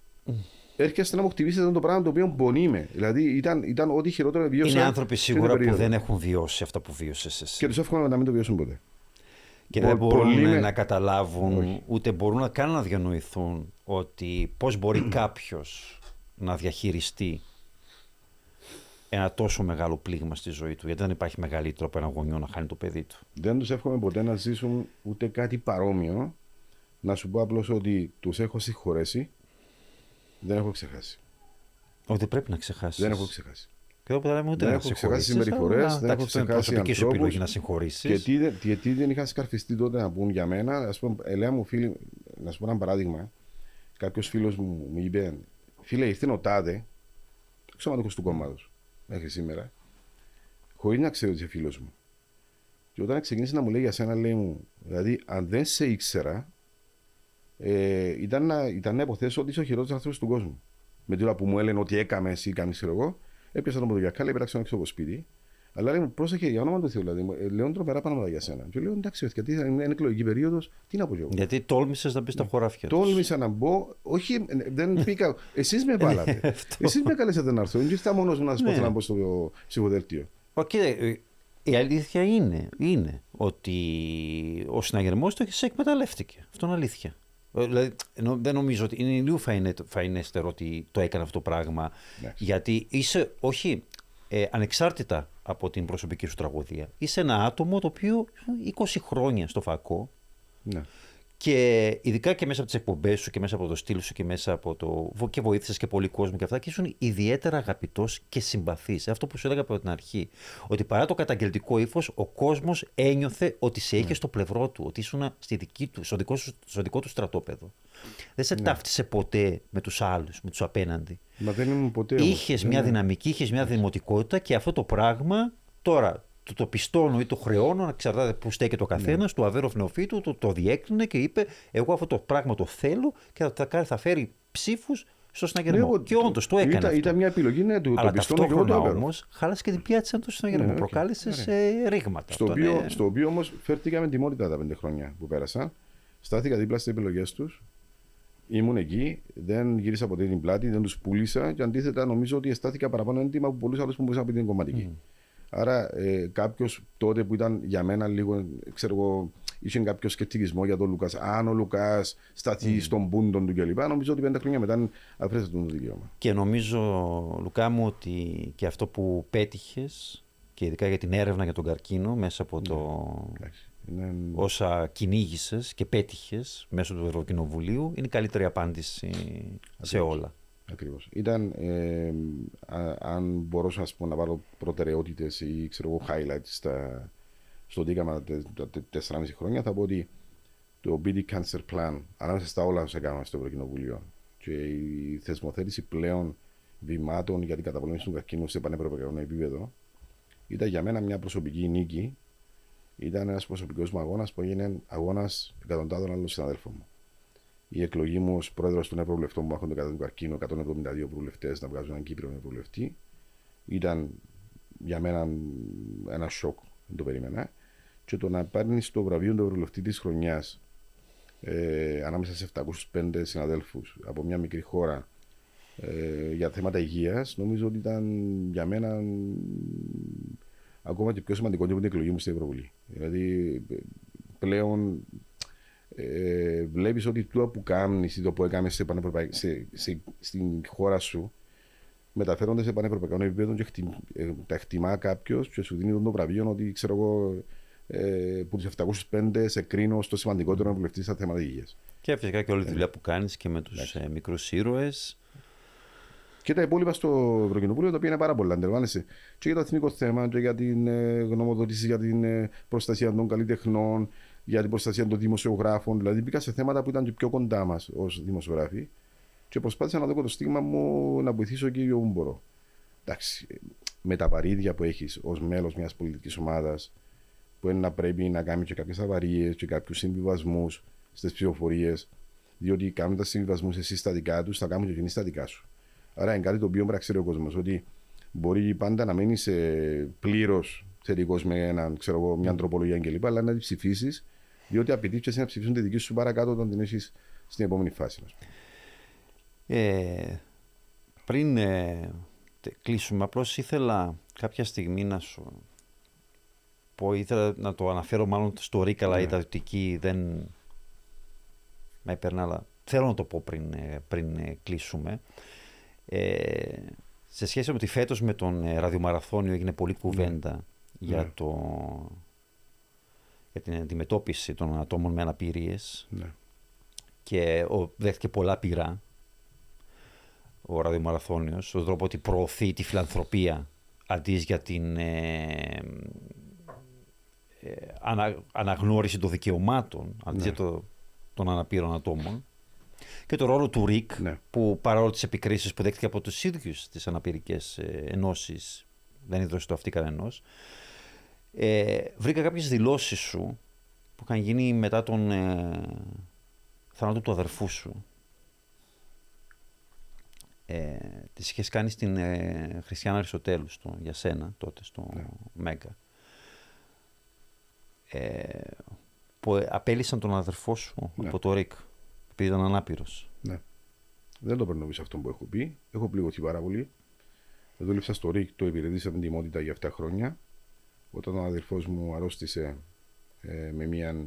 έρχεστε να μου χτυπήσετε το πράγμα το οποίο πονεί με. Δηλαδή ήταν, ήταν ό,τι χειρότερο βίωσα. είναι άνθρωποι σε σίγουρα την που περίοδο. δεν έχουν βιώσει αυτά που βίωσε εσύ. Και τους εύχομαι να μην το βιώσουν ποτέ. Και Πο- δεν μπορούν πολλοί με- να καταλάβουν, Όχι. ούτε μπορούν να καν να διανοηθούν ότι πώς μπορεί [clears throat] κάποιος να διαχειριστεί ένα τόσο μεγάλο πλήγμα στη ζωή του. Γιατί δεν υπάρχει μεγαλύτερο από ένα γονιό να χάνει το παιδί του. Δεν τους εύχομαι ποτέ να ζήσουν ούτε κάτι παρόμοιο. Να σου πω απλώς ότι τους έχω συγχωρέσει. Δεν έχω ξεχάσει. Ότι δεν πρέπει να ξεχάσεις. Δεν έχω ξεχάσει. Και εδώ που λέμε ούτε Δεν να έχω ξεχάσει συγχωρήσεις, συμπεριφορές, αλλά, δεν εντάξει, έχω αυτό είναι ξεχάσει προσωπική σου ανθρώπους. επιλογή να συγχωρήσεις. Και τι, δεν- γιατί δεν είχαν σκαρφιστεί τότε να πούν για μένα. Α πούμε, ελέα μου φίλοι, να σου πω ένα παράδειγμα. Κάποιος φίλος μου μου είπε, Φίλε, ήρθε ο Τάδε, ξώματοχο του κόμματος, μέχρι σήμερα, χωρίς να ξέρει ότι είσαι φίλος μου. Και όταν ξεκίνησε να μου λέει για σένα, λέει μου, δηλαδή, αν δεν σε ήξερα, ε, ήταν, να, ήταν να υποθέσω ότι είσαι ο χειρότερος άνθρωπος του κόσμου. Με την ώρα που μου έλεγε ότι έκαμε εσύ, κάνει, ξέρω εγώ, έπιασα τον ποδογιακά, πέραξα έξω από το σπίτι. Αλλά λέει μου, πρόσεχε για όνομα του Θεού, δηλαδή, μου, ε, λέω τρομερά πράγματα για σένα. Και λέω, εντάξει, γιατί είναι εκλογική περίοδος, τι να πω εγώ. Γιατί τόλμησες να μπει στα χωράφια τους. Τόλμησα να μπω, όχι, ε, δεν πήγα. Εσείς με βάλατε. Ναι, αυτό. Εσείς με καλέσατε να έρθω. Δεν ήρθα μόνος μου να σας πω Ναι. θέλω να μπω στο ψηφοδέλτιο. Ω, κοίτα, ε, η αλήθεια είναι, είναι ότι ο συναγερμός το σε εκμεταλλεύτηκε. Αυτό είναι αλήθεια. Ε, Δηλαδή, νο- δεν νομίζω ότι είναι λίγο φαϊνέ- φαϊνέστερο ότι το έκανε αυτό το πράγμα. Εντάξει. Γιατί είσαι, όχι, ε, ανεξάρτητα από την προσωπική σου τραγωδία, είσαι ένα άτομο το οποίο 20 χρόνια στο φακό Ναι. Και ειδικά και μέσα από τις εκπομπές σου και μέσα από το στυλ σου και μέσα από το. βο- και βοήθησες και πολύ κόσμο και αυτά. Και ήσουν ιδιαίτερα αγαπητός και συμπαθής. Αυτό που σου έλεγα από την αρχή. Ότι παρά το καταγγελτικό ύφος, ο κόσμος ένιωθε ότι σε είχε στο πλευρό του. Ότι ήσουν στη δική του, στο, δικό σου, στο δικό του στρατόπεδο. Δεν σε ταύτισε ποτέ με τους άλλους, με τους απέναντι. Μα δεν ήμουν ποτέ. όμως. Είχες Δεν μια είναι. δυναμική, είχες μια δημοτικότητα και αυτό το πράγμα τώρα το, το πιστώνω ή το χρεώνω, να εξαρτάται που στέκει το καθένας, Ναι. του Αβέροφ Νεοφύτου, το, το διέκρινε και είπε: Εγώ αυτό το πράγμα το θέλω και θα, θα, κάνει- θα φέρει ψήφους στο Ναι, συναγερμό. εγώ- και όντως το έκανε. Ήταν, αυτό. ήταν μια επιλογή, ναι, του Αλλά το πιστώνω και εγώ το ταυτόχρονα έπαιρνα. όμως χάλασε και την πιάτσα του συναγερμού. Ναι, οκ. Προκάλεσες Ωραία. ρήγματα. Στο Αυτό οποίο, είναι- στο οποίο όμως φέρθηκα με τιμότητα τα πέντε χρόνια που πέρασα. Στάθηκα δίπλα στις επιλογές τους. Ήμουν εκεί, δεν γύρισα ποτέ την πλάτη, δεν τους πούλησα και αντίθετα νομίζω ότι αισθάθηκα παραπάνω έντιμα από πολλούς άλλους που μπορούσαν να πει την κομματική. Άρα ε, κάποιος τότε που ήταν για μένα λίγο, ξέρω εγώ, είχε κάποιο σκεπτικισμό για τον Λουκάς. Αν ο Λουκάς σταθεί στον πούντον του κλπ. Νομίζω ότι πέντε χρόνια μετά αφρέσε το δικαίωμα. Και νομίζω, Λουκά μου, ότι και αυτό που πέτυχες και ειδικά για την έρευνα για τον καρκίνο μέσα από το. Εντάξει. Είναι... όσα κυνήγησες και πέτυχες μέσω του Ευρωκοινοβουλίου είναι η καλύτερη απάντηση σε όλα. Ακριβώς. Ήταν, ε, α- αν μπορούσα ας πούμε, να βάλω προτεραιότητες ή ξέρω εγώ highlights στα, στο τι έκανα τε- τα τε- τέσσερα μισή χρόνια, θα πω ότι το BD Cancer Plan, ανάμεσα στα όλα όσα έκαναμε στο Ευρωκοινοβουλίο και η θεσμοθέτηση πλέον βημάτων για την καταπολέμηση του καρκίνου σε πανευρωπαϊκό επίπεδο ήταν για μένα μια προσωπική νίκη. Ήταν ένας προσωπικός μου αγώνας που έγινε αγώνας εκατοντάδων άλλων συναδέλφων μου. Η εκλογή μου ως πρόεδρος των Ευρωβουλευτών που έχουν κατά του καρκίνου, 172 βουλευτές να βγάζουν έναν Κύπριο Ευρωβουλευτή, ήταν για μένα ένα σοκ. Δεν το περίμενα. Και το να πάρει το βραβείο του Ευρωβουλευτή της χρονιάς ε, ανάμεσα σε 705 συναδέλφους από μια μικρή χώρα ε, για θέματα υγείας, νομίζω ότι ήταν για μένα ακόμα και πιο σημαντικό από την εκλογή μου στην Ευρωβουλή. Δηλαδή πλέον ε, βλέπεις ότι το που κάνεις ή το που έκανε σε σε, σε, στην χώρα σου μεταφέρονται σε πανευρωπαϊκό επίπεδο και χτυ, ε, τα εκτιμά κάποιος και σου δίνει το βραβείο ότι ξέρω εγώ ε, που του 705 σε κρίνω στο σημαντικότερο βουλευτή στα θέματα υγείας. Και φυσικά και όλη τη δουλειά που κάνεις και με τους ε, μικρούς ήρωες. Και τα υπόλοιπα στο Ευρωκοινοβούλιο, τα οποία είναι πάρα πολλά. Αντιλαμβάνεσαι. Και για το εθνικό θέμα, και για την ε, γνωμοδότηση για την ε, προστασία των καλλιτεχνών, για την προστασία των δημοσιογράφων. Δηλαδή, μπήκα σε θέματα που ήταν και πιο κοντά μας ως δημοσιογράφοι. Και προσπάθησα να δω το στίγμα μου να βοηθήσω εκεί όπου μπορώ. Εντάξει, με τα βαρύδια που έχεις ως μέλος μιας πολιτικής ομάδας, που είναι να πρέπει να κάνει και κάποιες αβαρίε και κάποιους συμβιβασμούς στις ψηφοφορίες, διότι κάνοντας συμβιβασμούς εσύ στα δικά τους, θα κάνουν και εκείνοι στα δικά σου. Άρα είναι κάτι το οποίο πρέπει να ξέρει ο κόσμος ότι μπορεί πάντα να μείνει πλήρως θετικό με έναν, ξέρω εγώ, μια τροπολογία κλπ. Αλλά να την ψηφίσεις, διότι απαιτεί και εσύ να ψηφίσουν τη δική σου παρακάτω όταν την έχεις στην επόμενη φάση. Ε, πριν ε, κλείσουμε, απλώς ήθελα κάποια στιγμή να σου πω, ήθελα να το αναφέρω μάλλον στο Ρίκα, αλλά ναι. είδα ότι εκεί δεν με έπαιρνε, αλλά θέλω να το πω πριν, ε, πριν ε, κλείσουμε. Ε, σε σχέση με ότι φέτος με τον ε, ραδιομαραθώνιο έγινε πολλή ναι. κουβέντα για, ναι. το, για την αντιμετώπιση των ατόμων με αναπηρίες ναι. και ο, δέχτηκε πολλά πειρά ο ραδιομαραθώνιος στον τρόπο ότι προωθεί τη φιλανθρωπία αντί για την ε, αναγνώριση των δικαιωμάτων αντί για το, των αναπήρων ατόμων και το ρόλο του ΡΙΚ, ναι. που παρόλο τις επικρίσεις που δέχτηκε από τους ίδιους τις αναπηρικές ε, ενώσεις, δεν είδωσε το αυτή κανένας, ε, βρήκα κάποιες δηλώσεις σου που είχαν γίνει μετά τον ε, θάνατο του αδερφού σου. Ε, τις είχες κάνει στην ε, Χριστιανά Αριστοτέλους στο, για σένα τότε στο ναι. Μέγκα. Ε, που απέλησαν τον αδερφό σου ναι. από το ΡΙΚ επειδή ήταν ανάπηρος. Ναι. Δεν το παίρνω πίσω αυτό που έχω πει. Έχω πληγωθεί πάρα πολύ. Δούλεψα στο ΡΙΚ, το υπηρετήσα την τιμότητα για 7 χρόνια. Όταν ο αδερφός μου αρρώστησε ε, με μια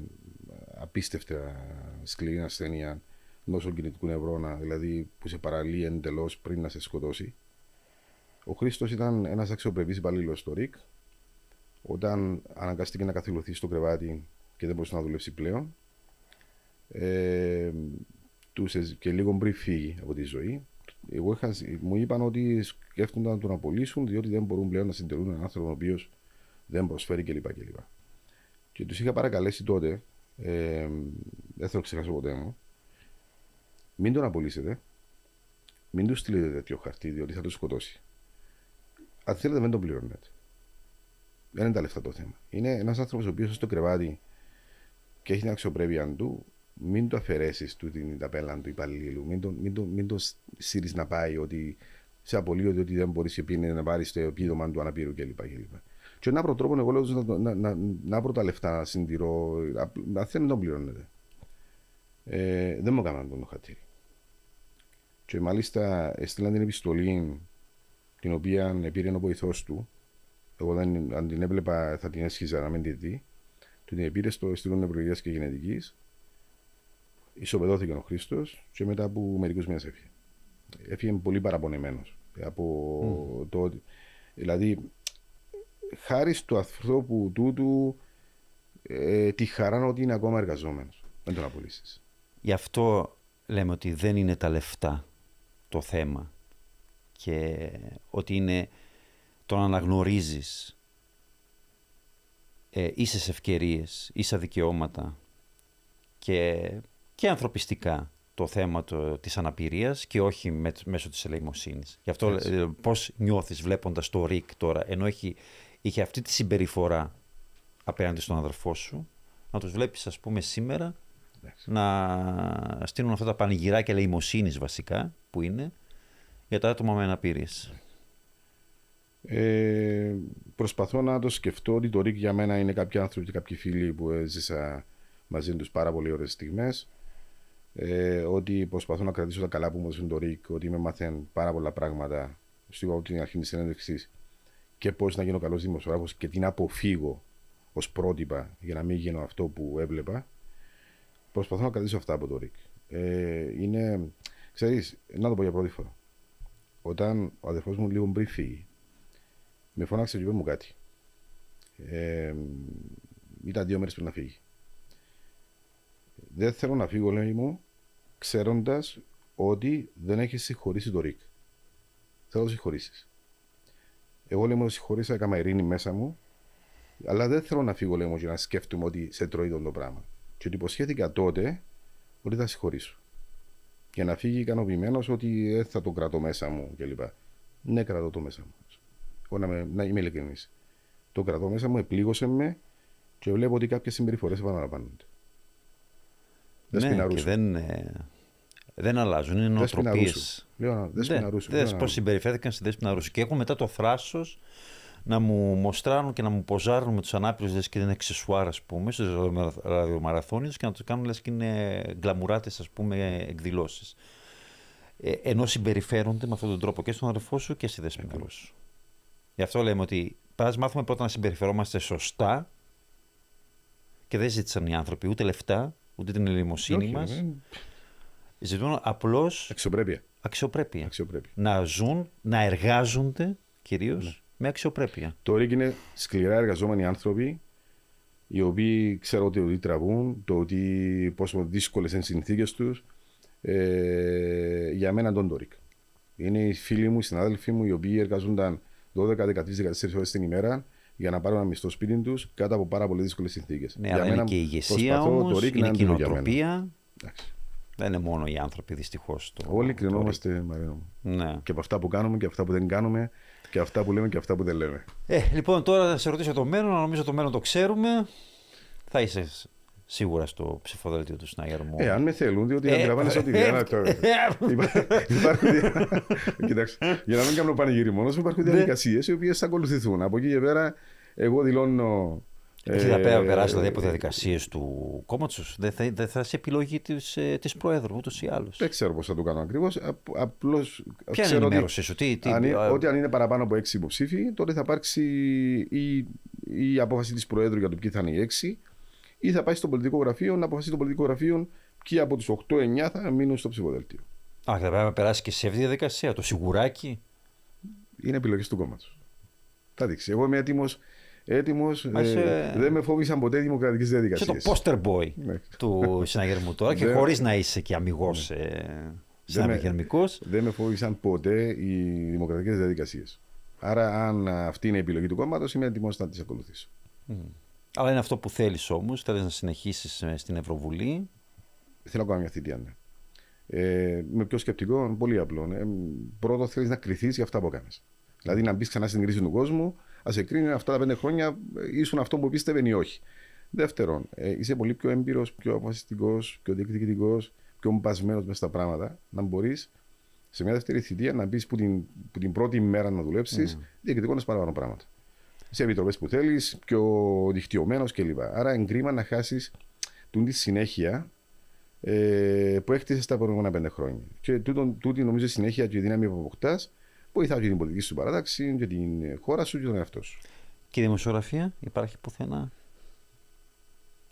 απίστευτα σκληρή ασθένεια νόσο κινητικού νευρώνα, δηλαδή που σε παραλύει εντελώς πριν να σε σκοτώσει. Ο Χρήστος ήταν ένας αξιοπρεπής υπαλλήλος στο ΡΙΚ. Όταν αναγκάστηκε να καθυλωθεί στο κρεβάτι και δεν μπορούσε να δουλέψει πλέον, ε, και λίγο πριν φύγει από τη ζωή, εγώ είχα, μου είπαν ότι σκέφτονταν να τον απολύσουν διότι δεν μπορούν πλέον να συντηρούν έναν άνθρωπο ο οποίος δεν προσφέρει κλπ. Και, και τους είχα παρακαλέσει τότε, ε, δεν θα το ξεχάσω ποτέ μου, μην τον απολύσετε, μην τους στείλετε τέτοιο χαρτί διότι θα τους σκοτώσει. Αν θέλετε, δεν τον πληρώνετε. Δεν είναι τα λεφτά το θέμα. Είναι ένας άνθρωπος ο οποίος στο κρεβάτι και έχει την αξιοπρέπεια του, μην το αφαιρέσεις του την ταπέλα του υπαλλήλου. Μην το, μην το, μην το σύρεις να πάει ότι σε απολύω ότι δεν μπορείς και να πάρεις το επίδομα του αναπήρου κλπ. Και ένα τρόπο εγώ λέω να, να, να, να βρω τα λεφτά να συντηρώ. Αν δεν τον πληρώνετε. Ε, δεν μου έκαναν τον χατήρι. Και μάλιστα έστειλαν την επιστολή την οποία πήρε ο βοηθός του. Εγώ δεν, αν την έβλεπα θα την έσχιζα να μην τη δει. Του την πήρε στο Ινστιτούτο Νευρολογίας και Γενετικής ισοπεδώθηκε ο Χρήστος και μετά από μερικούς μήνες έφυγε. Έφυγε πολύ παραπονεμένο. Από mm. το Δηλαδή, χάρη στο ανθρώπου τούτου, ε, τη χαρά ότι είναι ακόμα εργαζόμενος. Δεν τον απολύσεις. Γι' αυτό λέμε ότι δεν είναι τα λεφτά το θέμα και ότι είναι το να αναγνωρίζεις ε, ίσες ευκαιρίες, ίσα δικαιώματα και και ανθρωπιστικά το θέμα το, της αναπηρίας και όχι με, μέσω της ελεημοσύνης. Γι' αυτό Έτσι. ε, πώς νιώθεις βλέποντας το Ρικ τώρα, ενώ έχει, είχε αυτή τη συμπεριφορά απέναντι στον αδερφό σου, να τους βλέπεις ας πούμε σήμερα Εντάξει. να στείλουν αυτά τα πανηγυράκια ελεημοσύνης βασικά που είναι για τα άτομα με αναπηρίες. Ε, προσπαθώ να το σκεφτώ ότι το ΡΙΚ για μένα είναι κάποιοι άνθρωποι και κάποιοι φίλοι που έζησα μαζί τους πάρα πολύ ωραίες στιγμές. Ε, ότι προσπαθώ να κρατήσω τα καλά που μου έδωσε το ΡΙΚ, ότι με μαθαίνουν πάρα πολλά πράγματα. Σου είπα από την αρχή της συνέντευξης και πώς να γίνω καλός δημοσιογράφος και τι να αποφύγω ως πρότυπα για να μην γίνω αυτό που έβλεπα. Προσπαθώ να κρατήσω αυτά από το ΡΙΚ. Ε, είναι, ξέρεις, να το πω για πρώτη φορά. Όταν ο αδερφός μου λίγο πριν φύγει, με φώναξε και είπε μου κάτι. Ε, ήταν δύο μέρες πριν να φύγει. Δεν θέλω να φύγω, λέει μου, ξέροντας ότι δεν έχεις συγχωρήσει το Ρικ. Θέλω να το συγχωρήσεις. Εγώ λέει μου το συγχωρήσα, έκανα ειρήνη μέσα μου, αλλά δεν θέλω να φύγω, λέει μου, και να σκέφτομαι ότι σε τρώει το πράγμα. Και ότι υποσχέθηκα τότε ότι θα συγχωρήσω. Για να φύγει ικανοποιημένος ότι δεν θα το κρατώ μέσα μου κλπ. Ναι, κρατώ το μέσα μου. Εγώ να, με, να είμαι ειλικρινής. Το κρατώ μέσα μου, επλήγωσε με και βλέπω ότι κάποιες συμπεριφορές επαναλαμβάνονται. Δεν ναι, και σπιναρούσω. δεν, ε, δεν αλλάζουν, είναι Δεν νοοτροπίες. σπιναρούσω. Λέω, δεν σπιναρούσω. Δες Λέω, πώς συμπεριφέρθηκαν στη Δέσποινα Ρούσου. Και έχουν μετά το θράσος να μου μοστράρουν και να μου ποζάρουν με τους ανάπηρους λες και είναι εξισουάρ ας πούμε στους ραδιομαραθώνιους και να τους κάνουν λες και είναι γκλαμουράτες ας πούμε εκδηλώσεις. Ε, ενώ συμπεριφέρονται με αυτόν τον τρόπο και στον αδερφό σου και στη Δέσποινα Ρούσου. Γι' αυτό λέμε ότι πρέπει να μάθουμε πρώτα να συμπεριφερόμαστε σωστά και δεν ζήτησαν οι άνθρωποι ούτε λεφτά, ούτε την ελεημοσύνη Όχι, μας. ε, Ζητούν απλώς Αξιοπρέπεια. αξιοπρέπεια. Αξιοπρέπεια. Να ζουν, να εργάζονται κυρίως Ναι. με αξιοπρέπεια. Το ΡΙΚ είναι σκληρά εργαζόμενοι άνθρωποι οι οποίοι ξέρουν ότι, ότι τραβούν, το ότι πόσο δύσκολες είναι οι συνθήκες τους. Ε, για μένα τον το ΡΙΚ. Είναι οι φίλοι μου, οι συνάδελφοί μου, οι οποίοι εργαζόνταν 12, 13, 14 ώρες την ημέρα για να πάρουν ένα μισθό σπίτι τους κάτω από πάρα πολύ δύσκολες συνθήκες. Ναι, αλλά είναι και η ηγεσία όμως, είναι και η νοοτροπία. Δεν είναι μόνο οι άνθρωποι δυστυχώ. Όλοι κρινόμαστε, Μαρίνο μου. Ναι. Και από αυτά που κάνουμε και αυτά που δεν κάνουμε και αυτά που λέμε και αυτά που δεν λέμε. Ε, λοιπόν, τώρα θα σε ρωτήσω το μέλλον. Νομίζω το μέλλον το ξέρουμε. Θα είσαι σίγουρα στο ψηφοδέλτιο του Σνάιερμου. Ε, αν με θέλουν, διότι Ε, αντιλαμβάνεσαι ότι. ε, ένα τώρα. Υπά- Υπάρχουν. Κοιτάξτε, για να μην κάνω πανηγύρι μόνο, υπάρχουν Ναι. διαδικασίε οι οποίε θα ακολουθηθούν. Από εκεί και πέρα, εγώ δηλώνω. Έχει ε, θα πέρα περάσει δηλαδή από διαδικασίες του κόμματος. Δεν θα, δεν θα είσαι επιλογή της της Προέδρου ούτως ή άλλως. Δεν ξέρω πώς θα το κάνω ακριβώς. Απλώς. Ποια είναι η ενημέρωσή σου, τι, τι, αν, είναι- α, ότι αν είναι παραπάνω από έξι υποψήφοι, τότε θα υπάρξει η, η απόφαση της Προέδρου για το ποιοι θα είναι οι έξι, ή θα πάει στο πολιτικό γραφείο να αποφασίσει το πολιτικό γραφείο ποιοι από τους 8-9 θα μείνουν στο ψηφοδέλτιο. Α, θα πρέπει να περάσει και σε αυτή τη διαδικασία. Το σιγουράκι. Είναι επιλογή του κόμματος. Θα δείξει. Εγώ είμαι έτοιμος. Έτοιμος, Μα είσαι- δεν με φόβησαν ποτέ οι δημοκρατικές Είσαι διαδικασίε. το poster boy [laughs] Ναι. του συναγερμού τώρα και Δεν- χωρίς να είσαι και αμυγός ε, συναγερμικό. Δεν με φόβησαν ποτέ οι δημοκρατικές διαδικασίες. Άρα, αν αυτή είναι η επιλογή του κόμματος, είμαι έτοιμος να τις ακολουθήσω. Αλλά είναι αυτό που θέλεις όμως. Θέλεις να συνεχίσεις στην Ευρωβουλή. Θέλω να κάνω μια θητεία, ναι. Ε, με πιο σκεπτικό, πολύ απλό. Ε, πρώτο, θέλεις να κρυθεί για αυτά που κάνει. Δηλαδή, να μπεις ξανά στην κρίση του κόσμου, ας σε κρίνει αυτά τα πέντε χρόνια ε, ήσουν αυτό που πίστευε ή όχι. Δεύτερον, ε, είσαι πολύ πιο έμπειρος, πιο αποφασιστικός, πιο διεκδικητικός, πιο μπασμένος μέσα στα πράγματα. Να μπορείς σε μια δεύτερη θητεία να μπεις που την, που την πρώτη μέρα να δουλέψεις, mm. διεκδικώντας παραπάνω πράγματα. Σε επιτροπές που θέλεις, πιο δικτυωμένος κλπ. Άρα, εγκρίμα να χάσεις τη συνέχεια ε, που έκτισες τα προηγούμενα πέντε χρόνια. Και τούτο, τούτη νομίζω η συνέχεια και η δύναμη που αποκτάς βοηθά και την πολιτική σου παράταξη, και την χώρα σου και τον εαυτό σου. Και η δημοσιογραφία υπάρχει πουθενά;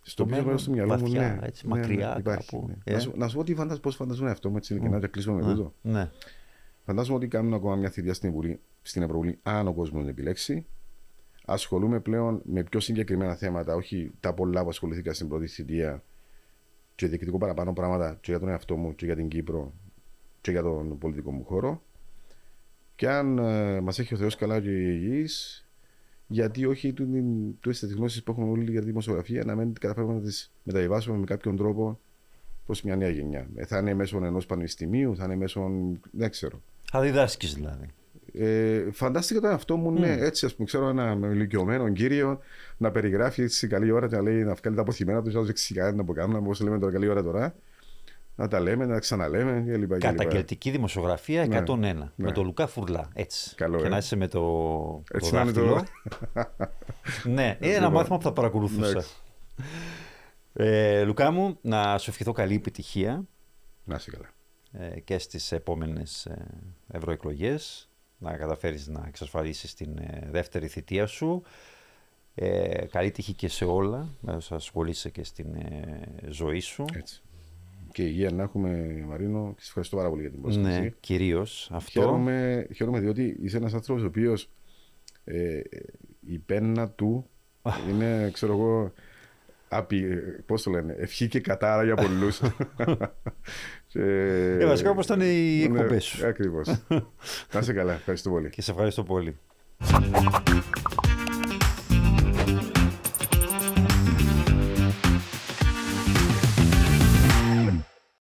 Στο πίσω μέλλον, μέρο του μυαλού μου, βαθιά, ναι. έτσι, ναι, μακριά ναι, υπάρχει, κάπου, ναι. ε; Να, σου, να σου πω τι φαντάζομαι, πώς φανταζόμαι αυτό, έτσι ειλικρινά, και κλείσουμε με τούτο. Ναι. Φαντάζομαι ότι κάνουν ακόμα μια θητεία στην, Βουλή, στην Ευρωβουλή, αν ο κόσμος την επιλέξει. Ασχολούμαι πλέον με πιο συγκεκριμένα θέματα, όχι τα πολλά που ασχολήθηκα στην πρώτη θητεία και διεκδικώ παραπάνω πράγματα και για τον εαυτό μου και για την Κύπρο και για τον πολιτικό μου χώρο. Και αν ε, μας έχει ο Θεός καλά και υγιεί, γιατί όχι τις γνώσει που έχουμε όλοι για τη δημοσιογραφία να μην καταφέρουμε να τις μεταβιβάσουμε με κάποιον τρόπο προς μια νέα γενιά. Ε, θα είναι μέσω ενός πανεπιστημίου, θα είναι μέσω. δεν ξέρω. Θα διδάσκεις δηλαδή. Ε, φαντάστηκα τον εαυτό μου, ναι, έτσι, ας πούμε, ξέρω ένα ηλικιωμένο κύριο να περιγράφει έτσι καλή ώρα και να λέει να βγάλει τα αποθυμένα του, να δεξιά να αποκάμουν, όπω λέμε τώρα καλή ώρα τώρα. Να τα λέμε, να τα ξαναλέμε κλπ. Καταγγελτική δημοσιογραφία 101. Ναι, ναι. Με τον Λουκά Φουρλά. Έτσι. Καλό, και ε. να είσαι με το. Έτσι το να είναι το. [laughs] ναι, είναι ένα Λοιπόν, μάθημα που θα παρακολουθούσα. εντάξει. Ε, Λουκά μου, να σου ευχηθώ καλή επιτυχία Να είσαι καλά. ε, και στις επόμενες ε, ευρωεκλογές να καταφέρεις να εξασφαλίσεις την ε, δεύτερη θητεία σου. Ε, καλή τύχη και σε όλα, με όσα ασχολείσαι και στην ε, ζωή σου. Έτσι. Και υγεία να έχουμε, Μαρίνο, και σε ευχαριστώ πάρα πολύ για την πρόσκληση. ναι, κυρίως αυτό. Χαίρομαι, χαίρομαι διότι είσαι ένας άνθρωπος ο οποίος ε, η πένα του [laughs] είναι, ξέρω εγώ, απει, πώς το λένε, ευχή και κατάρα για πολλούς. [laughs] και, Ε, βασικά όπως ήταν οι εκπομπές σου. Ναι, ακριβώς. να είσαι καλά. Ευχαριστώ πολύ. Και σε ευχαριστώ πολύ. [laughs]